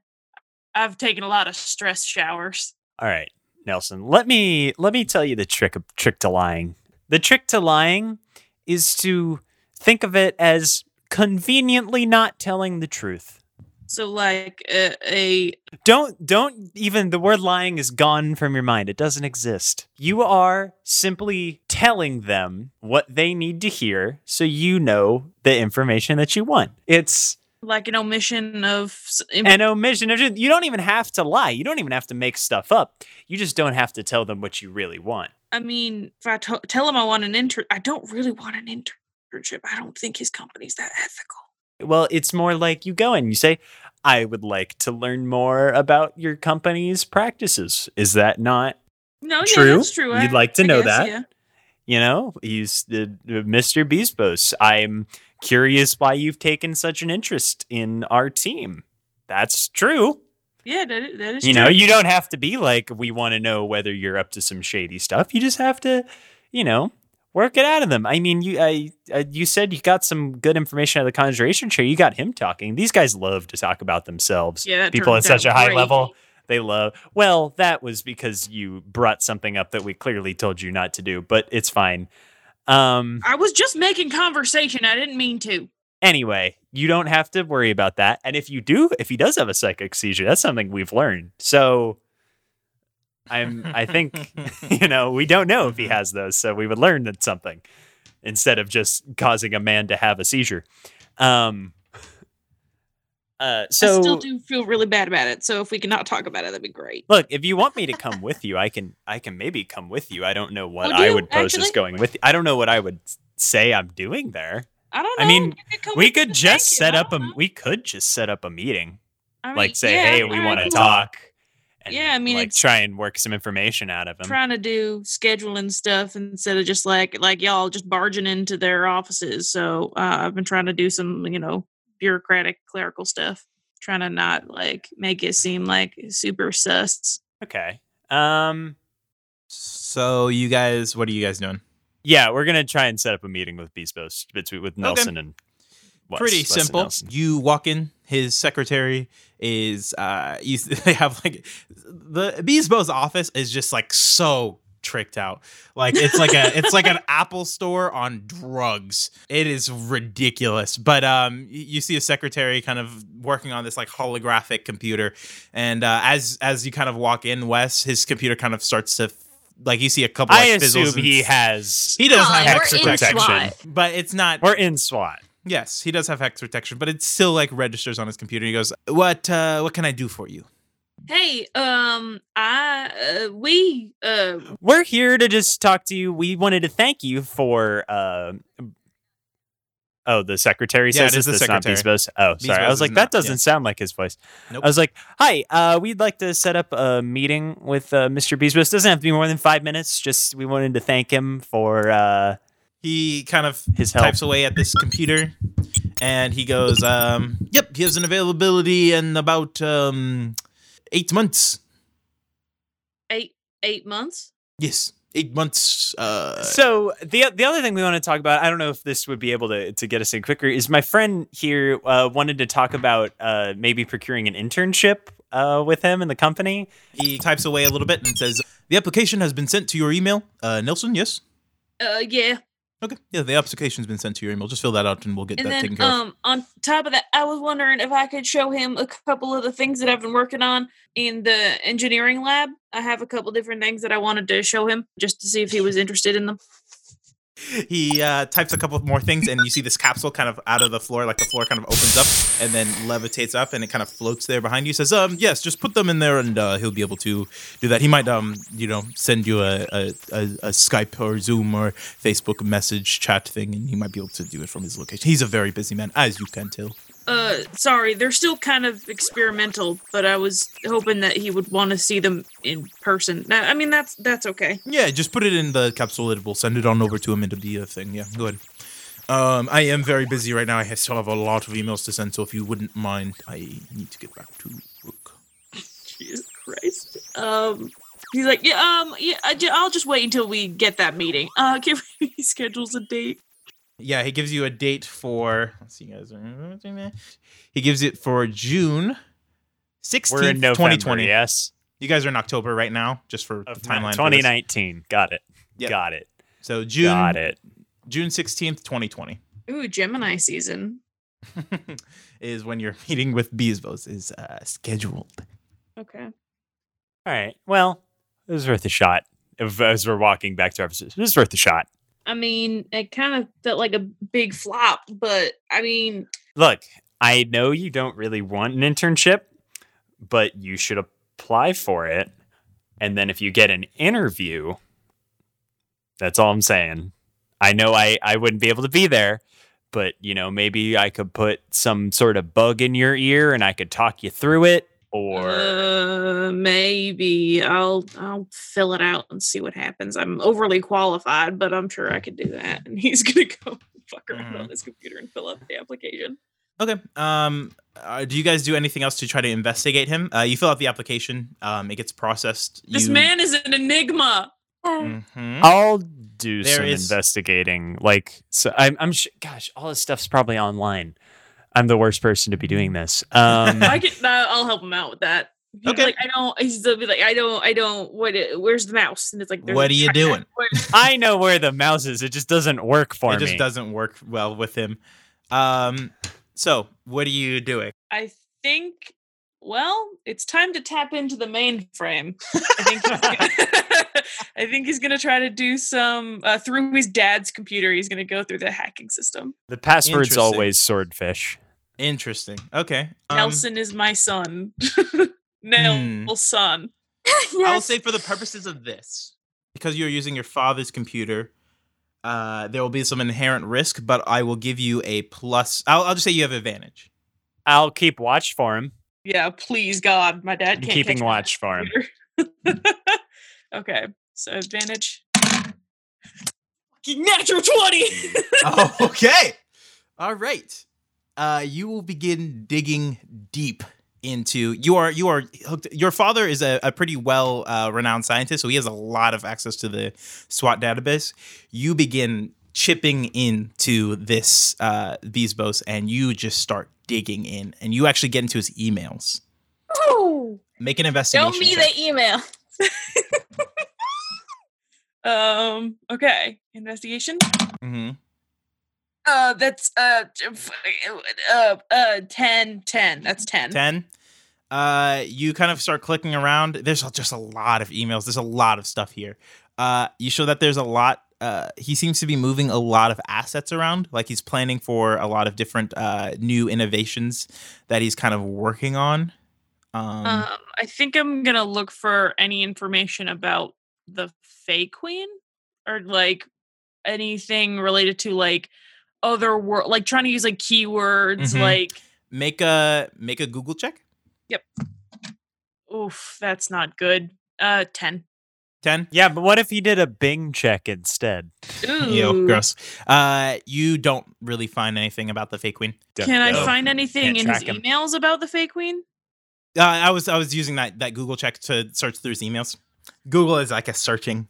[SPEAKER 3] I've taken a lot of stress showers.
[SPEAKER 1] All right, Nelson. Let me let me tell you the trick of trick to lying. The trick to lying is to think of it as conveniently not telling the truth.
[SPEAKER 3] So, like a, a
[SPEAKER 1] Don't don't even the word lying is gone from your mind. It doesn't exist. You are simply telling them what they need to hear so you know the information that you want. It's
[SPEAKER 3] like an omission of
[SPEAKER 1] an omission of you don't even have to lie. You don't even have to make stuff up. You just don't have to tell them what you really want.
[SPEAKER 3] I mean, if I tell him I want an intern, I don't really want an internship. I don't think his company's that ethical.
[SPEAKER 1] Well, it's more like you go and you say, I would like to learn more about your company's practices. Is that not
[SPEAKER 3] No,
[SPEAKER 1] True.
[SPEAKER 3] yeah, that's true.
[SPEAKER 1] You'd
[SPEAKER 3] I-
[SPEAKER 1] like to
[SPEAKER 3] I
[SPEAKER 1] know
[SPEAKER 3] guess,
[SPEAKER 1] that.
[SPEAKER 3] Yeah.
[SPEAKER 1] You know, he's the, Mr. Bezos. I'm curious why you've taken such an interest in our team. That's true.
[SPEAKER 3] Yeah, that is, that is
[SPEAKER 1] You
[SPEAKER 3] true.
[SPEAKER 1] know, you don't have to be like, we want to know whether you're up to some shady stuff. You just have to, you know, work it out of them. I mean, you I, uh, you said you got some good information out of the conjuration chair. You got him talking. These guys love to talk about themselves.
[SPEAKER 3] Yeah,
[SPEAKER 1] People at such a high
[SPEAKER 3] great.
[SPEAKER 1] level. They love. Well, that was because you brought something up that we clearly told you not to do, but it's fine. Um
[SPEAKER 3] I was just making conversation. I didn't mean to.
[SPEAKER 1] anyway, you don't have to worry about that. And if you do, if he does have a psychic seizure, that's something we've learned. So I'm I think you know, we don't know if he has those, so we would learn that something instead of just causing a man to have a seizure. Um Uh,
[SPEAKER 3] I still do feel really bad about it. So if we cannot talk about it, that'd be great.
[SPEAKER 1] look, if you want me to come with you, I can. I can maybe come with you. I don't know what
[SPEAKER 3] Would
[SPEAKER 1] I would pose as going with. You. I don't know what I would say I'm doing there.
[SPEAKER 3] I don't know.
[SPEAKER 1] I mean,
[SPEAKER 3] could
[SPEAKER 1] We could just set up a.
[SPEAKER 3] know.
[SPEAKER 1] We could just set up a meeting.
[SPEAKER 3] I mean,
[SPEAKER 1] like say,
[SPEAKER 3] yeah,
[SPEAKER 1] hey, we want to talk. And
[SPEAKER 3] Yeah, I mean,
[SPEAKER 1] like try and work some information out of him.
[SPEAKER 3] trying to do scheduling stuff instead of just like like y'all just barging into their offices. So uh, I've been trying to do some you know bureaucratic clerical stuff, trying to not like make it seem like super sus.
[SPEAKER 1] Okay. Um.
[SPEAKER 2] So you guys, what are you guys doing?
[SPEAKER 1] Yeah, we're gonna try and set up a meeting with Bezos between with Nelson and Wes,
[SPEAKER 2] Pretty
[SPEAKER 1] Wes and
[SPEAKER 2] simple.
[SPEAKER 1] Nelson.
[SPEAKER 2] You walk in. His secretary is. Uh, you, they have like the Beesbo's office is just like so tricked out. Like it's like a it's like an Apple store on drugs. It is ridiculous. But um, you see a secretary kind of working on this like holographic computer, and uh, as as you kind of walk in, Wes, his computer kind of starts to. Like you see a couple.
[SPEAKER 1] I
[SPEAKER 2] like, fizzles
[SPEAKER 1] assume he has.
[SPEAKER 2] He does
[SPEAKER 5] Come
[SPEAKER 2] have
[SPEAKER 5] on,
[SPEAKER 2] hex protection,
[SPEAKER 5] SWAT.
[SPEAKER 2] but it's not.
[SPEAKER 1] We're in SWAT.
[SPEAKER 2] Yes, he does have hex protection, but it still like registers on his computer. He goes, "What? uh What can I do for you?"
[SPEAKER 3] Hey, um, I uh, we uh
[SPEAKER 1] We're here to just talk to you. We wanted to thank you for. Uh, oh, the secretary
[SPEAKER 2] Yeah,
[SPEAKER 1] says
[SPEAKER 2] it is
[SPEAKER 1] this.
[SPEAKER 2] the
[SPEAKER 1] That's not
[SPEAKER 2] secretary.
[SPEAKER 1] Bezos. Oh, sorry. I was
[SPEAKER 2] is
[SPEAKER 1] like,
[SPEAKER 2] not,
[SPEAKER 1] that doesn't
[SPEAKER 2] yeah.
[SPEAKER 1] sound like his voice.
[SPEAKER 2] Nope.
[SPEAKER 1] I was like, hi. Uh, we'd like to set up a meeting with uh, Mr. Bezos. Doesn't have to be more than five minutes. Just we wanted to thank him for uh,
[SPEAKER 2] He kind of
[SPEAKER 1] his help.
[SPEAKER 2] types away at this computer, and he goes, um, "Yep, he has an availability in about um eight months.
[SPEAKER 3] eight eight months.
[SPEAKER 2] Yes, eight months. Uh,
[SPEAKER 1] So the the other thing we want to talk about, I don't know if this would be able to to get us in quicker, is my friend here uh, wanted to talk about uh, maybe procuring an internship uh, with him in the company.
[SPEAKER 2] he types away a little bit and says, "The application has been sent to your email, uh, Nelson. Yes."
[SPEAKER 3] Uh, yeah.
[SPEAKER 2] Okay. Yeah, the application's been sent to your email. Just fill that out, and we'll get
[SPEAKER 3] And
[SPEAKER 2] that
[SPEAKER 3] then,
[SPEAKER 2] taken care of.
[SPEAKER 3] um, on top of that, I was wondering if I could show him a couple of the things that I've been working on in the engineering lab. I have a couple different things that I wanted to show him just to see if he was interested in them.
[SPEAKER 2] He uh, types a couple more things, and you see this capsule kind of out of the floor, like the floor kind of opens up and then levitates up, and it kind of floats there behind you. Says, "Um, yes, just put them in there, and uh, he'll be able to do that. He might, um, you know, send you a a, a a Skype or Zoom or Facebook message chat thing, and he might be able to do it from his location. He's a very busy man, as you can tell.
[SPEAKER 3] Uh, sorry, they're still kind of experimental, but I was hoping that he would want to see them in person. Now, I mean, that's that's okay.
[SPEAKER 2] Yeah, just put it in the capsule. It will send it on over to him into the uh, thing. Yeah, go ahead. Um, I am very busy right now. I still have a lot of emails to send, so if you wouldn't mind, I need to get back to work.
[SPEAKER 3] Jesus Christ. Um, he's like, yeah, um, yeah, I'll just wait until we get that meeting. Uh, can we schedules a date?
[SPEAKER 2] Yeah, he gives you a date for. Let's see, guys. He gives it for June
[SPEAKER 1] We're in
[SPEAKER 2] sixteenth,
[SPEAKER 1] November,
[SPEAKER 2] twenty twenty.
[SPEAKER 1] yes,
[SPEAKER 2] You guys are in October right now, just for
[SPEAKER 1] of
[SPEAKER 2] the timeline. for
[SPEAKER 1] twenty
[SPEAKER 2] this.
[SPEAKER 1] nineteen. Got it.
[SPEAKER 2] Yep.
[SPEAKER 1] Got it.
[SPEAKER 2] So June,
[SPEAKER 1] Got it.
[SPEAKER 2] June sixteenth, twenty twenty,
[SPEAKER 3] Ooh, Gemini season.
[SPEAKER 2] is when your meeting with Beesbos is uh, scheduled.
[SPEAKER 3] Okay.
[SPEAKER 1] All right. Well, it was worth a shot. If, as we're walking back to our offices, it was worth a shot.
[SPEAKER 3] I mean, it kind of felt like a big flop, but I mean,
[SPEAKER 1] Look, I know you don't really want an internship, but you should apply for it. And then if you get an interview, that's all I'm saying. I know I, I wouldn't be able to be there, but you know, maybe I could put some sort of bug in your ear and I could talk you through it or
[SPEAKER 3] uh, maybe I'll I'll fill it out and see what happens. I'm overly qualified, but I'm sure I could do that. And he's gonna go fuck around
[SPEAKER 2] Mhm.
[SPEAKER 3] on his computer and fill out the application.
[SPEAKER 2] Okay. Um, uh, do you guys do anything else to try to investigate him? Uh, you fill out the application. Um, it gets processed.
[SPEAKER 3] This
[SPEAKER 2] you,
[SPEAKER 3] man is an enigma.
[SPEAKER 2] Mhm.
[SPEAKER 1] I'll do
[SPEAKER 2] There
[SPEAKER 1] some
[SPEAKER 2] is-
[SPEAKER 1] investigating. Like, so I'm, I'm, sh- gosh, all this stuff's probably online. I'm the worst person to be doing this. Um,
[SPEAKER 3] I can. Uh, I'll help him out with that. He's
[SPEAKER 2] Okay.
[SPEAKER 3] Like I don't. He's gonna be like, I don't. I don't. What? Where's the mouse? And it's like,
[SPEAKER 2] What are you doing?
[SPEAKER 1] I know where the mouse is. It just doesn't work for
[SPEAKER 2] it
[SPEAKER 1] me.
[SPEAKER 2] It just doesn't work well with him. Um, so what are you doing?
[SPEAKER 3] I think. Well, it's time to tap into the mainframe. I think. He's gonna, I think he's gonna try to do some uh, through his dad's computer. He's gonna go through the hacking system.
[SPEAKER 1] The password's always swordfish.
[SPEAKER 2] Interesting. Okay. um,
[SPEAKER 3] Nelson is my son.
[SPEAKER 2] Hmm.
[SPEAKER 3] Nelson.
[SPEAKER 2] I will say for the purposes of this, because you're using your father's computer, uh, there will be some inherent risk, but I will give you a plus. I'll, I'll just say you have advantage.
[SPEAKER 1] I'll keep watch for him.
[SPEAKER 3] Yeah, please God, my dad
[SPEAKER 1] I'm
[SPEAKER 3] can't
[SPEAKER 1] keeping
[SPEAKER 3] catch
[SPEAKER 1] watch for him.
[SPEAKER 3] okay, so advantage. Fucking Natural twenty.
[SPEAKER 2] oh, okay. All right. Uh, you will begin digging deep into you are you are hooked your father is a, a pretty well uh, renowned scientist so he has a lot of access to the swat database you begin chipping into this uh Bezos and you just start digging in and you actually get into his emails make an investigation
[SPEAKER 5] show me
[SPEAKER 2] check.
[SPEAKER 5] the email.
[SPEAKER 3] um. Okay. Investigation.
[SPEAKER 2] Mhm.
[SPEAKER 3] Uh, that's uh, uh, uh, 10, 10. That's ten.
[SPEAKER 2] 10 uh you kind of start clicking around. There's just a lot of emails. There's a lot of stuff here. Uh you show that there's a lot uh he seems to be moving a lot of assets around. Like he's planning for a lot of different uh new innovations that he's kind of working on. Um
[SPEAKER 3] Um, I think I'm gonna look for any information about the Fey Queen, or like anything related to like other world, like trying to use like keywords,
[SPEAKER 2] Mhm.
[SPEAKER 3] like
[SPEAKER 2] make a make a google check Yep.
[SPEAKER 3] oof, that's not good. Uh, ten.
[SPEAKER 2] 10
[SPEAKER 1] Yeah, but what if you did a Bing check instead?
[SPEAKER 3] Ooh.
[SPEAKER 2] Ew, gross uh you don't really find anything about the Fey Queen
[SPEAKER 3] Can I
[SPEAKER 1] No.
[SPEAKER 3] find anything
[SPEAKER 1] Can't
[SPEAKER 3] in his
[SPEAKER 1] him.
[SPEAKER 3] emails about the Fey Queen?
[SPEAKER 2] uh, i was i was using that that google check to search through his emails google is like a searching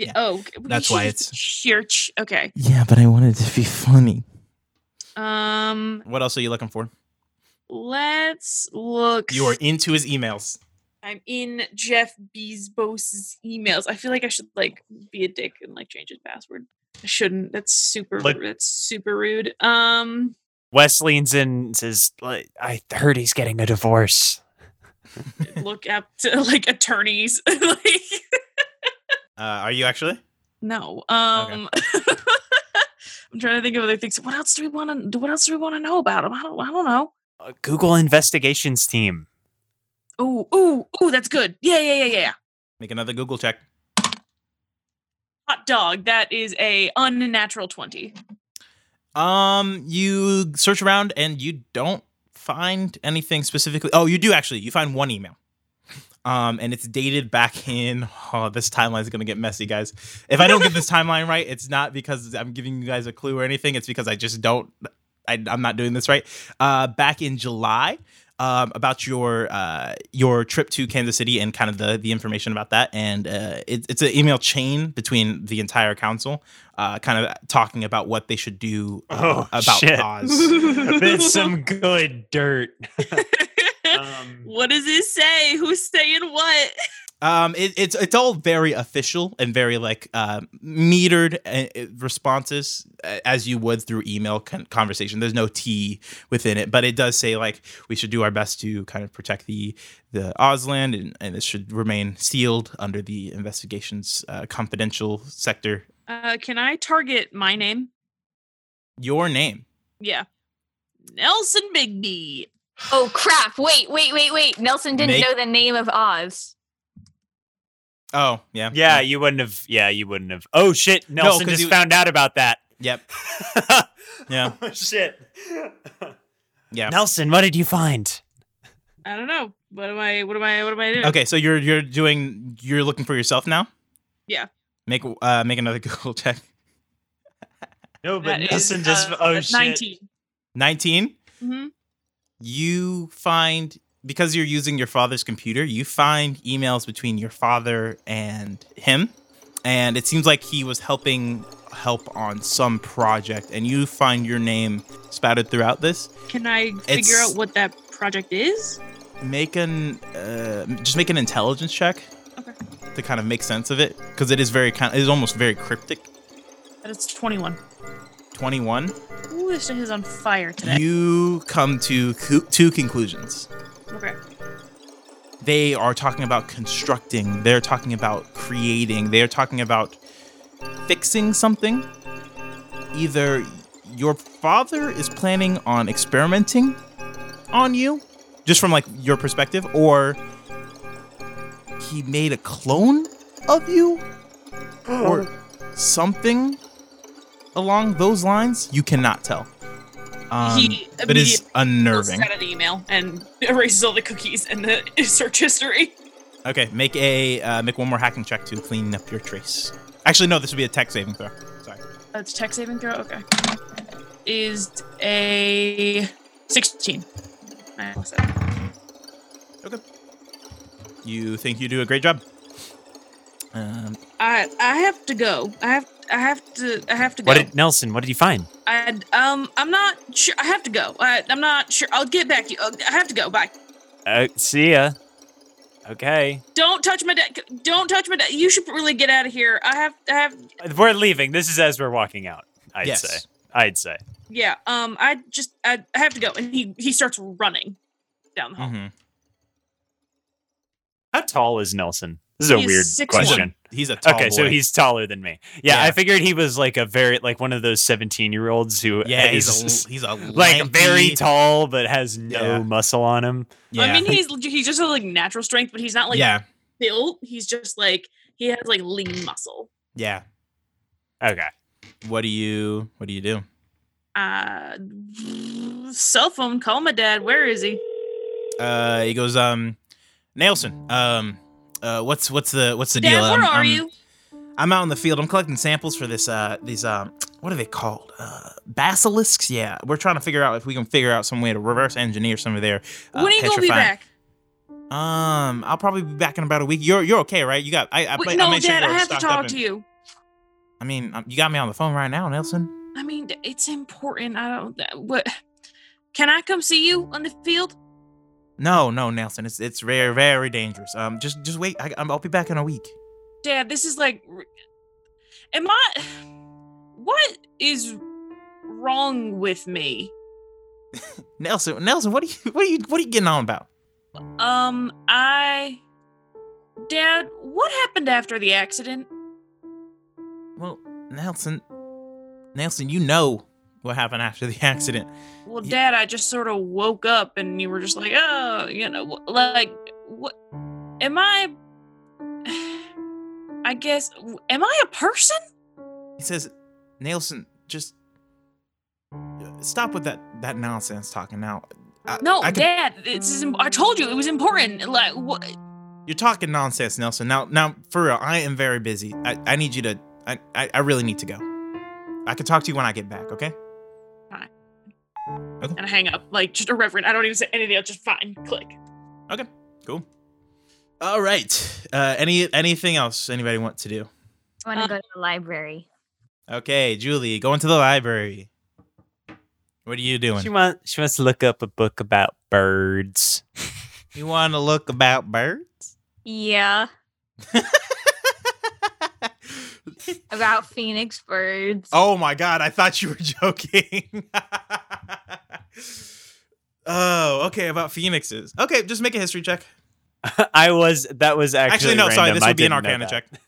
[SPEAKER 2] Yeah.
[SPEAKER 3] Oh, okay.
[SPEAKER 2] That's why it's-
[SPEAKER 3] search. Okay.
[SPEAKER 2] yeah but i wanted to be funny
[SPEAKER 3] Um,
[SPEAKER 2] what else are you looking for
[SPEAKER 3] let's look.
[SPEAKER 2] You are into his emails.
[SPEAKER 3] I'm in Jeff Bezos's emails. I feel like I should like be a dick and like change his password. I shouldn't. That's super.
[SPEAKER 1] Look-
[SPEAKER 3] That's super rude. Um,
[SPEAKER 1] Wes leans in and says, like, I heard he's getting a divorce.
[SPEAKER 3] look up to like attorneys. like,
[SPEAKER 2] Uh, are you actually?
[SPEAKER 3] no. Um, I'm trying to think of other things. What else do we want to? What else do we want to know about him? I don't. I don't know.
[SPEAKER 1] Uh, Google investigations team.
[SPEAKER 3] Ooh, ooh, ooh. That's good. Yeah, yeah, yeah, yeah, yeah.
[SPEAKER 2] Make another Google check.
[SPEAKER 3] Hot dog. That is a unnatural twenty.
[SPEAKER 2] Um, you search around and you don't find anything specifically. Oh, you do actually. You find one email. Um, and it's dated back in. Oh, this timeline is gonna get messy, guys. If I don't get this timeline right, it's not because I'm giving you guys a clue or anything. It's because I just don't. I, I'm not doing this right. Uh, back in July, um, about your uh, your trip to Kansas City and kind of the the information about that, and uh, it, it's an email chain between the entire council, uh, kind of talking about what they should do uh,
[SPEAKER 1] Oh,
[SPEAKER 2] about
[SPEAKER 1] shit.
[SPEAKER 2] Oz.
[SPEAKER 1] That's some good dirt. Um,
[SPEAKER 3] what does it say? Who's saying what?
[SPEAKER 2] Um, it, it's it's all very official and very like uh, metered uh, responses uh, as you would through email con- conversation. There's no T within it, but it does say like we should do our best to kind of protect the the Ozland and, and it should remain sealed under the investigations uh, confidential sector.
[SPEAKER 3] Uh, can I target my name?
[SPEAKER 2] Your name.
[SPEAKER 3] Yeah. Nelson Bigby.
[SPEAKER 5] Oh crap! Wait, wait, wait, wait. Nelson didn't
[SPEAKER 2] Make-
[SPEAKER 5] know the name of Oz.
[SPEAKER 2] Oh yeah.
[SPEAKER 1] yeah, you wouldn't have. Yeah, you wouldn't have. Oh shit! Nelson
[SPEAKER 2] 'cause
[SPEAKER 1] just
[SPEAKER 2] you-
[SPEAKER 1] found out about that.
[SPEAKER 2] Yep. Yeah.
[SPEAKER 1] Oh, shit.
[SPEAKER 2] Yeah.
[SPEAKER 1] Nelson, what did you find?
[SPEAKER 3] I don't know. What am I? What am I? What am I doing?
[SPEAKER 2] Okay, so you're you're doing you're looking for yourself now.
[SPEAKER 3] Yeah.
[SPEAKER 2] Make uh make another Google check.
[SPEAKER 1] No, but
[SPEAKER 3] That is,
[SPEAKER 1] Nelson just.
[SPEAKER 3] uh,
[SPEAKER 1] oh shit.
[SPEAKER 3] 19.
[SPEAKER 2] 19
[SPEAKER 3] Mm-hmm.
[SPEAKER 2] You find because you're using your father's computer you find emails between your father and him and it seems like he was helping help on some project and you find your name spouted throughout this
[SPEAKER 3] Can I figure
[SPEAKER 2] It's-
[SPEAKER 3] out what that project is?
[SPEAKER 2] make an uh, just make an intelligence check
[SPEAKER 3] Okay.
[SPEAKER 2] to kind of make sense of it because it is very kind it is almost very cryptic
[SPEAKER 3] That is 21.
[SPEAKER 2] 21
[SPEAKER 3] Ooh, this shit is on fire today.
[SPEAKER 2] you come to co- two conclusions.
[SPEAKER 3] Okay.
[SPEAKER 2] they are talking about constructing. They're talking about creating. They're talking about fixing something. Either your father is planning on experimenting on you, just from like your perspective, or he made a clone of you, or something along those lines. You cannot tell. Um,
[SPEAKER 3] he
[SPEAKER 2] but it's
[SPEAKER 3] immediately
[SPEAKER 2] unnerving.
[SPEAKER 3] out an email and erases all the cookies and the search history.
[SPEAKER 2] Okay, make a uh, make one more hacking check to clean up your trace. Actually, no, this would be a tech saving throw. Sorry.
[SPEAKER 3] That's tech saving throw. Okay. Is a sixteen. Plus.
[SPEAKER 2] You think you do a great job. Um,
[SPEAKER 3] I I have to go. I have I have to I have to go.
[SPEAKER 1] What did Nelson? What did you find?
[SPEAKER 3] I um I'm not sure. I have to go. I, I'm not sure. I'll get back to you. I have to go. Bye.
[SPEAKER 1] Uh, see ya. Okay,
[SPEAKER 3] Don't touch my dad. Don't touch my dad. You should really get out of here. I have I have
[SPEAKER 1] we're leaving. This is as we're walking out. I'd
[SPEAKER 2] Yes.
[SPEAKER 1] say. I'd say.
[SPEAKER 3] yeah. Um I just I, I have to go. And he he starts running down the hall.
[SPEAKER 2] mhm.
[SPEAKER 1] How tall is Nelson? This is a
[SPEAKER 3] He's
[SPEAKER 1] weird
[SPEAKER 3] 6'1".
[SPEAKER 1] question.
[SPEAKER 2] He's a tall
[SPEAKER 1] Okay, so he's taller than me. Yeah,
[SPEAKER 2] Yeah.
[SPEAKER 1] I figured he was like a very like one of those seventeen-year-olds who
[SPEAKER 2] yeah,
[SPEAKER 1] is
[SPEAKER 2] he's a he's a
[SPEAKER 1] like very tall but has no
[SPEAKER 2] Yeah.
[SPEAKER 1] muscle on him.
[SPEAKER 2] Yeah,
[SPEAKER 3] I mean he's he's just has, like natural strength, but he's not like
[SPEAKER 2] yeah,
[SPEAKER 3] built. He's just like he has like lean muscle.
[SPEAKER 2] yeah.
[SPEAKER 1] Okay.
[SPEAKER 2] What do you What do you do?
[SPEAKER 3] Uh, cell phone. Call my dad. Where is he?
[SPEAKER 2] Uh, he goes, um, Nelson, um, uh, what's what's the what's the
[SPEAKER 3] Dad,
[SPEAKER 2] deal?
[SPEAKER 3] where
[SPEAKER 2] I'm,
[SPEAKER 3] are
[SPEAKER 2] I'm-
[SPEAKER 3] you?
[SPEAKER 2] I'm out in the field. I'm collecting samples for this. Uh, these um, what are they called? Uh, basilisks. Yeah, we're trying to figure out if we can figure out some way to reverse engineer some of their. Uh,
[SPEAKER 3] when are you gonna be back?
[SPEAKER 2] Um, I'll probably be back in about a week. You're you're okay, right? You got I I,
[SPEAKER 3] Wait,
[SPEAKER 2] I
[SPEAKER 3] no,
[SPEAKER 2] made
[SPEAKER 3] Dad, I have to talk
[SPEAKER 2] and-
[SPEAKER 3] to you.
[SPEAKER 2] I mean, um, you got me on the phone right now, Nelson.
[SPEAKER 3] I mean, it's important. I don't. What? Can I come see you on the field?
[SPEAKER 2] No, no, Nelson. It's it's very very dangerous. Um, just just wait. I, I'll be back in a week.
[SPEAKER 3] Dad, this is like. Am I? What is wrong with me?
[SPEAKER 2] Nelson, Nelson, what are you what are you what are you getting on about?
[SPEAKER 3] Um, I. Dad, what happened after the accident?
[SPEAKER 2] Well, Nelson, Nelson, you know what happened after the accident.
[SPEAKER 3] Well,
[SPEAKER 2] You-
[SPEAKER 3] Dad, I just sort of woke up and you were just like, oh, you know, like, what? Am I? I guess. Am I a person?
[SPEAKER 2] He says, Nelson, just uh, stop with that that nonsense talking now. I,
[SPEAKER 3] No,
[SPEAKER 2] I could-
[SPEAKER 3] Dad. This is. I told you it was important. Like, what?
[SPEAKER 2] you're talking nonsense, Nelson. Now, now, for real, I am very busy. I, I need you to. I, I really need to go. I can talk to you when I get back. Okay.
[SPEAKER 3] And I hang up, like just irreverent. I don't even say anything else. Just fine. Click.
[SPEAKER 2] Okay. Cool. All right. Uh, any anything else anybody want to do?
[SPEAKER 5] I want
[SPEAKER 3] Uh,
[SPEAKER 5] to go to the library.
[SPEAKER 2] Okay, Julie, going to the library. What are you doing?
[SPEAKER 1] She wants she wants to look up a book about birds.
[SPEAKER 2] You want to look about birds?
[SPEAKER 5] Yeah, about phoenix birds.
[SPEAKER 2] oh my god, I thought you were joking. oh, okay, about phoenixes. Okay, just make a history check.
[SPEAKER 1] I was that was actually
[SPEAKER 2] Actually, no, sorry, this
[SPEAKER 1] I
[SPEAKER 2] would be an
[SPEAKER 1] didn't know
[SPEAKER 2] arcana
[SPEAKER 1] that.
[SPEAKER 2] check.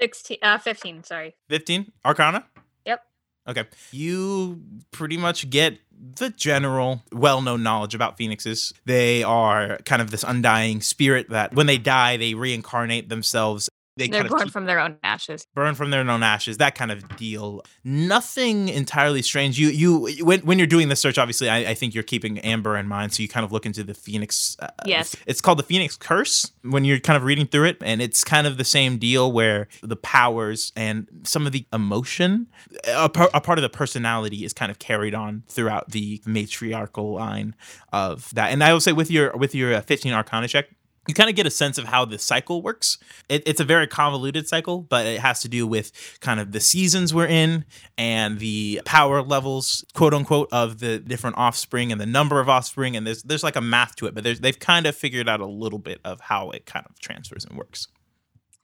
[SPEAKER 5] 16, uh, 15, sorry.
[SPEAKER 2] 15 arcana
[SPEAKER 5] Yep.
[SPEAKER 2] okay you pretty much get the general well-known knowledge about phoenixes they are kind of this undying spirit that when they die they reincarnate themselves they
[SPEAKER 5] They're born
[SPEAKER 2] keep-
[SPEAKER 5] from their own ashes.
[SPEAKER 2] burn from their own ashes that kind of deal nothing entirely strange you you when, when you're doing this search obviously I, I think you're keeping amber in mind so you kind of look into the phoenix uh,
[SPEAKER 5] Yes.
[SPEAKER 2] it's called the phoenix curse when you're kind of reading through it and it's kind of the same deal where the powers and some of the emotion a, par- a part of the personality is kind of carried on throughout the matriarchal line of that and i will say with your with your uh, 15 arcana check you kind of get a sense of how the cycle works. It, it's a very convoluted cycle, but it has to do with kind of the seasons we're in and the power levels, quote unquote, of the different offspring and the number of offspring. And there's there's like a math to it, but there's, they've kind of figured out a little bit of how it kind of transfers and works.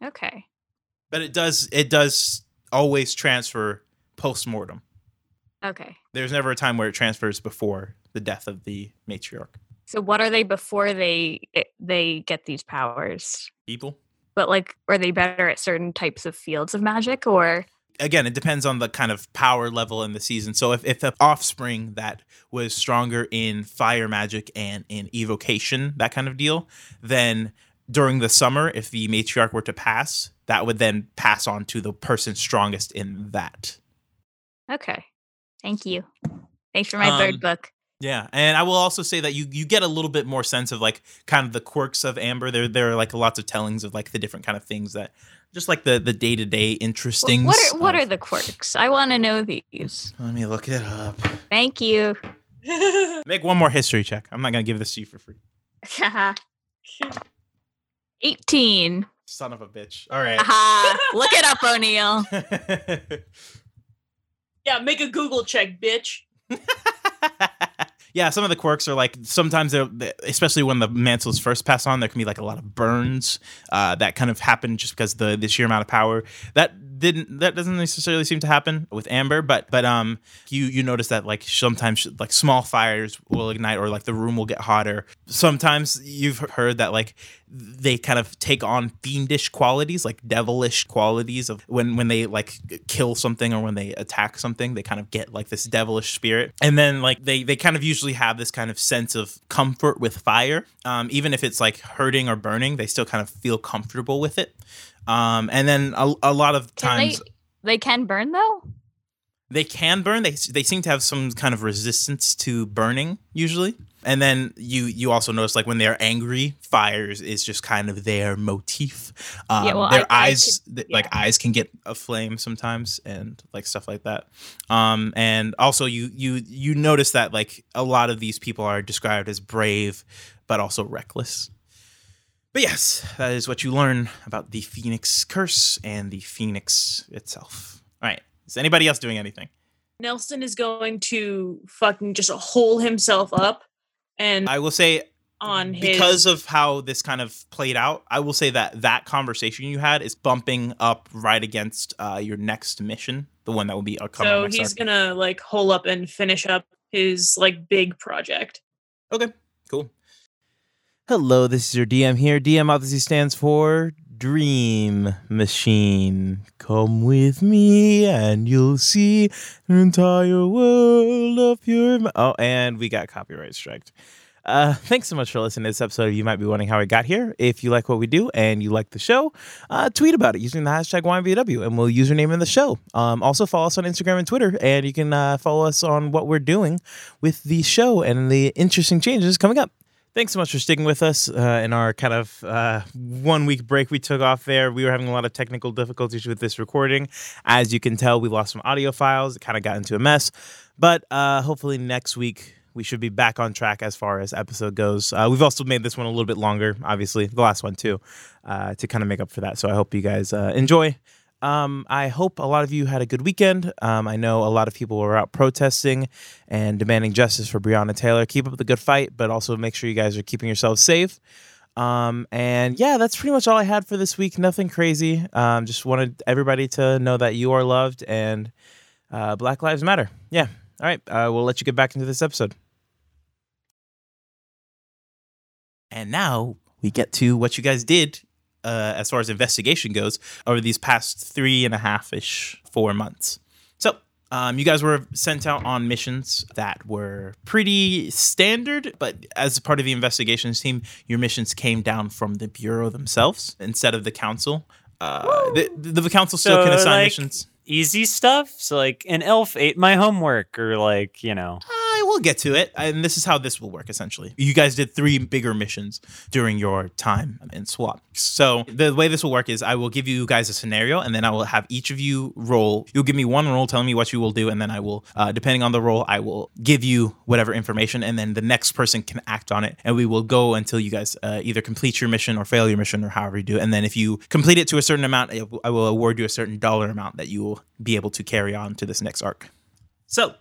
[SPEAKER 5] Okay.
[SPEAKER 2] But it does it does always transfer post mortem.
[SPEAKER 5] Okay.
[SPEAKER 2] There's never a time where it transfers before the death of the matriarch.
[SPEAKER 5] So what are they before they eh, they get these powers?
[SPEAKER 2] People.
[SPEAKER 5] But like, are they better at certain types of fields of magic, or
[SPEAKER 2] again, it depends on the kind of power level in the season. So if, if the offspring that was stronger in fire magic and in evocation, that kind of deal, then during the summer, if the matriarch were to pass, that would then pass on to the person strongest in that.
[SPEAKER 5] Okay. Thank you. Thanks for my
[SPEAKER 2] Um,
[SPEAKER 5] third book.
[SPEAKER 2] Yeah, and I will also say that you you get a little bit more sense of like kind of the quirks of Amber. There there are like lots of tellings of like the different kind of things that just like the the day to day interesting.
[SPEAKER 5] What are what are the quirks? I want to know these.
[SPEAKER 2] Let me look it up.
[SPEAKER 5] Thank you.
[SPEAKER 2] Make one more history check. I'm not gonna give this to you for free.
[SPEAKER 5] 18.
[SPEAKER 2] Son of a bitch. All right.
[SPEAKER 5] Aha. Look it up, O'Neill.
[SPEAKER 6] yeah, make a Google check, bitch.
[SPEAKER 2] Yeah, some of the quirks are like sometimes they're they- especially when the mantles first pass on, there can be like a lot of burns uh, that kind of happen just because the the sheer amount of power that didn't that doesn't necessarily seem to happen with Amber, but but um you you notice that like sometimes like small fires will ignite or like the room will get hotter. Sometimes you've heard that like they kind of take on fiendish qualities like devilish qualities of when when they like kill something or when they attack something they kind of get like this devilish spirit and then like they they kind of usually have this kind of sense of comfort with fire um, even if it's like hurting or burning they still kind of feel comfortable with it um, and then a, a lot of
[SPEAKER 5] Can
[SPEAKER 2] times
[SPEAKER 5] they they can burn though?
[SPEAKER 2] they can burn. They they seem to have some kind of resistance to burning usually. And then you you also notice like when they're angry, fires is just kind of their motif. Um,
[SPEAKER 5] Yeah, well,
[SPEAKER 2] their
[SPEAKER 5] I- I
[SPEAKER 2] eyes th- like eyes can get aflame sometimes and like stuff like that. Um, and also you you you notice that like a lot of these people are described as brave but also reckless. But yes, that is what you learn about the Phoenix curse and the Phoenix itself. All right. Is anybody else doing anything?
[SPEAKER 6] Nelson is going to fucking just hole himself up and
[SPEAKER 2] I will say
[SPEAKER 6] on his
[SPEAKER 2] because of how this kind of played out, I will say that that conversation you had is bumping up right against uh, your next mission, the one that will be upcoming.
[SPEAKER 6] so he's
[SPEAKER 2] arc.
[SPEAKER 6] gonna like hole up and finish up his like big project.
[SPEAKER 2] Okay, cool.
[SPEAKER 4] Hello, this is your DM here. DM obviously stands for Dream Machine. Come with me and you'll see an entire world of. Ma- oh, and we got copyright striked. Uh, thanks so much for listening to this episode. You might be wondering how we got here. If you like what we do and you like the show, uh, tweet about it using the hashtag YMVW and we'll use your name in the show. Um, also, follow us on Instagram and Twitter, and you can uh, follow us on what we're doing with the show and the interesting changes coming up. Thanks so much for sticking with us uh, in our kind of uh, one week break we took off there. We were having a lot of technical difficulties with this recording. As you can tell, we lost some audio files. It kind of got into a mess. But uh, hopefully next week we should be back on track as far as episode goes. Uh, we've also made this one a little bit longer, obviously, the last one too, uh, to kind of make up for that. So I hope you guys uh, enjoy. Um, I hope a lot of you had a good weekend. Um, I know a lot of people were out protesting and demanding justice for Breonna Taylor. Keep up the good fight, but also make sure you guys are keeping yourselves safe. Um, and yeah, that's pretty much all I had for this week. Nothing crazy. Um, just wanted everybody to know that you are loved and uh, Black Lives Matter. Yeah. All right. Uh, we'll let you get back into this episode. And now we get to what you guys did uh, as far as investigation goes over these past three and a half ish, four months. So, um, you guys were sent out on missions that were pretty standard, but as part of the investigations team, your missions came down from the bureau themselves instead of the council. Uh, the, the, the council still
[SPEAKER 1] So,
[SPEAKER 2] can assign
[SPEAKER 1] like,
[SPEAKER 2] missions.
[SPEAKER 1] Easy stuff. So like an elf ate my homework, or like you know.
[SPEAKER 2] I will get to it, and this is how this will work. Essentially, you guys did three bigger missions during your time in SWAT. So the way this will work is, I will give you guys a scenario, and then I will have each of you roll. You'll give me one roll, telling me what you will do, and then I will, uh, depending on the role, I will give you whatever information, and then the next person can act on it, and we will go until you guys uh, either complete your mission or fail your mission, or however you do. And then if you complete it to a certain amount, I will award you a certain dollar amount that you will be able to carry on to this next arc. So.
[SPEAKER 1] Are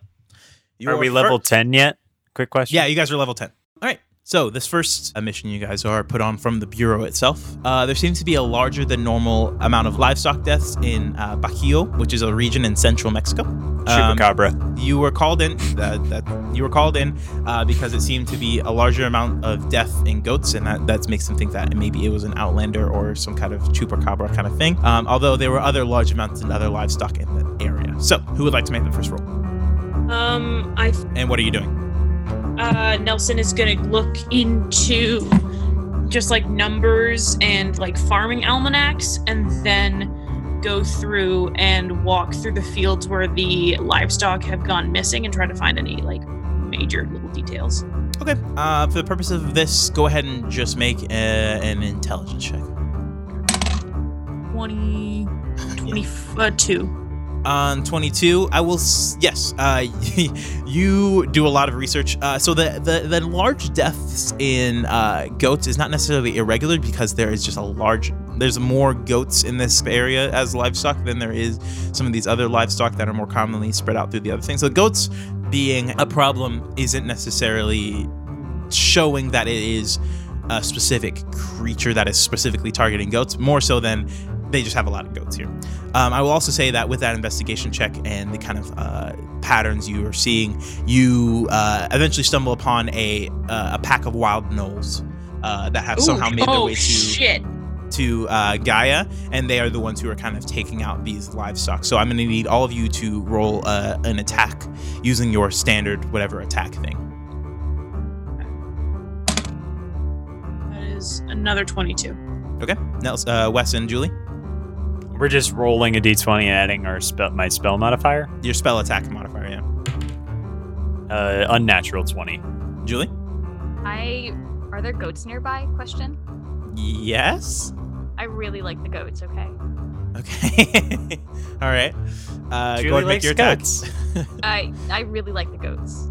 [SPEAKER 2] your
[SPEAKER 1] we
[SPEAKER 2] fir-
[SPEAKER 1] level ten yet? Quick question.
[SPEAKER 2] yeah, you guys are level 10. All right. So, this first mission you guys are put on from the Bureau itself. Uh, there seems to be a larger than normal amount of livestock deaths in uh, Bajío, which is a region in central Mexico. Um,
[SPEAKER 1] Chupacabra.
[SPEAKER 2] you were called in. Uh, that you were called in uh, because it seemed to be a larger amount of death in goats, and that that makes them think that maybe it was an outlander or some kind of chupacabra kind of thing. Um, although there were other large amounts in other livestock in the area. So, who would like to make the first roll?
[SPEAKER 6] Um, I
[SPEAKER 2] And what are you doing?
[SPEAKER 6] Uh, Nelson is gonna look into just like numbers and like farming almanacs, and then go through and walk through the fields where the livestock have gone missing and try to find any like major little details.
[SPEAKER 2] Okay. Uh, for the purpose of this, go ahead and just make a, an intelligence check.
[SPEAKER 6] 20, 22.
[SPEAKER 2] On 22, I will. Yes, uh, you do a lot of research. Uh, so the, the the large deaths in uh, goats is not necessarily irregular because there is just a large. There's more goats in this area as livestock than there is some of these other livestock that are more commonly spread out through the other things. So goats being a problem isn't necessarily showing that it is a specific creature that is specifically targeting goats, more so than they just have a lot of goats here. Um, I will also say that with that investigation check and the kind of uh, patterns you are seeing, you uh, eventually stumble upon a uh, a pack of wild gnolls uh, that have somehow made their
[SPEAKER 6] oh
[SPEAKER 2] way to
[SPEAKER 6] shit!
[SPEAKER 2] to uh, Gaia, and they are the ones who are kind of taking out these livestock. So I'm going to need all of you to roll uh, an attack using your standard whatever attack thing.
[SPEAKER 6] That is another 22.
[SPEAKER 2] Okay, Nels, uh, Wes and Julie,
[SPEAKER 1] We're just rolling a d20 and adding our spell, my spell modifier.
[SPEAKER 2] your spell attack modifier. Yeah,
[SPEAKER 1] Uh, unnatural 20.
[SPEAKER 2] Julie.
[SPEAKER 5] I are there goats nearby? Question.
[SPEAKER 2] Yes.
[SPEAKER 5] I really like the goats. Okay.
[SPEAKER 2] Okay. All right. Uh,
[SPEAKER 1] Julie
[SPEAKER 2] go ahead and make
[SPEAKER 1] likes
[SPEAKER 2] your
[SPEAKER 1] goats.
[SPEAKER 5] I I really like the goats.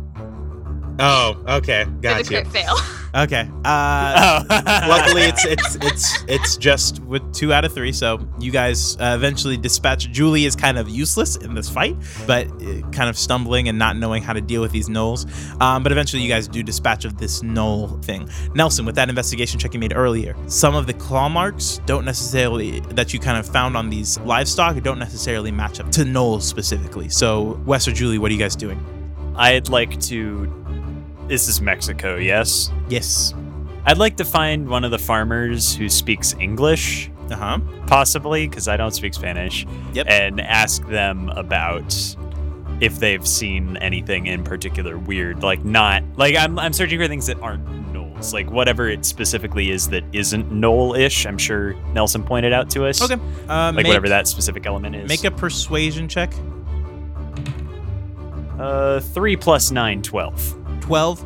[SPEAKER 2] Oh, okay.
[SPEAKER 5] They're the crit fail.
[SPEAKER 2] Okay. Uh,
[SPEAKER 1] Oh.
[SPEAKER 2] luckily, it's it's it's it's just with two out of three. So you guys uh, eventually dispatch. Julie is kind of useless in this fight, but uh, kind of stumbling and not knowing how to deal with these gnolls. Um, but eventually, you guys do dispatch of this gnoll thing. Nelson, with that investigation check you made earlier, some of the claw marks don't necessarily that you kind of found on these livestock don't necessarily match up to gnolls specifically. So Wes or Julie, what are you guys doing?
[SPEAKER 1] I'd like to. This is Mexico, yes?
[SPEAKER 2] Yes.
[SPEAKER 1] I'd like to find one of the farmers who speaks English,
[SPEAKER 2] Uh huh.
[SPEAKER 1] possibly, because I don't speak Spanish,
[SPEAKER 2] Yep.
[SPEAKER 1] and ask them about if they've seen anything in particular weird. Like, not. Like, I'm, I'm searching for things that aren't gnolls. Like, whatever it specifically is that isn't gnoll ish, I'm sure Nelson pointed out to us.
[SPEAKER 2] Okay. Uh,
[SPEAKER 1] Like,
[SPEAKER 2] make,
[SPEAKER 1] whatever that specific element is.
[SPEAKER 2] Make a persuasion check.
[SPEAKER 1] Uh, 3 plus 9, 12.
[SPEAKER 2] 12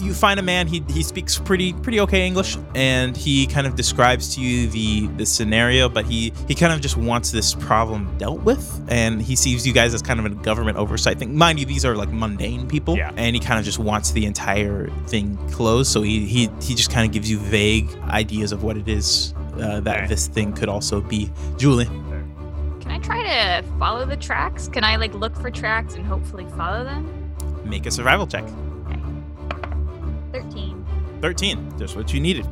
[SPEAKER 2] you find a man he, he speaks pretty pretty okay english and he kind of describes to you the the scenario but he he kind of just wants this problem dealt with and he sees you guys as kind of a government oversight thing mind you these are like mundane people
[SPEAKER 1] Yeah.
[SPEAKER 2] and he kind of just wants the entire thing closed so he he, he just kind of gives you vague ideas of what it is uh, that
[SPEAKER 1] Okay.
[SPEAKER 2] this thing could also be julie
[SPEAKER 5] Can I try to follow the tracks? Can I like look for tracks and hopefully follow them?
[SPEAKER 2] make a survival check
[SPEAKER 5] Thirteen.
[SPEAKER 2] 13 just what you needed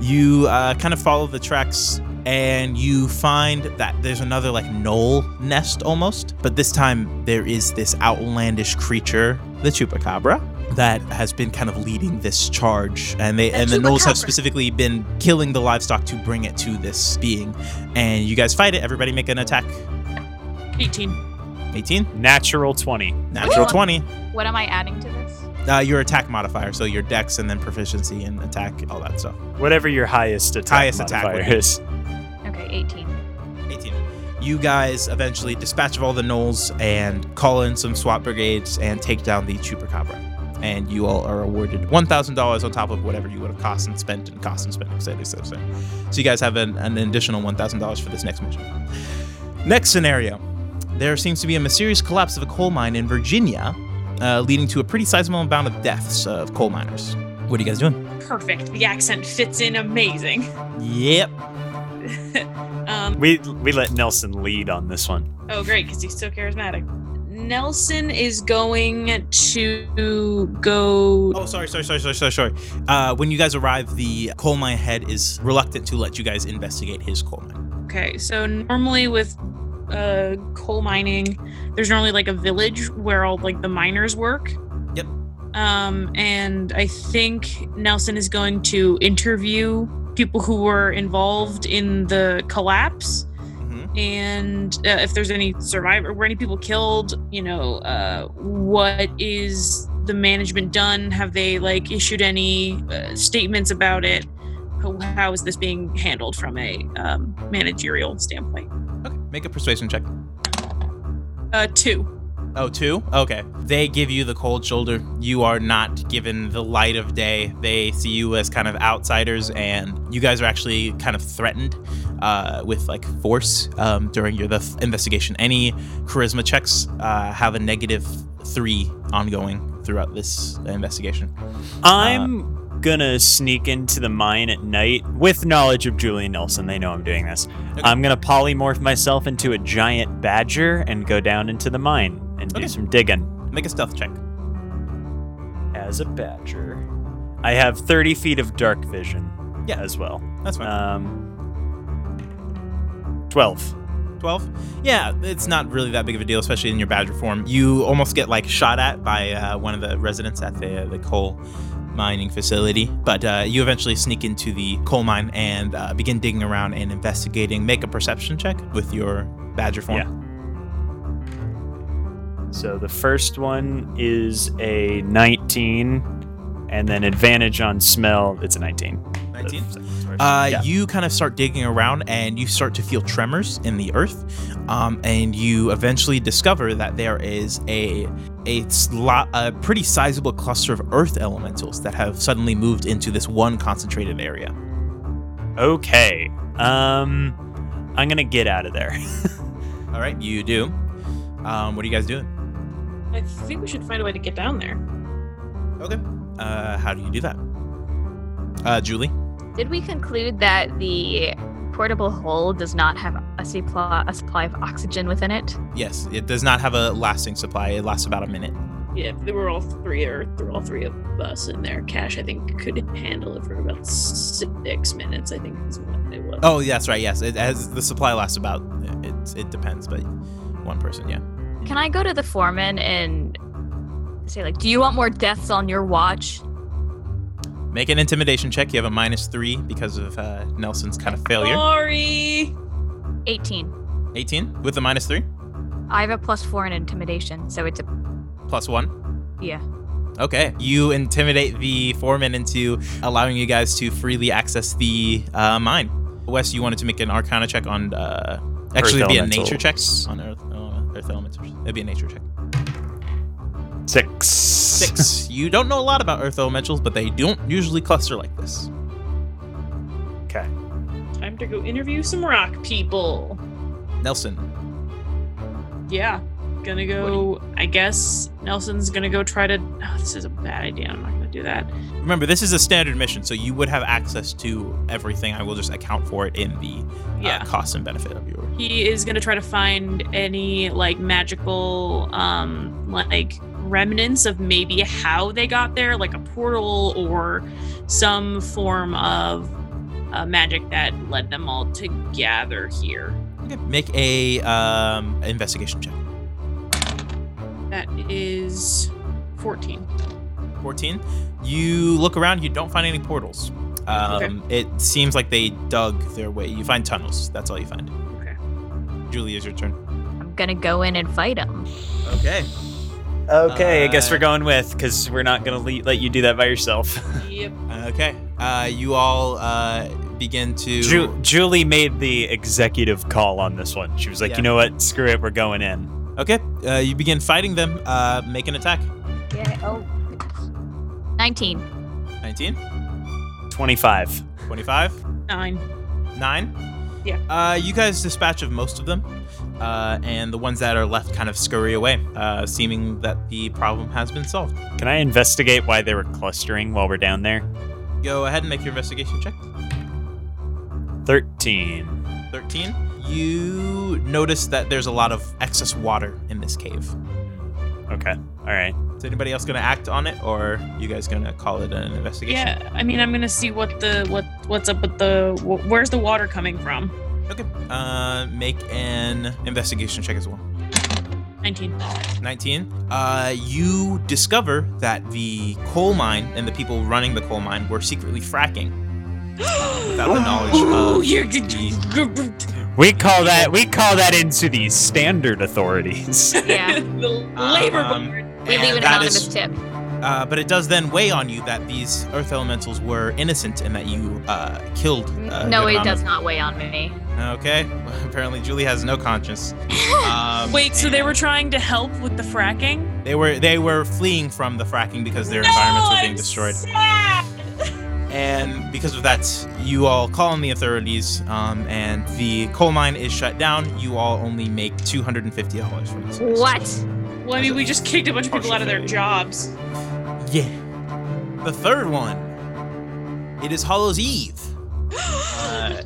[SPEAKER 2] you uh, kind of follow the tracks and you find that there's another like gnoll nest almost but this time there is this outlandish creature the chupacabra that has been kind of leading this charge and they
[SPEAKER 6] The
[SPEAKER 2] and the gnolls have specifically been killing the livestock to bring it to this being and you guys fight it everybody make an attack
[SPEAKER 6] 18.
[SPEAKER 2] 18
[SPEAKER 1] Natural 20.
[SPEAKER 2] natural
[SPEAKER 5] Ooh.
[SPEAKER 2] 20
[SPEAKER 5] What am I adding to this?
[SPEAKER 2] Uh, your attack modifier so your dex and then proficiency and attack all that stuff
[SPEAKER 1] Whatever your highest attack
[SPEAKER 2] Highest attack
[SPEAKER 1] modifier
[SPEAKER 2] be.
[SPEAKER 1] is.
[SPEAKER 5] Okay, eighteen.
[SPEAKER 2] 18. You guys eventually dispatch of all the gnolls and call in some SWAT brigades and take down the chupacabra. And you all are awarded $1,000 on top of whatever you would have cost and spent and cost and spent, et cetera, et cetera, et cetera. So you guys have an, an additional $1,000 for this next mission. Next scenario. There seems to be a mysterious collapse of a coal mine in Virginia, uh, leading to a pretty sizable amount of deaths of coal miners. What are you guys doing?
[SPEAKER 6] Perfect. The accent fits in amazing.
[SPEAKER 2] Yep.
[SPEAKER 6] um,
[SPEAKER 1] We we let Nelson lead on this one.
[SPEAKER 6] oh, great, because he's so charismatic. Nelson is going to go.
[SPEAKER 2] Oh, sorry, sorry, sorry, sorry, sorry, sorry. Uh, when you guys arrive, the coal mine head is reluctant to let you guys investigate his coal mine.
[SPEAKER 6] Okay, so normally with uh, coal mining, there's normally like a village where all like the miners work.
[SPEAKER 2] Yep.
[SPEAKER 6] Um, and I think Nelson is going to interview people who were involved in the collapse
[SPEAKER 2] Mhm.
[SPEAKER 3] and uh, if there's any survivor, were any people killed? You know, uh, what is the management done? Have they like issued any uh, statements about it? How, how is this being handled from a um, managerial standpoint?
[SPEAKER 2] Okay, make a persuasion check.
[SPEAKER 3] Uh, two.
[SPEAKER 2] Oh, two? Okay. They give you the cold shoulder. You are not given the light of day. They see you as kind of outsiders, and you guys are actually kind of threatened uh, with like force um, during your the th- investigation. Any charisma checks uh, have a negative three ongoing throughout this investigation.
[SPEAKER 1] I'm gonna sneak into the mine at night with knowledge of Julie and Nelson. They know I'm doing this. I'm gonna polymorph myself into a giant badger and go down into the mine and
[SPEAKER 2] Okay.
[SPEAKER 1] do some digging
[SPEAKER 2] Make a stealth check.
[SPEAKER 1] as a badger. I have 30 feet of dark vision
[SPEAKER 2] Yeah.
[SPEAKER 1] as well.
[SPEAKER 2] That's fine.
[SPEAKER 1] Um, 12.
[SPEAKER 2] 12 yeah it's not really that big of a deal especially in your badger form you almost get like shot at by uh, one of the residents at the, uh, the coal mining facility but uh, you eventually sneak into the coal mine and uh, begin digging around and investigating make a perception check with your badger form
[SPEAKER 1] Yeah. So the first one is a 19, and then advantage on smell, it's a 19.
[SPEAKER 2] 19? Uh,
[SPEAKER 1] Yeah.
[SPEAKER 2] You kind of start digging around and you start to feel tremors in the earth, um, and you eventually discover that there is a a, sli- a pretty sizable cluster of earth elementals that have suddenly moved into this one concentrated area.
[SPEAKER 1] Okay. Um, I'm gonna get out of there.
[SPEAKER 2] All right, you do. Um, what are you guys doing?
[SPEAKER 3] I think we should find a way to get down there.
[SPEAKER 2] Okay. Uh, how do you do that? Uh, Julie.
[SPEAKER 5] Did we conclude that the portable hole does not have a supply, a supply of oxygen within it?
[SPEAKER 2] Yes, it does not have a lasting supply. It lasts about a minute.
[SPEAKER 3] Yeah, if there were all three or there were all three of us in there, Cash I think could handle it for about six minutes. I think is what it was.
[SPEAKER 2] Oh, that's right. Yes, it has the supply lasts about. It it depends, but one person. Yeah.
[SPEAKER 5] Can I go to the foreman and say like, "Do you want more deaths on your watch?"
[SPEAKER 2] Make an intimidation check. You have a minus three because of uh, Nelson's kind of failure.
[SPEAKER 3] Sorry.
[SPEAKER 5] 18.
[SPEAKER 2] 18 with a minus three,
[SPEAKER 5] I have a plus four in intimidation, so it's a
[SPEAKER 2] plus one.
[SPEAKER 5] yeah.
[SPEAKER 2] Okay. You intimidate the foreman into allowing you guys to freely access the uh, mine. Wes, you wanted to make an Arcana check on. Uh, actually, it'd be a nature check on Earth. Uh, earth elementals. It'd be a nature check.
[SPEAKER 1] Six.
[SPEAKER 2] Six. you don't know a lot about Earth elementals, but they don't usually cluster like this.
[SPEAKER 1] Okay.
[SPEAKER 3] Time to go interview some rock people.
[SPEAKER 2] Nelson.
[SPEAKER 3] Yeah. Gonna go. I guess Nelson's gonna go try to. Oh, this is a bad idea. I'm not gonna do that.
[SPEAKER 2] Remember, this is a standard mission, so you would have access to everything. I will just account for it in the
[SPEAKER 3] Yeah.
[SPEAKER 2] uh, cost and benefit of your.
[SPEAKER 3] He is gonna try to find any like magical, um, like remnants of maybe how they got there, like a portal or some form of uh, magic that led them all to gather here.
[SPEAKER 2] Okay. Make a um, investigation check.
[SPEAKER 3] That is 14.
[SPEAKER 2] 14. You look around, you don't find any portals. Um, It seems like they dug their way. You find tunnels. That's all you find.
[SPEAKER 3] Okay.
[SPEAKER 2] Julie, is your turn.
[SPEAKER 5] I'm gonna go in and fight them.
[SPEAKER 2] Okay.
[SPEAKER 1] Okay, I guess
[SPEAKER 2] Uh,
[SPEAKER 1] we're going with because we're not gonna le- let you do that by yourself.
[SPEAKER 3] Yep.
[SPEAKER 2] Okay. Uh, you all uh, begin to.
[SPEAKER 1] Ju- Julie made the executive call on this one. She was like,
[SPEAKER 2] Yeah.
[SPEAKER 1] you know what? Screw it, we're going in.
[SPEAKER 2] Okay. Uh, you begin fighting them. Uh, make an attack.
[SPEAKER 5] Yeah. Oh. 19.
[SPEAKER 2] 19,
[SPEAKER 1] 25.
[SPEAKER 2] 25,
[SPEAKER 3] Nine.
[SPEAKER 2] 9.
[SPEAKER 3] Yeah.
[SPEAKER 2] Uh, you guys dispatch of most of them. Uh, and the ones that are left kind of scurry away, uh, seeming that the problem has been solved.
[SPEAKER 1] Can I investigate why they were clustering while we're down there?
[SPEAKER 2] Go ahead and make your investigation check.
[SPEAKER 1] 13.
[SPEAKER 2] 13. You notice that there's a lot of excess water in this cave.
[SPEAKER 1] Okay. All right.
[SPEAKER 2] Is anybody else going to act on it, or you guys going to call it an investigation?
[SPEAKER 3] Yeah, I mean, I'm gonna see what the what what's up with the wh- where's the water coming from.
[SPEAKER 2] Okay. Uh, make an investigation check as well.
[SPEAKER 3] 19.
[SPEAKER 2] 19. Uh, you discover that the coal mine and the people running the coal mine were secretly fracking. Without the knowledge
[SPEAKER 6] Ooh,
[SPEAKER 2] of
[SPEAKER 6] you're
[SPEAKER 2] the-
[SPEAKER 1] We call that we call that into the standard authorities.
[SPEAKER 5] Yeah.
[SPEAKER 6] the labor
[SPEAKER 2] Um,
[SPEAKER 6] board.
[SPEAKER 5] We leave an
[SPEAKER 2] that
[SPEAKER 5] anonymous
[SPEAKER 2] is-
[SPEAKER 5] tip.
[SPEAKER 2] Uh, but it does then weigh on you that these earth elementals were innocent and that you uh, killed. Uh,
[SPEAKER 5] no, it
[SPEAKER 2] amount
[SPEAKER 5] does not weigh on me.
[SPEAKER 2] Okay. Well, apparently, Julie has no conscience. Um,
[SPEAKER 6] Wait, so they
[SPEAKER 2] and
[SPEAKER 6] were trying to help with the fracking?
[SPEAKER 2] They were they were fleeing from the fracking because their environments were being
[SPEAKER 6] I'm
[SPEAKER 2] destroyed,
[SPEAKER 6] sad.
[SPEAKER 2] And because of that, you all call on the authorities, um, and the coal mine is shut down. You all only make two hundred and fifty dollars from this.
[SPEAKER 5] What?
[SPEAKER 6] Well, I mean, we just kicked a bunch of people out of their jobs.
[SPEAKER 2] Yeah. The third one. It is Hollow's Eve. Uh,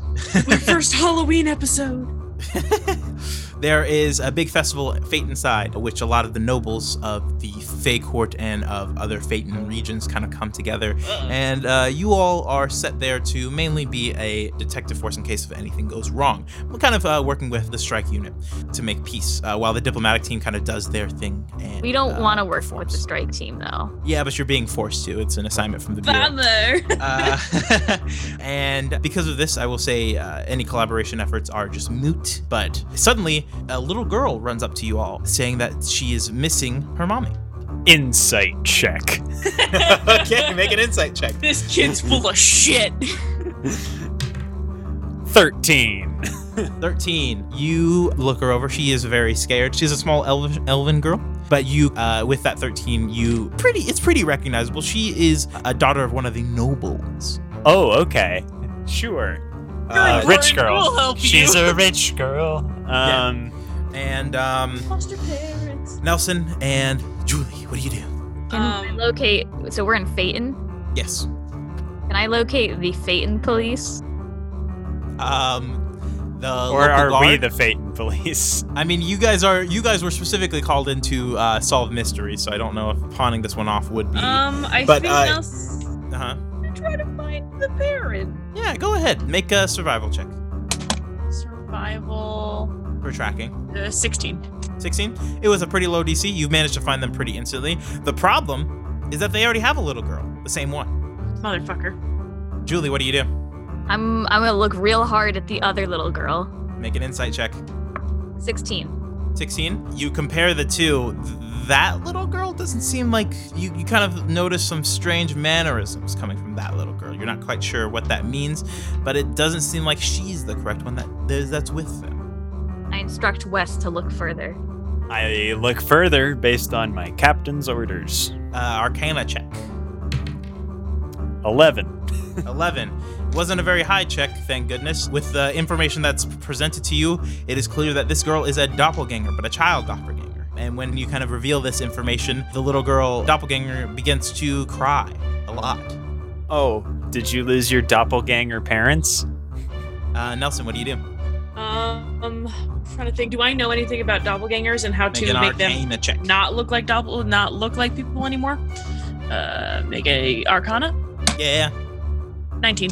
[SPEAKER 6] My first Halloween episode.
[SPEAKER 2] there is a big festival Phaeton Side, which a lot of the nobles of the Fey Court and of other Phaeton regions kind of come together. And uh, you all are set there to mainly be a detective force in case if anything goes wrong. We're kind of uh, working with the strike unit to make peace, uh, while the diplomatic team kind of does their thing. And,
[SPEAKER 5] We don't
[SPEAKER 2] uh,
[SPEAKER 5] want to work with the strike team, though.
[SPEAKER 2] Yeah, but you're being forced to. It's an assignment from the bureau. Uh, and because of this, I will say uh, any collaboration efforts are just moot. But suddenly, a little girl runs up to you all saying that she is missing her mommy.
[SPEAKER 1] Insight check.
[SPEAKER 2] okay, make an insight check.
[SPEAKER 6] this kid's full of shit.
[SPEAKER 1] Thirteen.
[SPEAKER 2] 13. You look her over. She is very scared. She's a small elven, elven girl. But you, uh, with that 13, you pretty, it's pretty recognizable. She is a daughter of one of the nobles.
[SPEAKER 1] Oh, okay. Sure.
[SPEAKER 2] Uh,
[SPEAKER 6] Good.
[SPEAKER 1] rich
[SPEAKER 6] We'll
[SPEAKER 1] girl.
[SPEAKER 6] help
[SPEAKER 1] She's
[SPEAKER 6] you.
[SPEAKER 1] a rich girl. Um,
[SPEAKER 2] and um,
[SPEAKER 6] parents.
[SPEAKER 2] Nelson and Julie, what do you do?
[SPEAKER 5] Can I
[SPEAKER 6] Um,
[SPEAKER 5] locate? So we're in Phaeton.
[SPEAKER 2] Yes.
[SPEAKER 5] Can I locate the Phaeton police?
[SPEAKER 2] Um, the
[SPEAKER 1] or
[SPEAKER 2] local
[SPEAKER 1] are we the Phaeton police?
[SPEAKER 2] I mean, you guys are you guys were specifically called in to uh, solve mysteries, so I don't know if pawning this one off would be.
[SPEAKER 6] Um, I
[SPEAKER 2] But,
[SPEAKER 6] think
[SPEAKER 2] uh,
[SPEAKER 6] I'll
[SPEAKER 2] uh-huh.
[SPEAKER 6] Try to find the parent.
[SPEAKER 2] Yeah, go ahead. Make a survival check
[SPEAKER 6] Survival.
[SPEAKER 2] for tracking.
[SPEAKER 6] Uh, 16.
[SPEAKER 2] 16. It was a pretty low DC. You've managed to find them pretty instantly. The problem is that they already have a little girl, the same one.
[SPEAKER 6] Motherfucker.
[SPEAKER 2] Julie, what do you do?
[SPEAKER 5] I'm I'm gonna look real hard at the other little girl.
[SPEAKER 2] Make an insight check.
[SPEAKER 5] 16.
[SPEAKER 2] 16. You compare the two. Th- That little girl doesn't seem like you, you kind of notice some strange mannerisms coming from that little girl. You're not quite sure what that means, but it doesn't seem like she's the correct one that that's with them.
[SPEAKER 5] I instruct Wes to look further.
[SPEAKER 1] I look further based on my captain's orders.
[SPEAKER 2] Uh, Arcana check.
[SPEAKER 1] Eleven.
[SPEAKER 2] 11. Wasn't a very high check, thank goodness. With the information that's presented to you, it is clear that this girl is a doppelganger, but a child doppelganger. And when you kind of reveal this information, the little girl doppelganger begins to cry a lot.
[SPEAKER 1] Oh, did you lose your doppelganger parents?
[SPEAKER 2] Uh, Nelson, what do you do?
[SPEAKER 6] Um, I'm trying to think. Do I know anything about doppelgangers and how
[SPEAKER 2] Make
[SPEAKER 6] to
[SPEAKER 2] an
[SPEAKER 6] make them
[SPEAKER 2] check.
[SPEAKER 6] not look like doppel, not look like people anymore? Uh, make a Arcana.
[SPEAKER 2] Yeah,
[SPEAKER 6] 19.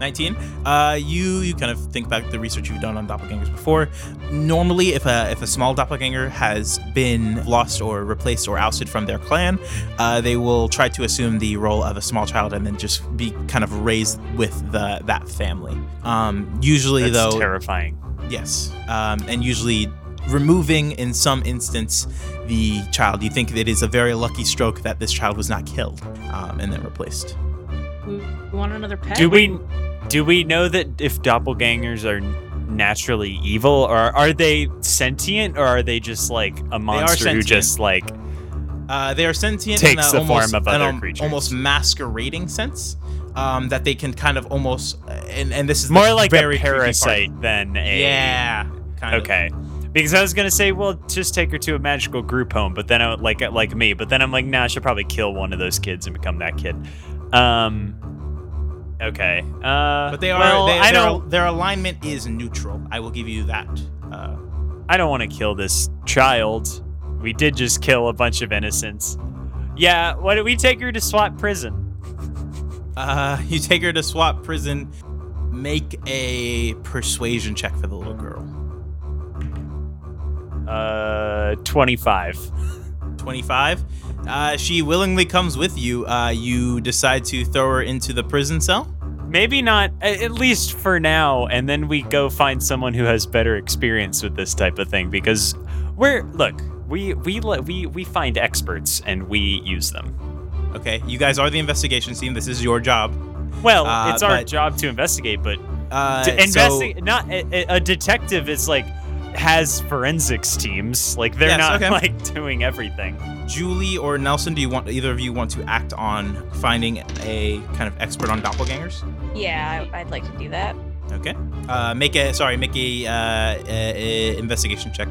[SPEAKER 2] 19. Uh, you you kind of think back to the research you've done on doppelgangers before. Normally, if a if a small doppelganger has been lost or replaced or ousted from their clan, uh, they will try to assume the role of a small child and then just be kind of raised with the that family. Um, usually,
[SPEAKER 1] That's
[SPEAKER 2] though,
[SPEAKER 1] terrifying.
[SPEAKER 2] yes, um, and usually removing in some instance the child. You think it is a very lucky stroke that this child was not killed um, and then replaced.
[SPEAKER 6] We we want another pet.
[SPEAKER 1] Do we do we know that if doppelgangers are naturally evil, or are they sentient, or are they just like a monster who just like
[SPEAKER 2] Uh, they are sentient
[SPEAKER 1] Takes
[SPEAKER 2] in a
[SPEAKER 1] the form
[SPEAKER 2] almost,
[SPEAKER 1] of other
[SPEAKER 2] al-
[SPEAKER 1] creatures.
[SPEAKER 2] almost masquerading sense. Um, that they can kind of almost, and and this is
[SPEAKER 1] more like
[SPEAKER 2] very
[SPEAKER 1] a parasite than a
[SPEAKER 2] Yeah, kind of.
[SPEAKER 1] Okay. Because I was gonna say, well, just take her to a magical group home, but then I would like like me, but then I'm like, nah, I should probably kill one of those kids and become that kid. Um. Okay. Uh.
[SPEAKER 2] But they are.
[SPEAKER 1] Well,
[SPEAKER 2] they,
[SPEAKER 1] I
[SPEAKER 2] their,
[SPEAKER 1] don't.
[SPEAKER 2] their alignment is neutral. I will give you that. Uh,
[SPEAKER 1] I don't want to kill this child. We did just kill a bunch of innocents. Yeah. Why don't we take her to SWAT prison?
[SPEAKER 2] uh, you take her to SWAT prison. Make a persuasion check for the little girl.
[SPEAKER 1] Uh, twenty-five.
[SPEAKER 2] 25. Uh, she willingly comes with you. Uh, you decide to throw her into the prison cell.
[SPEAKER 1] maybe not at least for now and then we go find someone who has better experience with this type of thing because we're look we we we we find experts and we use them
[SPEAKER 2] Okay, you guys are the investigation team. This is your job.
[SPEAKER 1] well
[SPEAKER 2] Uh,
[SPEAKER 1] it's our
[SPEAKER 2] but-
[SPEAKER 1] job to investigate but
[SPEAKER 2] Uh,
[SPEAKER 1] to
[SPEAKER 2] so-
[SPEAKER 1] investigate not a- a detective is like has forensics teams like they're
[SPEAKER 2] Yes,
[SPEAKER 1] not
[SPEAKER 2] okay.
[SPEAKER 1] like doing everything
[SPEAKER 2] Julie or Nelson, do you want either of you want to act on finding a kind of expert on doppelgangers?
[SPEAKER 5] Yeah, I, I'd like to do that.
[SPEAKER 2] Okay. Uh, make a sorry, make a, uh, a, a investigation check.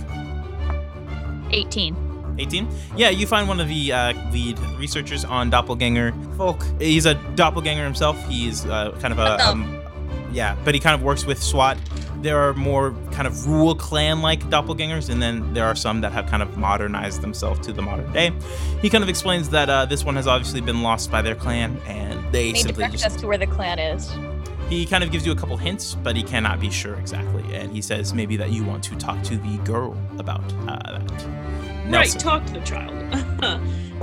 [SPEAKER 5] 18.
[SPEAKER 2] 18. Yeah, you find one of the uh, lead researchers on doppelganger folk. He's a doppelganger himself. He's uh, kind of a um, yeah, but he kind of works with SWAT. There are more kind of rural clan-like doppelgangers, and then there are some that have kind of modernized themselves to the modern day. He kind of explains that uh, this one has obviously been lost by their clan, and they
[SPEAKER 5] Need to
[SPEAKER 2] simply
[SPEAKER 5] direct
[SPEAKER 2] just
[SPEAKER 5] us to where the clan is.
[SPEAKER 2] he kind of gives you a couple hints, but he cannot be sure exactly. And he says maybe that you want to talk to the girl about uh, that.
[SPEAKER 6] Right, talk to the child.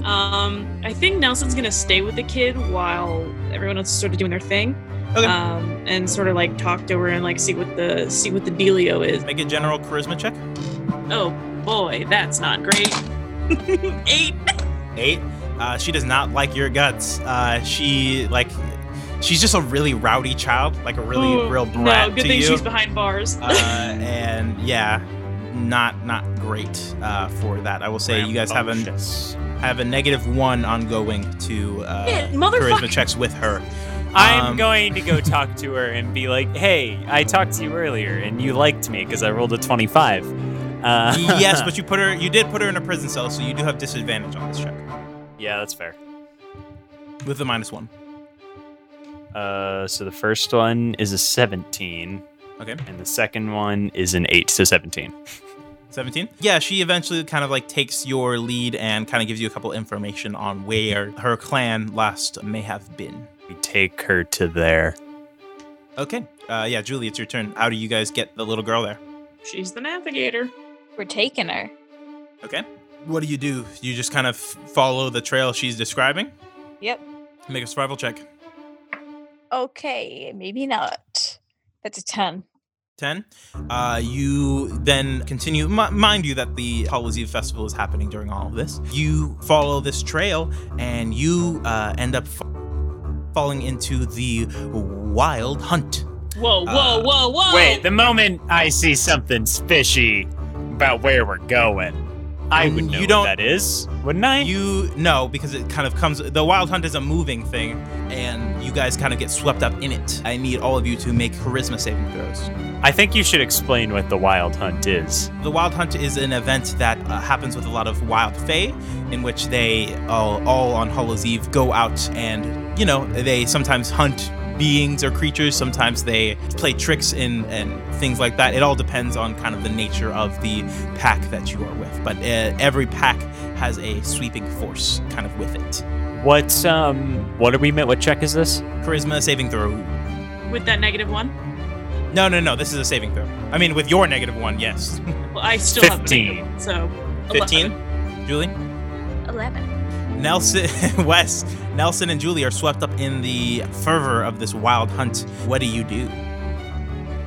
[SPEAKER 6] um, I think Nelson's gonna stay with the kid while everyone else is sort of doing their thing.
[SPEAKER 2] Okay.
[SPEAKER 6] Um, and sort of like talk to her and like see what the see what the dealio is.
[SPEAKER 2] Make a general charisma check.
[SPEAKER 6] Oh boy, that's not great. Eight.
[SPEAKER 2] Eight. Uh, she does not like your guts. Uh, she like, she's just a really rowdy child, like a really
[SPEAKER 6] Ooh,
[SPEAKER 2] real brat
[SPEAKER 6] No, good
[SPEAKER 2] to
[SPEAKER 6] thing
[SPEAKER 2] you.
[SPEAKER 6] she's behind bars.
[SPEAKER 2] uh, and yeah, not not great uh, for that. I will say you guys have a have a negative one ongoing to uh,
[SPEAKER 6] Yeah,
[SPEAKER 2] charisma checks with her.
[SPEAKER 1] I'm
[SPEAKER 2] Um,
[SPEAKER 1] going to go talk to her and be like, "Hey, I talked to you earlier, and you liked me because I rolled a 25." Uh,
[SPEAKER 2] yes, but you put her, you did put her in a prison cell, so you do have disadvantage on this check
[SPEAKER 1] yeah, that's fair.
[SPEAKER 2] with the minus one.
[SPEAKER 1] Uh, so the first one is a 17,
[SPEAKER 2] Okay.
[SPEAKER 1] and the second one is an 8, so 17.
[SPEAKER 2] 17 yeah she eventually kind of like takes your lead and kind of gives you a couple information on where her clan last may have been
[SPEAKER 1] We take her to there.
[SPEAKER 2] okay uh yeah julie it's your turn how do you guys get the little girl there
[SPEAKER 6] she's the navigator.
[SPEAKER 5] We're taking her.
[SPEAKER 2] okay what do you do you just kind of follow the trail she's describing
[SPEAKER 5] Yep.
[SPEAKER 2] make a survival check
[SPEAKER 5] Okay, maybe not. That's a 10.
[SPEAKER 2] 10 uh, you then continue m- mind you that the Hallows Eve festival is happening during all of this you follow this trail and you uh, end up f- falling into the wild hunt
[SPEAKER 6] Whoa, whoa,
[SPEAKER 2] Uh,
[SPEAKER 6] whoa, whoa!
[SPEAKER 1] Wait, the moment I see something fishy about where we're going, I would know
[SPEAKER 2] you don't-
[SPEAKER 1] that is, wouldn't I?
[SPEAKER 2] You know because it kind of comes. The wild hunt is a moving thing, and you guys kind of get swept up in it. I need all of you to make charisma saving throws.
[SPEAKER 1] I think you should explain what the wild hunt is.
[SPEAKER 2] The wild hunt is an event that uh, happens with a lot of wild fae, in which they all, all on Hallows Eve go out and you know they sometimes hunt beings or creatures. Sometimes they play tricks and and things like that. It all depends on kind of the nature of the pack that you are with. But uh, every pack has a sweeping force kind of with it.
[SPEAKER 1] What um what are we met? What check is this?
[SPEAKER 2] Charisma saving throw.
[SPEAKER 6] With that negative one?
[SPEAKER 2] No, no, no. This is a saving throw. I mean, with your negative one, yes.
[SPEAKER 6] Well, I still have a
[SPEAKER 1] 15.
[SPEAKER 6] negative one, so
[SPEAKER 2] 15. Julie?
[SPEAKER 5] 11.
[SPEAKER 2] Nelson, Wes, Nelson, and Julie are swept up in the fervor of this wild hunt. What do you do?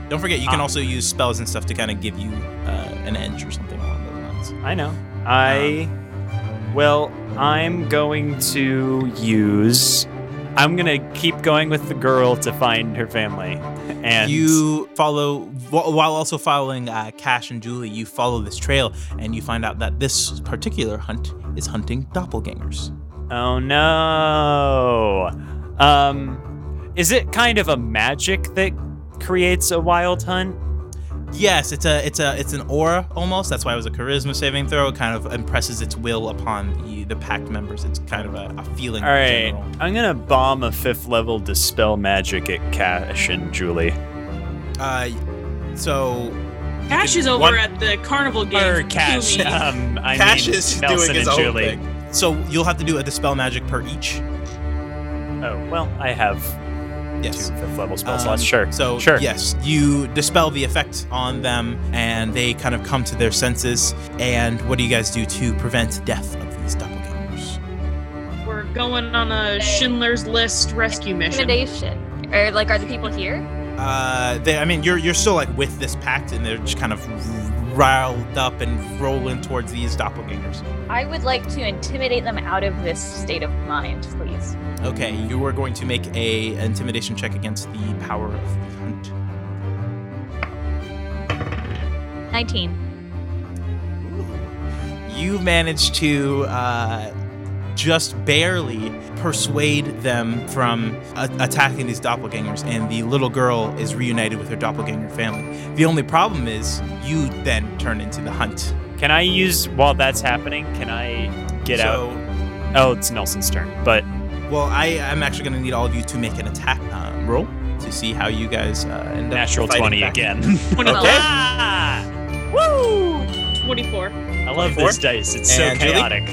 [SPEAKER 2] Don't forget, you can
[SPEAKER 1] Ah.
[SPEAKER 2] also use spells and stuff to kind of give you uh, an edge or something along those lines.
[SPEAKER 1] I know. I well, I'm going to use I'm going to keep going with the girl to find her family. And
[SPEAKER 2] you follow, while also following uh, Cash and Julie, you follow this trail and you find out that this particular hunt is hunting doppelgangers.
[SPEAKER 1] Oh no. Um is it kind of a magic that creates a wild hunt?
[SPEAKER 2] Yes, it's a it's a it's an aura almost. That's why it was a charisma saving throw. It kind of impresses its will upon the the pact members. It's kind of a, a feeling.
[SPEAKER 1] All
[SPEAKER 2] in general.
[SPEAKER 1] I'm going to bomb a 5th level dispel magic at Cash and Julie.
[SPEAKER 2] Uh, so
[SPEAKER 6] Cash is over
[SPEAKER 2] One-
[SPEAKER 6] at the carnival game.
[SPEAKER 1] Or Cash. Um I
[SPEAKER 7] Cash
[SPEAKER 1] mean
[SPEAKER 7] is
[SPEAKER 1] Nelson
[SPEAKER 7] doing his
[SPEAKER 1] and
[SPEAKER 7] own
[SPEAKER 1] Julie.
[SPEAKER 7] thing.
[SPEAKER 2] So you'll have to do a dispel magic per each.
[SPEAKER 1] Oh, well, I have
[SPEAKER 2] Yes.
[SPEAKER 1] two fifth level spell
[SPEAKER 2] Um,
[SPEAKER 1] slots. Sure.
[SPEAKER 2] So
[SPEAKER 1] sure.
[SPEAKER 2] yes, you dispel the effect on them, and they kind of come to their senses. And what do you guys do to prevent death of these doppelgangers?
[SPEAKER 6] We're going on a Schindler's List rescue mission.
[SPEAKER 5] Intimidation. Or like, are the people here?
[SPEAKER 2] Uh, they, I mean, you're you're still like with this pact, and they're just kind of riled up and rolling towards these doppelgangers.
[SPEAKER 5] I would like to intimidate them out of this state of mind, please.
[SPEAKER 2] Okay, you are going to make a intimidation check against the power of the hunt.
[SPEAKER 5] 19.
[SPEAKER 2] You managed to uh, just barely persuade them from a- attacking these doppelgangers, and the little girl is reunited with her doppelganger family. The only problem is you then turn into the hunt.
[SPEAKER 1] Can I use while that's happening? Can I get
[SPEAKER 2] so,
[SPEAKER 1] out? Oh, it's Nelson's turn. But
[SPEAKER 2] Well, I I'm actually going to need all of you to make an attack uh, roll to see how you guys uh, end up
[SPEAKER 1] natural twenty
[SPEAKER 2] back.
[SPEAKER 1] again.
[SPEAKER 3] 24.
[SPEAKER 1] Ah! Woo!
[SPEAKER 3] 24.
[SPEAKER 1] I love
[SPEAKER 2] 24?
[SPEAKER 1] this dice. It's so
[SPEAKER 2] And Julie?
[SPEAKER 1] chaotic.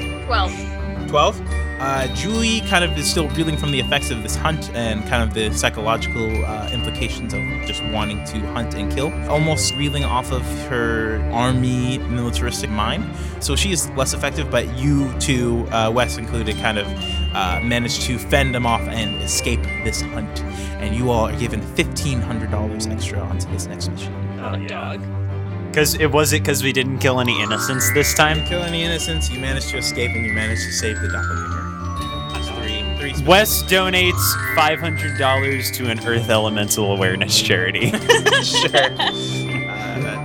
[SPEAKER 5] 12.
[SPEAKER 2] 12. Uh, Julie kind of is still reeling from the effects of this hunt and kind of the psychological uh, implications of just wanting to hunt and kill. Almost reeling off of her army militaristic mind. So she is less effective, but you two, uh, Wes included, kind of uh, managed to fend them off and escape this hunt. And you all are given $1,500 extra onto this next mission.
[SPEAKER 1] Oh, dog. Because it was it because we didn't kill any innocents this time.
[SPEAKER 2] Kill any innocents, you managed to escape, and you managed to save the doppelganger. Three. Three
[SPEAKER 1] Wes donates five hundred dollars to an Earth Elemental Awareness charity.
[SPEAKER 2] sure. Uh,